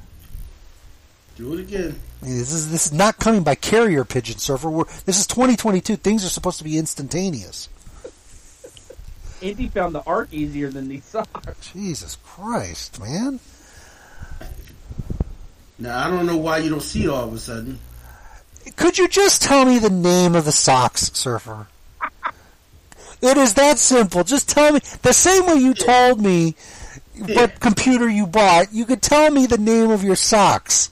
Do it again. This is this is not coming by carrier pigeon Surfer. We're, this is 2022. Things are supposed to be instantaneous. Indy found the arc easier than these socks. Jesus Christ, man! Now, I don't know why you don't see it all of a sudden. Could you just tell me the name of the socks, Surfer? It is that simple. Just tell me the same way you told me what computer you bought. You could tell me the name of your socks.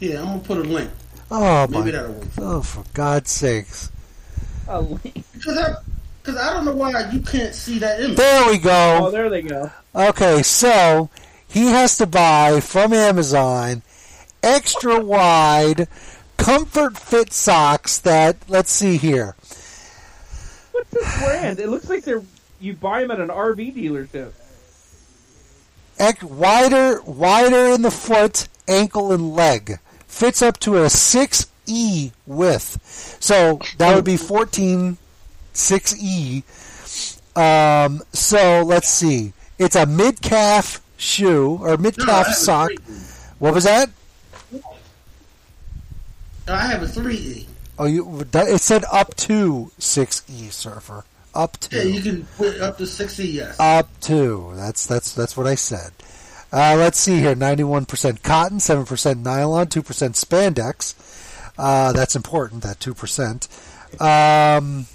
Yeah, I'm gonna put a link. Oh Maybe my! that'll work. Oh, for God's sakes! A link. Because I, cause I don't know why you can't see that image. There we go. Oh, there they go. Okay, so he has to buy from Amazon extra wide comfort fit socks that let's see here. What's this brand? It looks like they're you buy them at an RV dealership. Ec- wider wider in the foot, ankle and leg. Fits up to a 6E width. So that would be 14 6E. Um, so let's see. It's a mid calf shoe or mid calf a sock. What was that? I have a 3E. Oh, you it said up to 6E surfer. Up to. Yeah, you can put up to 6E, yes. Up to. That's that's that's what I said. Uh, let's see here. Ninety-one percent cotton, seven percent nylon, two percent spandex. Uh, that's important. That two percent. Um,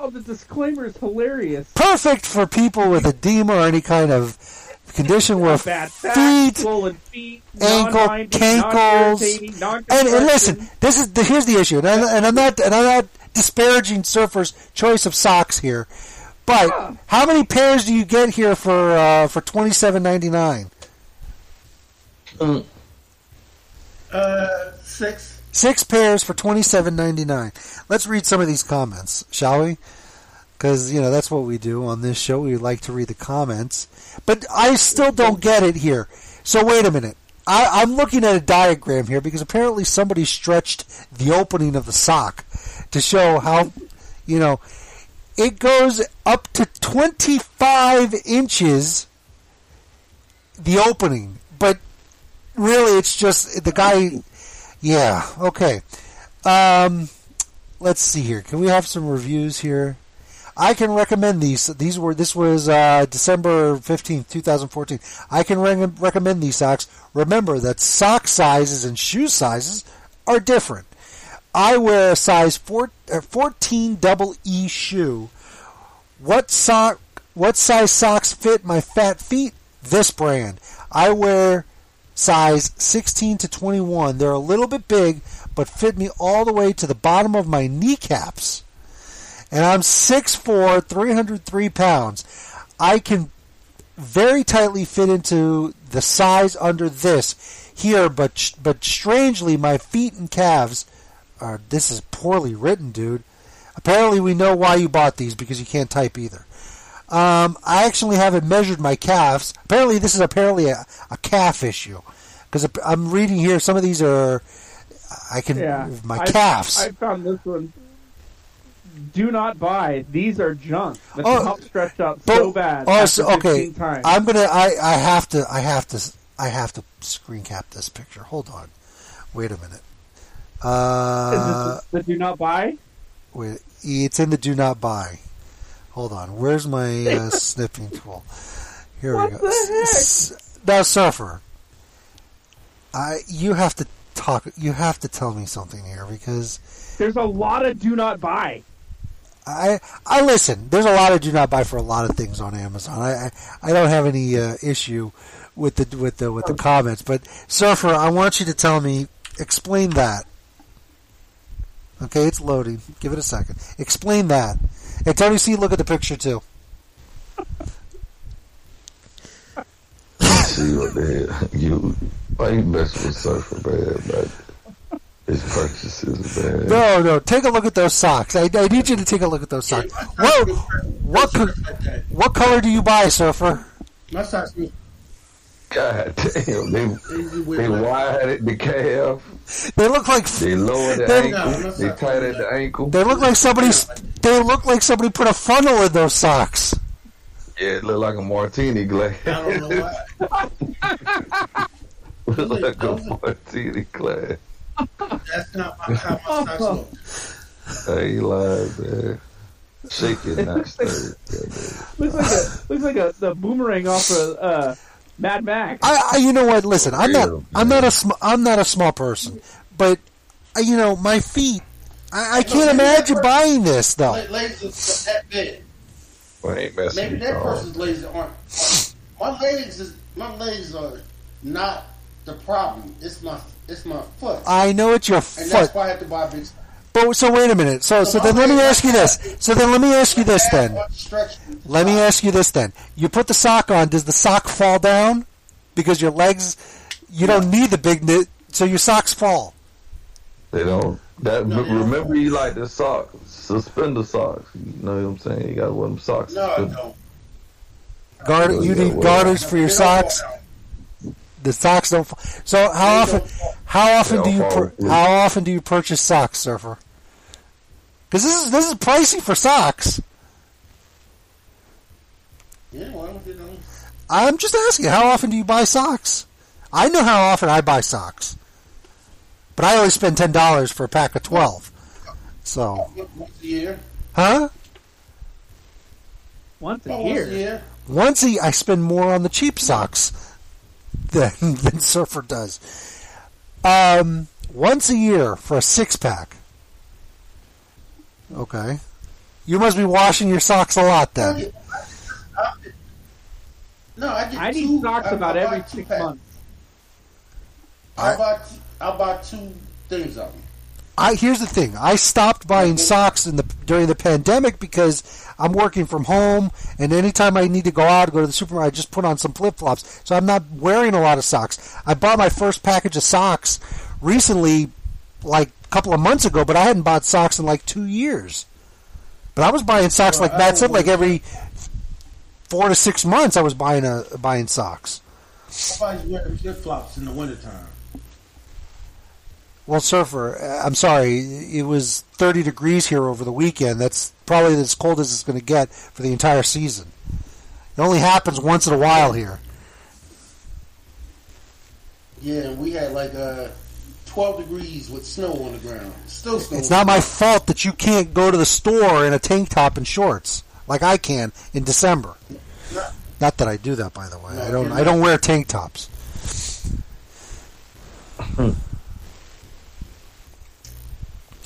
Oh, the disclaimer is hilarious. perfect for people with edema or any kind of condition where Bad feet, swollen feet, ankle, non-binding, cankles, non-irritating, and, and listen, this is the, here's the issue, and, I, and I'm not and I'm not disparaging surfers' choice of socks here, but how many pairs do you get here for uh, for twenty seven ninety nine? Uh, six. Six pairs for twenty seven ninety nine. Let's read some of these comments, shall we? Because you know that's what we do on this show. We like to read the comments, but I still don't get it here. So wait a minute. I, I'm looking at a diagram here because apparently somebody stretched the opening of the sock to show how, you know, it goes up to 25 inches. The opening, but really it's just the guy yeah, okay. Um, let's see here. Can we have some reviews here? I can recommend these. These were this was uh, December fifteenth, two thousand fourteen. I can re- recommend these socks. Remember that sock sizes and shoe sizes are different. I wear a size four, uh, 14 double E shoe. What sock? What size socks fit my fat feet? This brand. I wear size 16 to 21. They're a little bit big, but fit me all the way to the bottom of my kneecaps. And I'm 6'4", 303 pounds. I can very tightly fit into the size under this here, but but strangely, my feet and calves are. This is poorly written, dude. Apparently, we know why you bought these because you can't type either. Um, I actually haven't measured my calves. Apparently, this is apparently a, a calf issue because I'm reading here. Some of these are. I can Yeah, my I- calves. I found this one. Do not buy. These are junk. The Oh, top stretched out But- so bad. Oh, so, okay. Times. I'm gonna. I, I have to. I have to. I have to screen cap this picture. Hold on. Wait a minute. Uh, Is this the do not buy? wait. It's in the do not buy. Hold on. Where's my uh, snipping tool? Here What we go. the heck? S- Now, Surfer, I you have to talk. You have to tell me something here because There's a lot of do not buy. I I listen. There's a lot of do not buy for a lot of things on Amazon. I I, I don't have any uh, issue with the with the with the comments, but Surfer, I want you to tell me. Explain that. Okay, it's loading. Give it a second. Explain that. And Tony C, look at the picture too. See what the hell you? Why you messing with Surfer, man? Like, his purchases, man. No, no. Take a look at those socks. I, I need you to take a look at those socks. Whoa, what co- what color do you buy, Surfer? My socks. God damn, they they wide it, the calf. They look like They lower the They- ankle. They tight at the ankle. They look like somebody. They look like somebody put a funnel in those socks. Yeah, it looked like a martini glass. I don't know why. look like a martini glass. That's not my, how my socks look. Hey, he lies, man. Shake it, not stir. Looks like a looks like a the boomerang off of uh, Mad Max. I, I, you know what? Listen, I'm not. I'm not a. Sm- I'm not a small person, but uh, you know my feet. I, I can't imagine buying this though. La- Legs is that big. Well, ain't messing Maybe with that dog. person's legs aren't. My legs is my legs are not the problem. It's my it's my foot. I know it's your foot and foot. that's why I have to buy a big. But so wait a minute. So so then let me ask you this. So then let me ask you this then. Let me ask you this then. You put the sock on. Does the sock fall down? Because your legs, you don't need the big knit, so your socks fall. They don't. That remember you like the socks, suspender socks. You know what I'm saying? You got one of them socks. No, I suspenders. don't. Guard. You need garters for your socks. The socks don't. Fall. So how often? How often do you? Pur- how often do you purchase socks, Surfer? Because this is this is pricey for socks. Yeah, well, you know. I'm just asking. How often do you buy socks? I know how often I buy socks, but I only spend ten dollars for a pack of twelve. So, Once a year. huh? Once a Oh, year. Once a year. Once a, I spend more on the cheap socks than, than Surfer does. Um, once a year for a six pack. Okay. You must be washing your socks a lot then. No, I get I two. need socks I- about I every two six packs. months. I buy I buy two things of them. I here's the thing. I stopped buying socks in the during the pandemic because I'm working from home, and anytime I need to go out, go to the supermarket, I just put on some flip flops. So I'm not wearing a lot of socks. I bought my first package of socks recently, like a couple of months ago, but I hadn't bought socks in like two years. But I was buying socks like Matt said, like every four to six months. I was buying a buying socks. Wearing flip flops in the wintertime. Well, Surfer, uh, I'm sorry. It was 30 degrees here over the weekend. That's probably as cold as it's going to get for the entire season. It only happens once in a while here. Yeah, and we had like uh, 12 degrees with snow on the ground. Still snow. It's not my fault that you can't go to the store in a tank top and shorts like I can in December. Not that I do that, by the way. I don't. I don't wear tank tops.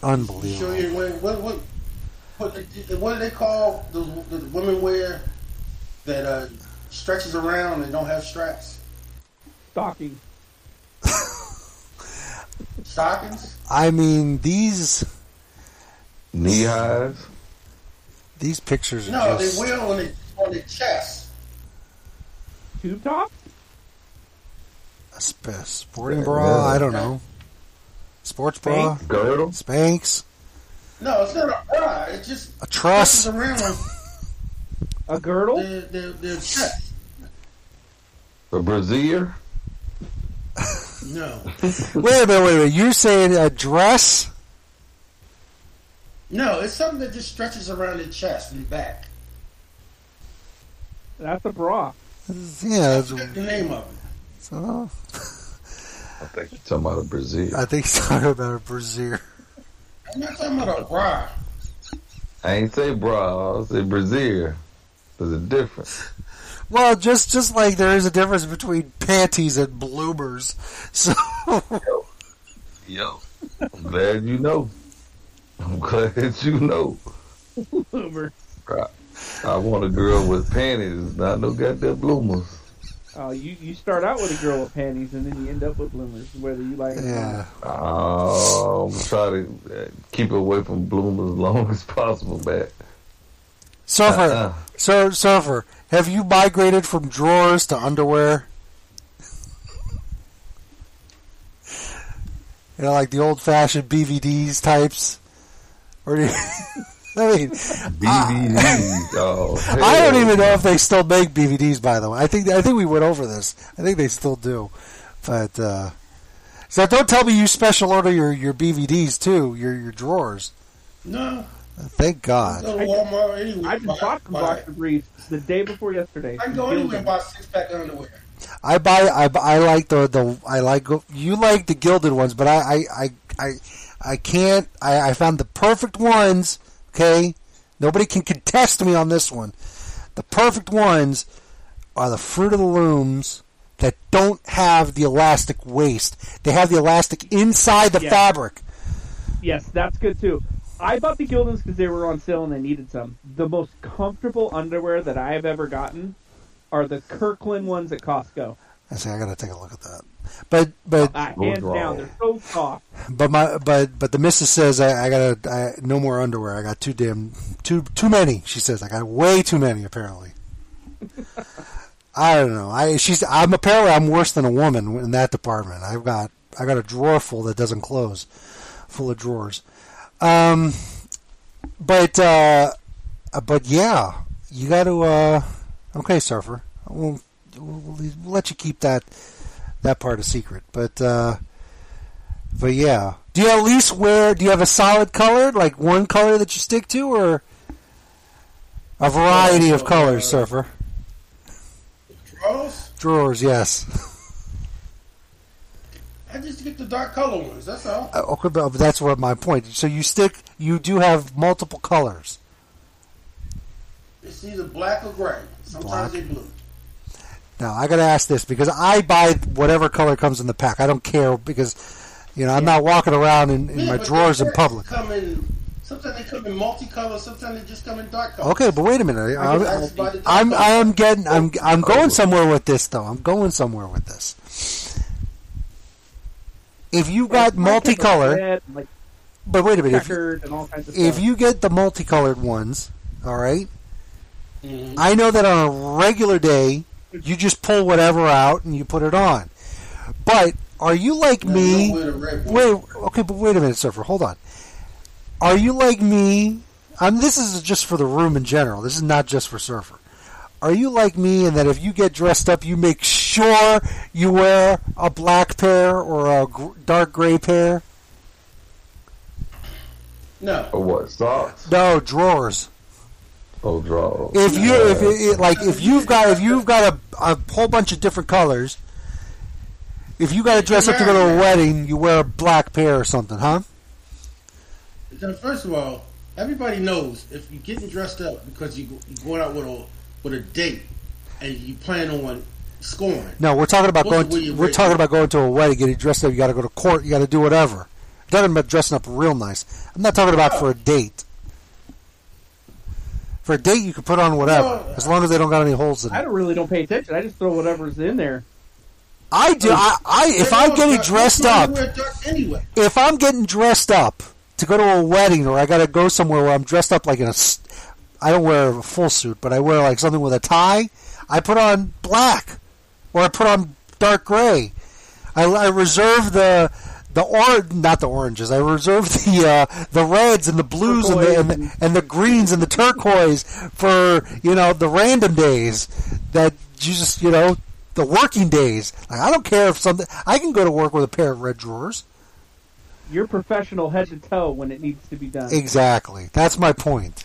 Unbelievable. Sure, you wear what what what, what do they call the, the women wear that uh, stretches around and don't have straps? Stocking. Stockings? I mean, these knee highs. These pictures are No, just. they wear on the on the chest. Tube top? a sp- sporting bra. I don't know. Sports bra. Spanx? Girdle? Spanx. No, it's not a bra. It's just A truss. stretches around A girdle? their, their, their chest. A brazier. No, wait a minute. Wait a minute. You're saying a dress? no, it's something that just stretches around the chest and back. That's a bra. Yeah. That's the name of it. So, I think you're talking about a brazier. I think he's talking about a brazier. I'm not talking about a bra. I ain't say bra. I say brassiere. There's a difference. Well, just just like there is a difference between panties and bloomers. So Yo, I'm glad you know. I'm glad you know. Bloomer. I, I want a girl with panties, not no goddamn bloomers. Oh, you, you start out with a girl with panties and then you end up with bloomers, whether you like it or Yeah. Oh, I'm trying to uh, keep away from bloomers as long as possible, man. Surfer, Uh-uh. sir, surfer, have you migrated from drawers to underwear? You know, like the old-fashioned BVDs types, or do you, I mean, BVDs. oh, I don't even know if they still make BVDs. By the way, I think I think we went over this. I think they still do, but uh, so don't tell me you special order your, your BVDs too, your your drawers. No. Thank God. Go to Walmart anyway. I just bought some boxer briefs the day before yesterday. I can go anywhere and buy six pack underwear. I buy. I, I like the the. I like you like the Gildan ones, but I I I I, I can't. I, I found the perfect ones. Okay, nobody can contest me on this one. The perfect ones are the Fruit of the Looms that don't have the elastic waist. They have the elastic inside the Yeah. fabric. Yes, that's good too. I bought the Gildans because they were on sale and I needed some. The most comfortable underwear that I have ever gotten are the Kirkland ones at Costco. I say I gotta take a look at that. But but Uh, hands down, they're so soft. But my but but the missus says I, I gotta I, no more underwear. I got too damn too too many. She says I got way too many apparently. I don't know. I she's I'm apparently I'm worse than a woman in that department. I've got I got a drawer full that doesn't close, full of drawers. Um, but uh, but yeah, you got to uh, okay, surfer. We'll, we'll, we'll let you keep that that part a secret. But uh, but yeah, do you at least wear? Do you have a solid color, like one color that you stick to, or a variety of colors, surfer? Drawers? Drawers, yes. I just get the dark color ones. That's all. Uh, Okay, but that's what my point. So you stick, you do have multiple colors. It's either black or gray. Sometimes they blue. Now I got to ask this because I buy whatever color comes in the pack. I don't care because you know I'm not walking around in, in Yeah, my drawers in public. Come in. Sometimes they come in multicolor. Sometimes they just come in dark color. Okay, but wait a minute. I I'm, I just buy the dark I'm. I am getting. I'm. I'm going somewhere with this, though. I'm going somewhere with this. If you got multicolor, Red, like but wait a minute. If, checkered and all kinds of if stuff. you get the multicolored ones, all right, Mm-hmm. I know that on a regular day, you just pull whatever out and you put it on. But are you like me? nowhere to red one. Wait, okay, but wait a minute, Surfer. Hold on. Are you like me? Um, this is just for the room in general. This is not just for Surfer. Are you like me in that if you get dressed up, you make sure you wear a black pair or a gr- dark gray pair? No. Or what? Socks? No, drawers. Oh, draw. If you if it, it- like if you've got if you've got a, a whole bunch of different colors, if you got to dress up to go to a wedding, you wear a black pair or something, huh? Now, First of all, everybody knows if you're getting dressed up because you you're going out with a with a date and you plan on scoring. No, we're talking about Supposed going. to wear To, your we're talking about going to a wedding, getting dressed up. You got to go to court. You got to do whatever. I'm talking about dressing up real nice. I'm not talking about for a date. For a date, you can put on whatever, Well, as long as they don't got any holes in I it. don't really don't pay attention. I just throw whatever's in there. I do. I, I if I'm getting dressed up, anyway. if I'm getting dressed up to go to a wedding or I got to go somewhere where I'm dressed up like in a, s- I don't wear a full suit, but I wear like something with a tie. I put on black, or I put on dark gray. I, I reserve the the or not the oranges. I reserve the uh, the reds and the blues and the, and the and the greens and the turquoise for you know the random days that you just you know the working days. Like I don't care if something. I can go to work with a pair of red drawers. You're professional head to toe when it needs to be done. Exactly. That's my point.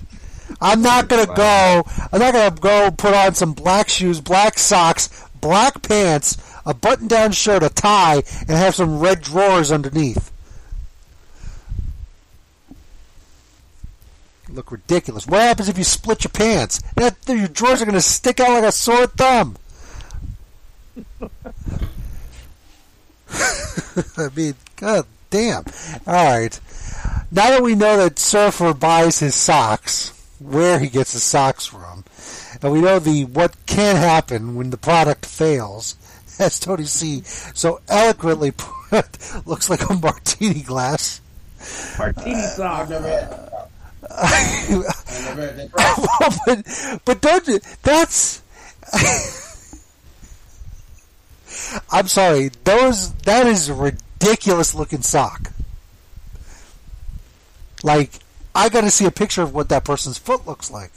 I'm not gonna go. I'm not gonna go put on some black shoes, black socks, black pants, a button-down shirt, a tie, and have some red drawers underneath. look ridiculous. What happens if you split your pants? That your drawers are going to stick out like a sore thumb. I mean, god damn. All right. Now that we know that Surfer buys his socks, where he gets his socks from, and we know the what can happen when the product fails, as Tony C so eloquently put, looks like a martini glass. Martini sock. but, but don't you, that's I'm sorry, those that is a ridiculous looking sock. Like I got to see a picture of what that person's foot looks like.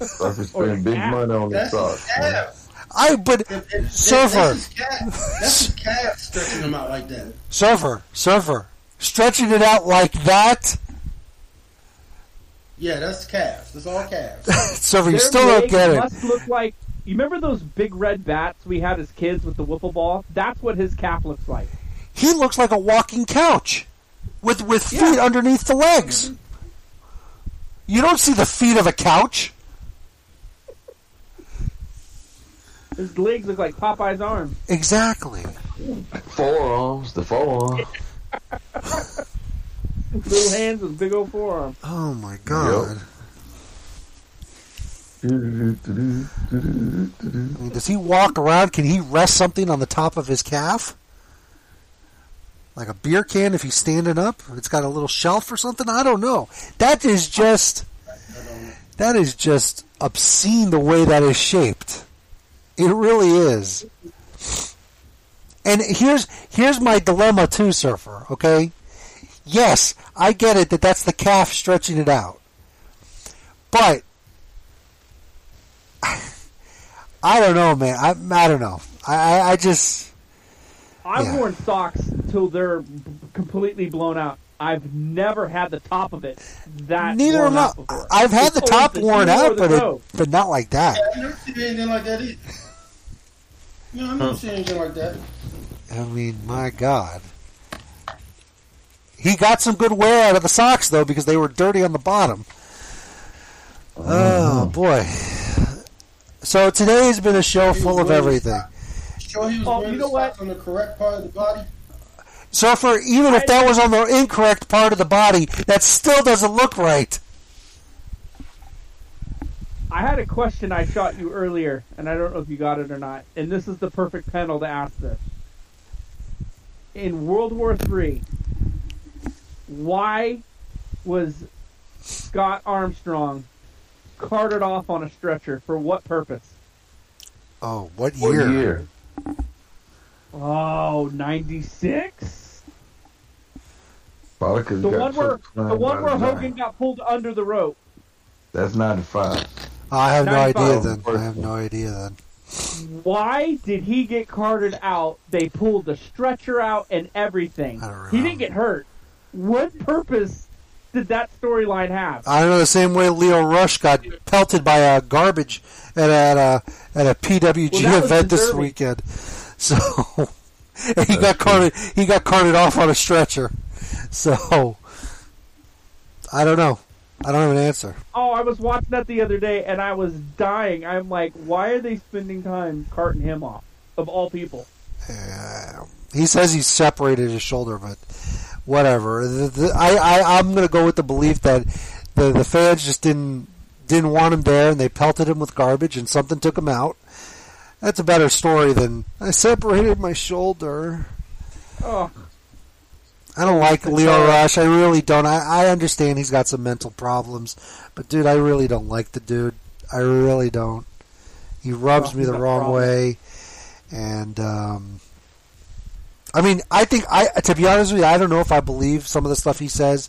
Surfer spend big money on the socks. man. I but surfer, That's his calf. That's his calf stretching them out like that. surfer, surfer, stretching it out like that. Yeah, that's calves. That's all calves. Surfer, you Their still don't legs get it. Must look like you remember those big red bats we had as kids with the wiffle ball. That's what his calf looks like. He looks like a walking couch with with feet underneath the legs. You don't see the feet of a couch. His legs look like Popeye's arms. Exactly. Forearms, the forearms. Little hands with big old forearms. Oh my god. I mean, does he walk around? Can he rest something on the top of his calf? Like a beer can if he's standing up? It's got a little shelf or something? I don't know. That is just that is just obscene the way that is shaped. It really is. And here's here's my dilemma too, surfer, okay? Yes, I get it that that's the calf stretching it out. But I don't know, man. I, I don't know. I, I, I just I've Yeah. worn socks till they're b- completely blown out. I've never had the top of it that neither worn am out I. before. I've had the It's top always worn out, but it, but not like that. I never seen anything like that either. No, I've never seen anything like that. I mean, my God. He got some good wear out of the socks though because they were dirty on the bottom. Uh-huh. Oh boy. So today has been a show full of everything. Sure, he was Oh, wearing you the know what? socks on the correct part of the body. Surfer, even if that was on the incorrect part of the body, that still doesn't look right. I had a question I shot you earlier, and I don't know if you got it or not. And this is the perfect panel to ask this. In World War III, why was Scott Armstrong carted off on a stretcher? For what purpose? Oh, what What year? Year? Oh, 96? Probably 'cause The one where the one where. Hogan got pulled under the rope. That's 95. I have no idea then. I have no idea then. Why did he get carted out? They pulled the stretcher out and everything. He didn't get hurt. What purpose did that storyline have? I don't know the same way Lio Rush got pelted by a garbage at, at a at a PWG Well, event this weekend. So and he got carted he got carted off on a stretcher. So I don't know. I don't have an answer. Oh, I was watching that the other day and I was dying. I'm like, why are they spending time carting him off? Of all people. He says he separated his shoulder, but whatever. The, the, I, I I'm going to go with the belief that the the fans just didn't didn't want him there, and they pelted him with garbage, and something took him out. That's a better story than I separated my shoulder. Oh, I don't like Lio Rush. I really don't. I, I understand he's got some mental problems, but dude, I really don't like the dude. I really don't. He rubs Well, me the wrong problems. way, and um, I mean, I think I to be honest with you, I don't know if I believe some of the stuff he says.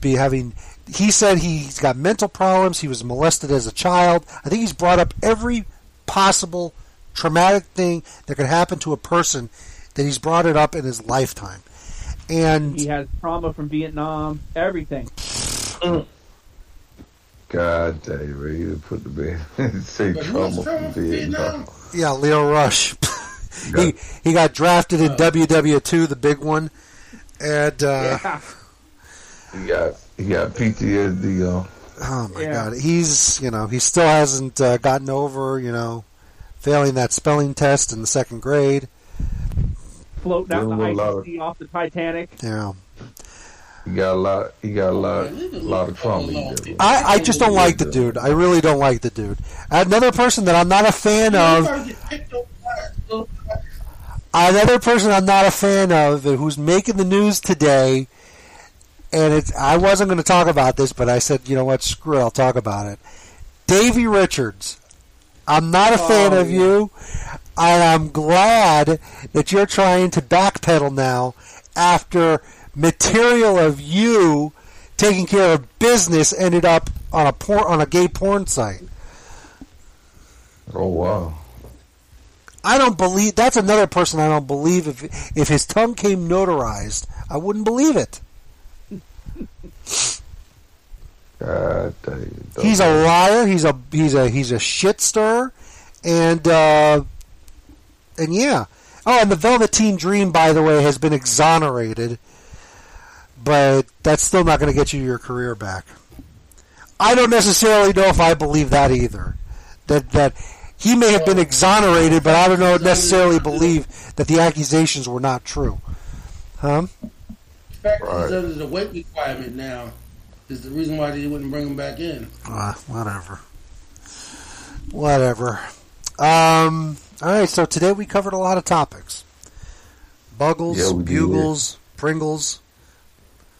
Be having, he said he's got mental problems. He was molested as a child. I think he's brought up every possible traumatic thing that could happen to a person that he's brought it up in his lifetime. And he has trauma from Vietnam, everything. God damn it, you put the bed. Say But trauma from from Vietnam. Yeah, Lio Rush. he he got drafted in WW2, the big one, and uh, Yeah. He got he got PTSD on. Oh my Yeah. god, he's you know he still hasn't uh, gotten over you know failing that spelling test in the second grade. Float down the Dealing with a lot ice of- sea off the Titanic. Yeah, He got a lot. He got a lot. A lot of trauma. he. I, I just don't like the dude. I really don't like the dude. Another person that I'm not a fan of. Another person I'm not a fan of who's making the news today, and it's I wasn't going to talk about this, but I said, you know what, screw it, I'll talk about it. Davey Richards. I'm not a fan Oh, of you, and I'm glad that you're trying to backpedal now after material of you taking care of business ended up on a porn on a gay porn site. Oh wow. I don't believe that's another person I don't believe if if his tongue came notarized, I wouldn't believe it. God dang. it. He's a liar. He's a he's a he's a shit stirrer, and uh, and yeah. Oh, and the Velveteen Dream, by the way, has been exonerated, but that's still not going to get you your career back. I don't necessarily know if I believe that either. That that he may have been exonerated, but I don't know necessarily believe that the accusations were not true. Huh? fact that there's a weight requirement now is the reason why they wouldn't bring him back in. Uh, whatever. Whatever. Um, all right, so today we covered a lot of topics. Buggles, Yeah, we did. bugles, Pringles,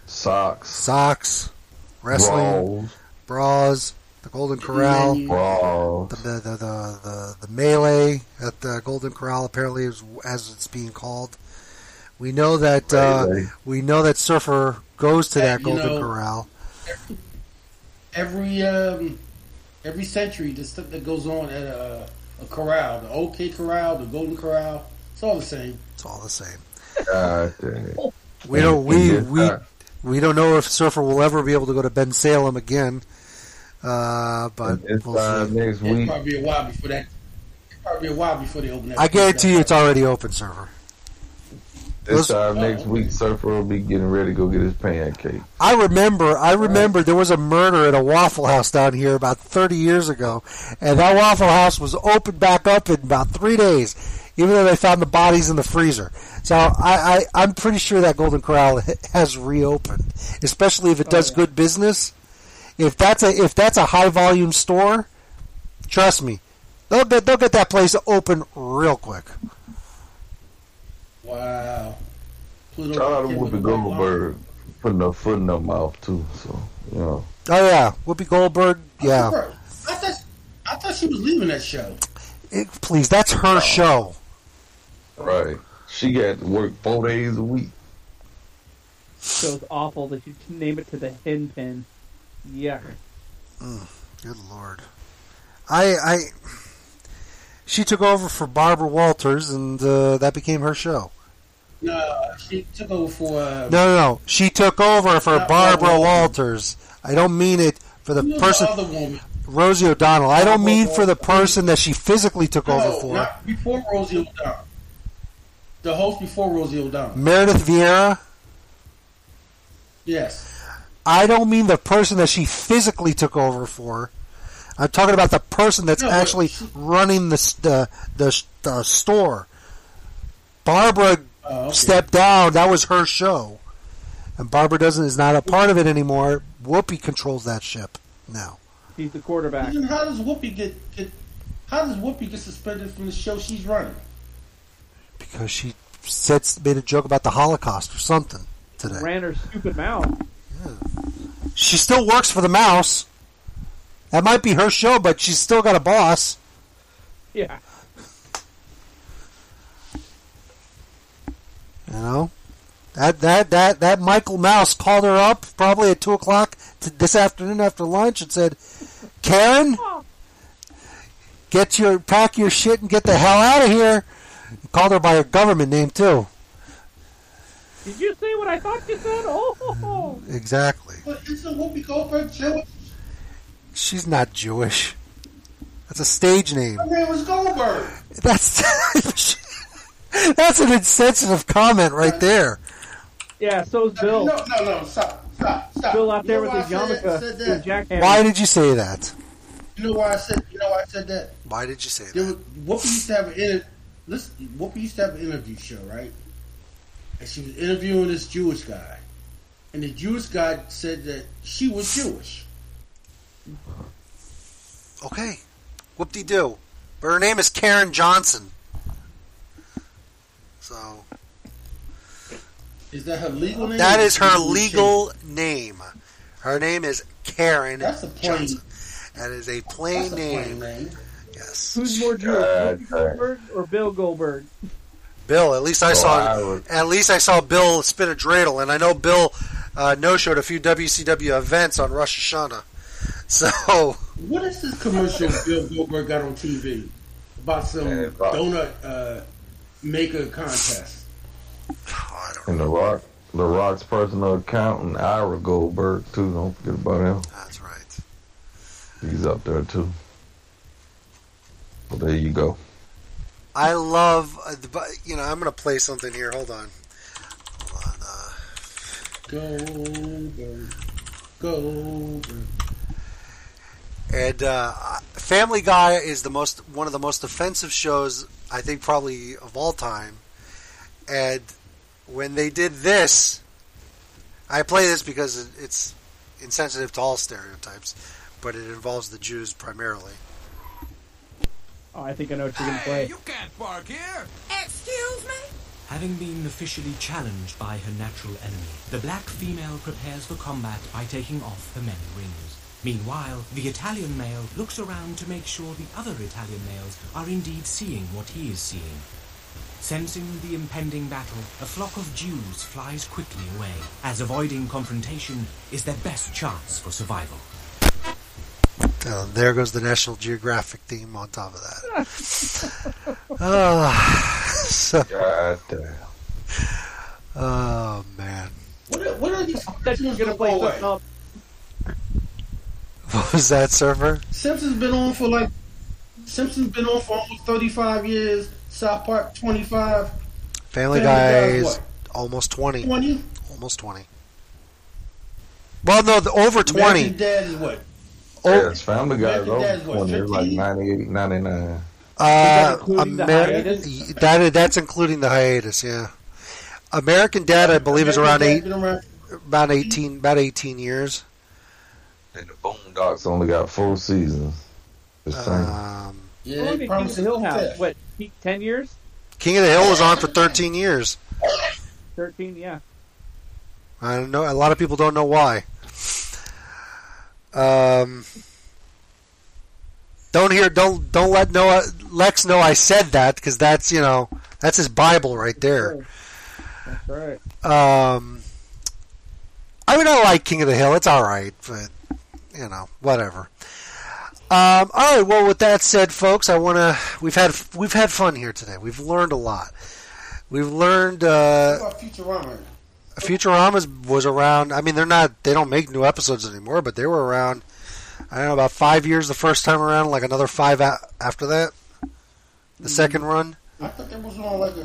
socks, socks, wrestling, bras, the Golden Corral, Bras. the, the, the, the, the, the melee at the Golden Corral apparently is as it's being called. We know that uh, we know that Surfer goes to that You Golden know, Corral. Every um, every century, the stuff that goes on at a, a corral, the OK Corral, the Golden Corral, it's all the same. It's all the same. God dang. it. We don't we we we don't know if Surfer will ever be able to go to Bensalem again. Uh, but This we'll time see. next It's week. probably a while before that. It's probably a while before they open that. I guarantee you, it's already open, Surfer. This Those- time next week, Surfer will be getting ready to go get his pancake. I remember, I remember there was a murder at a Waffle House down here about 30 years ago, and that Waffle House was opened back up in about three days, even though they found the bodies in the freezer. So I, I, I'm pretty sure that Golden Corral has reopened, especially if it does oh, good business. If that's a if that's a high volume store, trust me, they'll get they'll get that place open real quick. Wow. Pluto Shout out to Whoopi the white line. Goldberg putting her foot in her mouth too. So you know, Oh yeah, Whoopi Goldberg, yeah. I thought I thought she was leaving that show. It, please, that's her show. right? She got to work four days a week. Show's awful that you name it to the hen pin. Yuck. Mm, good lord. I I she took over for Barbara Walters, and uh, that became her show. No, she took over for. Uh, No, no, no. She took over for Barbara Walters. I don't mean it for the the person other woman? Rosie O'Donnell. I don't mean for the person that she physically took over for. not before Rosie O'Donnell. The host before Rosie O'Donnell. Meredith Vieira. Yes. I don't mean the person that she physically took over for. I'm talking about the person that's No, actually running the, the the the store. Barbara Oh, okay. stepped down. That was her show, and Barbara doesn't is not a part of it anymore. Whoopi controls that ship now. He's the quarterback. Then how does Whoopi get, get? How does Whoopi get suspended from the show she's running? because she said made a joke about the Holocaust or something today. Ran her stupid mouth. She still works for the Mouse. That might be her show, but she's still got a boss. Yeah. You know, that that that that Michael Mouse called her up probably at two o'clock t- this afternoon after lunch and said, "Caryn, get your pack your shit and get the hell out of here." Called her by her government name too. Did you say what I thought you said? Oh. Exactly. But isn't Whoopi Goldberg Jewish? She's not Jewish. That's a stage name. Her name was Goldberg. That's that's an insensitive comment right there. Yeah, so's Bill. No, no, no. Stop. stop, stop. Bill out You there know with his I said that- yarmulke said that? jackhammer. Why did you say that? You know why I said? You know why I said that? Why did you say There that? was, Whoopi used to have an inter- listen, Whoopi used to have an interview show, right? And she was interviewing this Jewish guy, and the Jewish guy said that she was Jewish. Okay. Whoop de doo. But her name is Caryn Johnson. So Is that her legal name? That is her she was legal name. Her name is Caryn That's a plain- Johnson. That is a plain That's a name. plain name. Yes. Who's more Jewish, God Goldberg or Bill Goldberg? Bill. At least I Oh, saw. I would- At least I saw Bill spin a dreidel, and I know Bill uh, no showed a few WCW events on Rosh Hashanah. So What is this commercial Bill Goldberg got on TV about some donut uh, maker contest? And the Rock, the Rock's personal accountant, Ira Goldberg, too. Don't forget about him. That's right. He's up there too. Well, there you go. I love. Uh, the, bu- you know, I'm going to play something here. Hold on. Hold on. Uh, Goldberg, Goldberg. And uh, Family Guy is the most one of the most offensive shows I think probably of all time. And when they did this, I play this because it's insensitive to all stereotypes, but it involves the Jews primarily. Oh, I think I know what you're going to play. Hey, you can't bark here. Excuse me? Having been officially challenged by her natural enemy, the black female prepares for combat by taking off her many rings. Meanwhile, the Italian male looks around to make sure the other Italian males are indeed seeing what he is seeing. Sensing the impending battle, a flock of Jews flies quickly away, as avoiding confrontation is their best chance for survival. Uh, there goes the National Geographic theme on top of that. Ah, so, God damn. oh man, What are, what are these? That going to play something up. What was that, Surfer? Simpsons has been on for like Simpsons been on for almost thirty five years. South Park twenty five. Family Family Guy Guy is is what? almost twenty. Twenty. Almost twenty. Well, no, the, over twenty. American Dad is what? Oh, Yes, Family Guy's American over what, 20. It's like 15? 98, 99. Uh, including the Amer- that that's including the hiatus. Yeah, American Dad, I believe, is around eight, Been around- about eighteen, about eighteen years. And the Boondocks only got four seasons. Just saying. Um, Yeah, How long King of the Hill to House? What, 10 years? King of the Hill was on for thirteen years. 13, yeah. I don't know. A lot of people don't know why. Um, don't hear. Don't don't let Noah Lex know I said that because that's you know that's his Bible right there. That's right. Um, I mean, I like King of the Hill. It's all right, but you know, whatever. Um, all right. Well, with that said, folks, I want to. We've had we've had fun here today. We've learned a lot. We've learned. Uh, What about Futurama? Futurama was around. I mean, they're not. They don't make new episodes anymore, but they were around. I don't know about five years the first time around, like another five a- after that. The second run. I thought they was on like a.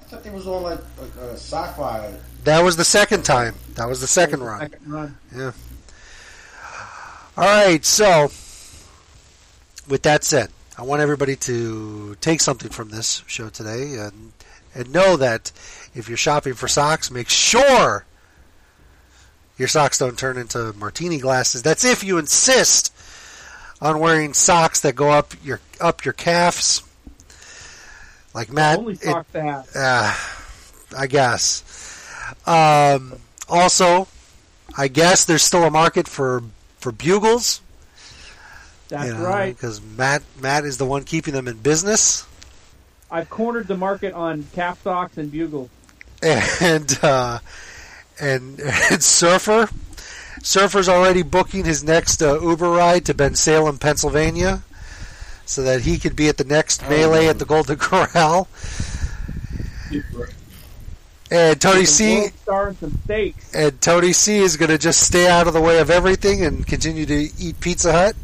I thought they was on like like a sci-fi. That was the second time. That was the second run. Second run. Yeah. All right. So, with that said, I want everybody to take something from this show today, and and know that if you're shopping for socks, make sure your socks don't turn into martini glasses. That's if you insist on wearing socks that go up your up your calves, like Matt. Only it- to uh, I guess. Um, also, I guess there's still a market for for bugles. That's right. Because Matt Matt is the one keeping them in business, I've cornered the market on calf socks and bugles. and uh, and and Surfer. Surfer's already booking his next uh, Uber ride to Bensalem, Pennsylvania, so that he could be at the next melee at the Golden Corral. And Tony C. Star and some steaks. And Tony C is going to just stay out of the way of everything and continue to eat Pizza Hut.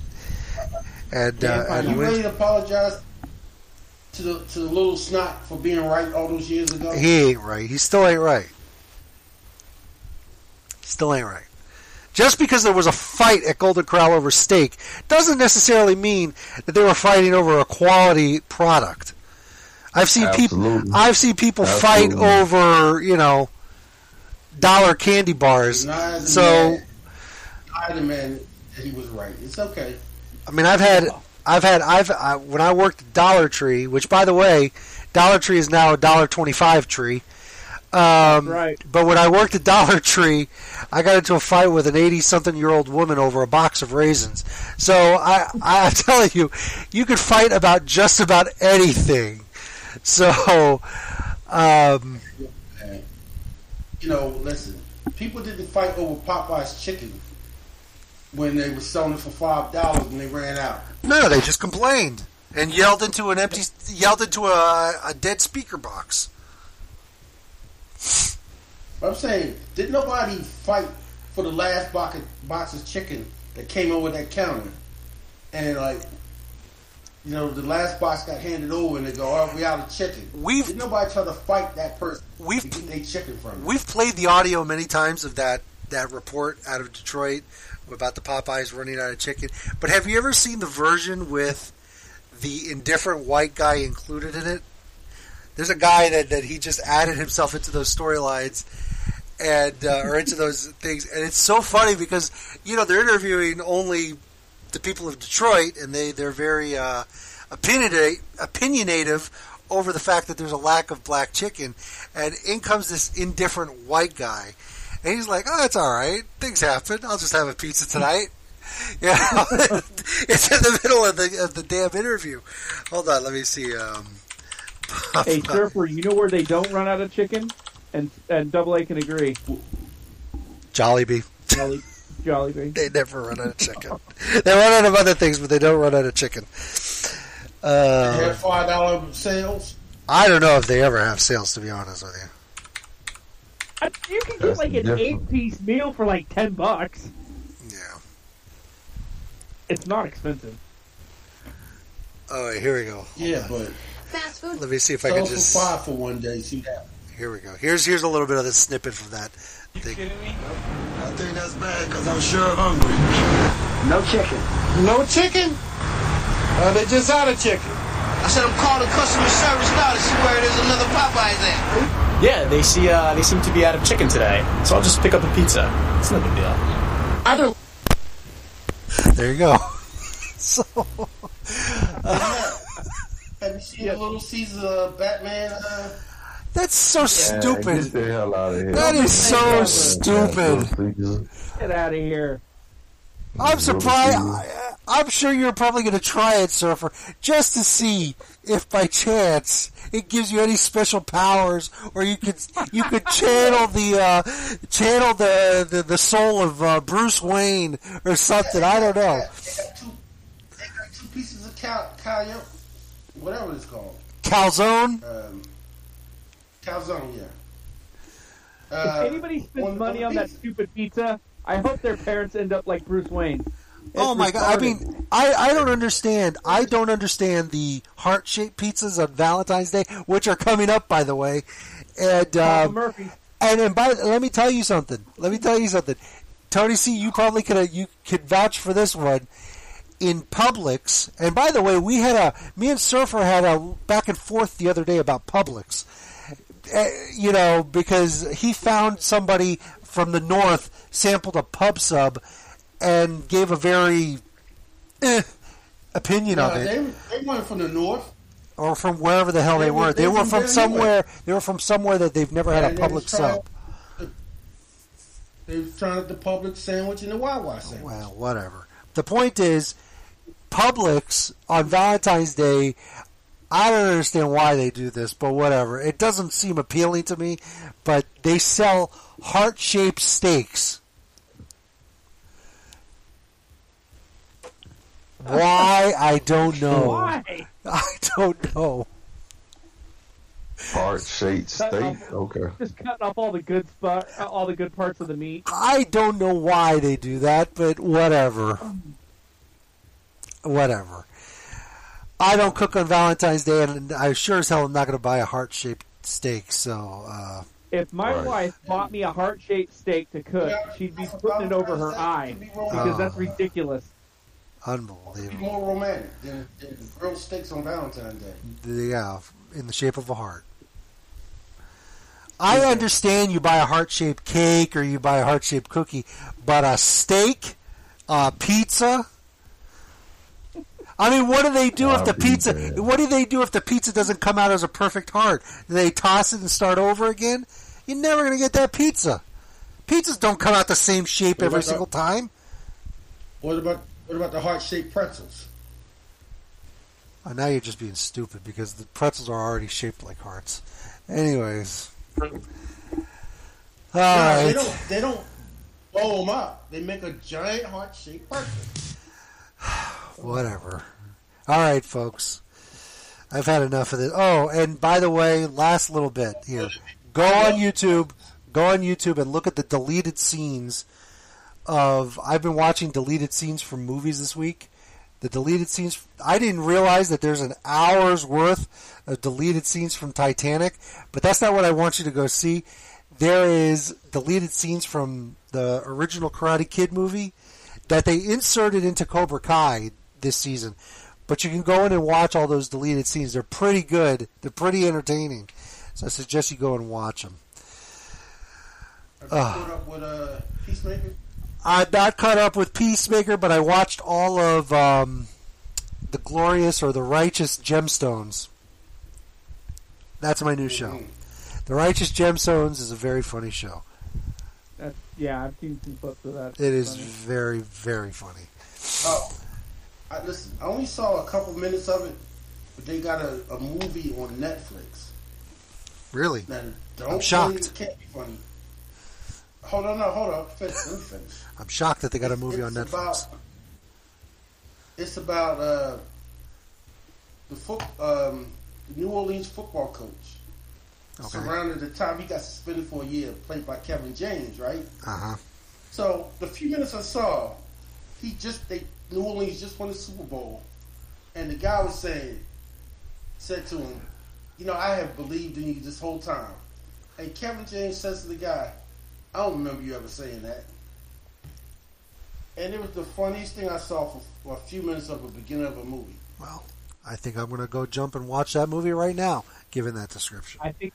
And, uh, Are and you win- ready to apologize to the to the little snot for being right all those years ago? he ain't right. He still ain't right. Still ain't right. Just because there was a fight at Golden Corral over steak doesn't necessarily mean that they were fighting over a quality product. I've seen people. I've seen people Absolutely. fight over you know dollar candy bars. Neither So man, neither man, he was right. It's okay. I mean, I've had, I've had, I've I, when I worked at Dollar Tree, which by the way, Dollar Tree is now a dollar twenty-five tree. Um, right. But when I worked at Dollar Tree, I got into a fight with an eighty-something-year-old woman over a box of raisins. So I, I'm telling you, you could fight about just about anything. So, um, You know, listen. People didn't fight over Popeye's chicken when they were selling it for five dollars and they ran out. no, they just complained and yelled into an empty, yelled into a, a dead speaker box. I'm saying, did nobody fight for the last box of, box of chicken that came over that counter? And like, you know, the last box got handed over, and they go, "Oh, we out of chicken." We've did nobody try to fight that person we've, to get their chicken from? We've played the audio many times of that that report out of Detroit about the Popeyes running out of chicken. But have you ever seen the version with the indifferent white guy included in it? There's a guy that, that he just added himself into those storylines and uh, or into those things, and it's so funny because you know they're interviewing only the people of Detroit, and they they're very uh, opinionate, opinionative over the fact that there's a lack of black chicken, and in comes this indifferent white guy, and he's like, "Oh, it's all right. Things happen. I'll just have a pizza tonight." yeah, it's in the middle of the of the damn interview. Hold on, let me see. Um, Hey, Surfer, you know where they don't run out of chicken? And and Double A can agree. Jollibee. Jolly, Jollibee. They never run out of chicken. they run out of other things, but they don't run out of chicken. they Uh, had five dollar sales. I don't know if they ever have sales, to be honest with you. I- You can get That's like an different. eight-piece meal for like ten bucks. Yeah. It's not expensive. Oh, wait, here we go. Yeah, but fast food. Let me see if I can just. five for one day. See that? Here we go. Here's here's a little bit of the snippet from that. Thing. I think that's bad because I'm sure hungry. No chicken. No chicken? Uh, they just out of chicken. I said I'm calling customer service now to see where there's another Popeyes at. Yeah, they see uh, they seem to be out of chicken today, so I'll just pick up a pizza. It's no big deal. Other There you go. so, Have you seen the Little Caesar uh, Batman? Uh, that's so Yeah, stupid. Get the hell out of here. That is so stupid. Get out of here. I'm surprised. I, I'm sure you're probably going to try it, Surfer, just to see if by chance it gives you any special powers, or you could you could channel the uh, channel the, the the soul of uh, Bruce Wayne or something. I don't know. two pieces of cal, cal whatever it's called. Calzone. Um, calzone, yeah. if Uh, anybody spends on- money on on that stupid pizza, I hope their parents end up like Bruce Wayne. Oh It's my god! I mean, I, I don't understand. I don't understand the heart shaped pizzas on Valentine's Day, which are coming up, by the way. And Papa um, Murphy. and and by let me tell you something. Let me tell you something. Tony C, you probably could you could vouch for this one. In Publix, and by the way, we had a me and Surfer had a back and forth the other day about Publix. Uh, you know, because he found somebody from the north sampled a pub sub and gave a very eh, opinion of it, they, they weren't from the north. or from wherever the hell they, They were. They they were from somewhere. They were from somewhere that they've never had a And Publix sub. They were trying the Publix sandwich and the Wawa sandwich. Well, whatever. The point is, Publix on Valentine's Day. I don't understand why they do this, but whatever. It doesn't seem appealing to me. But they sell heart-shaped steaks. Why I don't know. Why? I don't know. Heart shaped steak. Okay. Just cutting off all the good spot, uh, all the good parts of the meat. I don't know why they do that, but whatever. Whatever. I don't cook on Valentine's Day, and I sure as hell am not going to buy a heart shaped steak. So, uh, If my Right. wife bought me a heart shaped steak to cook, she'd be putting it over her eye because that's Oh. ridiculous. Unbelievable. more romantic than, than grilled steaks on Valentine's Day. Yeah, in the shape of a heart. I understand you buy a heart shaped cake or you buy a heart shaped cookie, but a steak, a pizza. I mean, what do they do if the pizza? What do they do if the pizza doesn't come out as a perfect heart? Do they toss it and start over again? You're never gonna get that pizza. Pizzas don't come out the same shape What every about the- single time. What about what about the heart shaped pretzels? Oh, now you're just being stupid because the pretzels are already shaped like hearts. Anyways. All No, right. They don't. They don't blow them up. They make a giant heart shaped pretzel. Whatever. All right, folks. I've had enough of this. Oh, and by the way, last little bit here. Go on YouTube. Go on YouTube and look at the deleted scenes of. I've been watching deleted scenes from movies this week. The deleted scenes. I didn't realize that there's an hour's worth of deleted scenes from Titanic, but that's not what I want you to go see. There is deleted scenes from the original Karate Kid movie that they inserted into Cobra Kai this season. But you can go in and watch all those deleted scenes. They're pretty good. They're pretty entertaining. So I suggest you go and watch them. Have you Ugh. caught up with uh, Peacemaker? I'm not caught up with Peacemaker, but I watched all of um, the Glorious or the Righteous Gemstones. That's my new show. The Righteous Gemstones is a very funny show. That's, yeah, I've seen some clips of that. It is Funny. very, very funny. Oh, I listen. I only saw a couple minutes of it, but they got a, a movie on Netflix. Really? Now, don't I'm shocked. Can't be funny. Hold on, no, hold on. Finish, let me finish. I'm shocked that they got a movie on It's Netflix. About, it's about uh, the foot, um, the New Orleans football coach. Okay. Surrounded the time he got suspended for a year, played by Kevin James, right? Uh huh. So the few minutes I saw, he just they New Orleans just won the Super Bowl, and the guy was saying, said to him, you know, I have believed in you this whole time. And Kevin James says to the guy, I don't remember you ever saying that. And it was the funniest thing I saw for, for a few minutes of the beginning of a movie. Well, I think I'm going to go jump and watch that movie right now, given that description. I think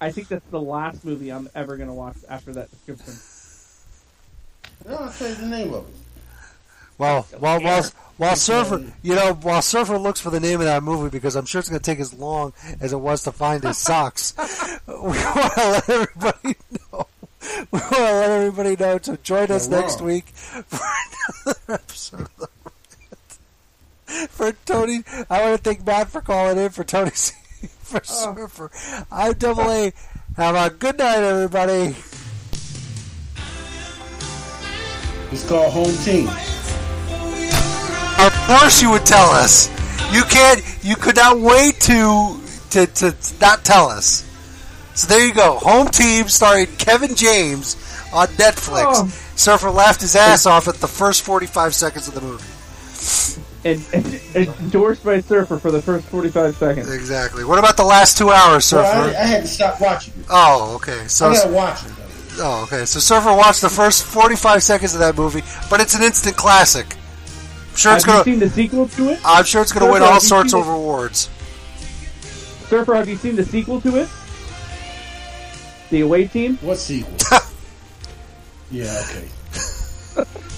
I think that's the last movie I'm ever going to watch after that description. No, I'll tell you the name of it. Well, while while while Surfer, you know, while Surfer looks for the name of that movie because I'm sure it's going to take as long as it was to find his socks. we want to let everybody know. We want to let everybody know to join us You're next week for another episode of the Rant. For Tony, I want to thank Matt for calling in for Tony C. for oh. Surfer. I'm Double A. Have a good night, everybody. It's called Home Team. Of course, you would tell us. You can't. You could not wait to to to not tell us. So there you go. Home Team starring Kevin James on Netflix. Oh. Surfer laughed his ass off at the first forty-five seconds of the movie. And, and, and endorsed by Surfer for the first 45 seconds. Exactly. What about the last two hours, Surfer? Well, I, I had to stop watching oh, okay. So I gotta watch it though. Oh, okay. So Surfer watched the first 45 seconds of that movie, but it's an instant classic. I'm sure it's have gonna. you seen the sequel to it? I'm sure it's gonna win all sorts of the- awards. Surfer, have you seen the sequel to it? The away team? What sequel? yeah, okay.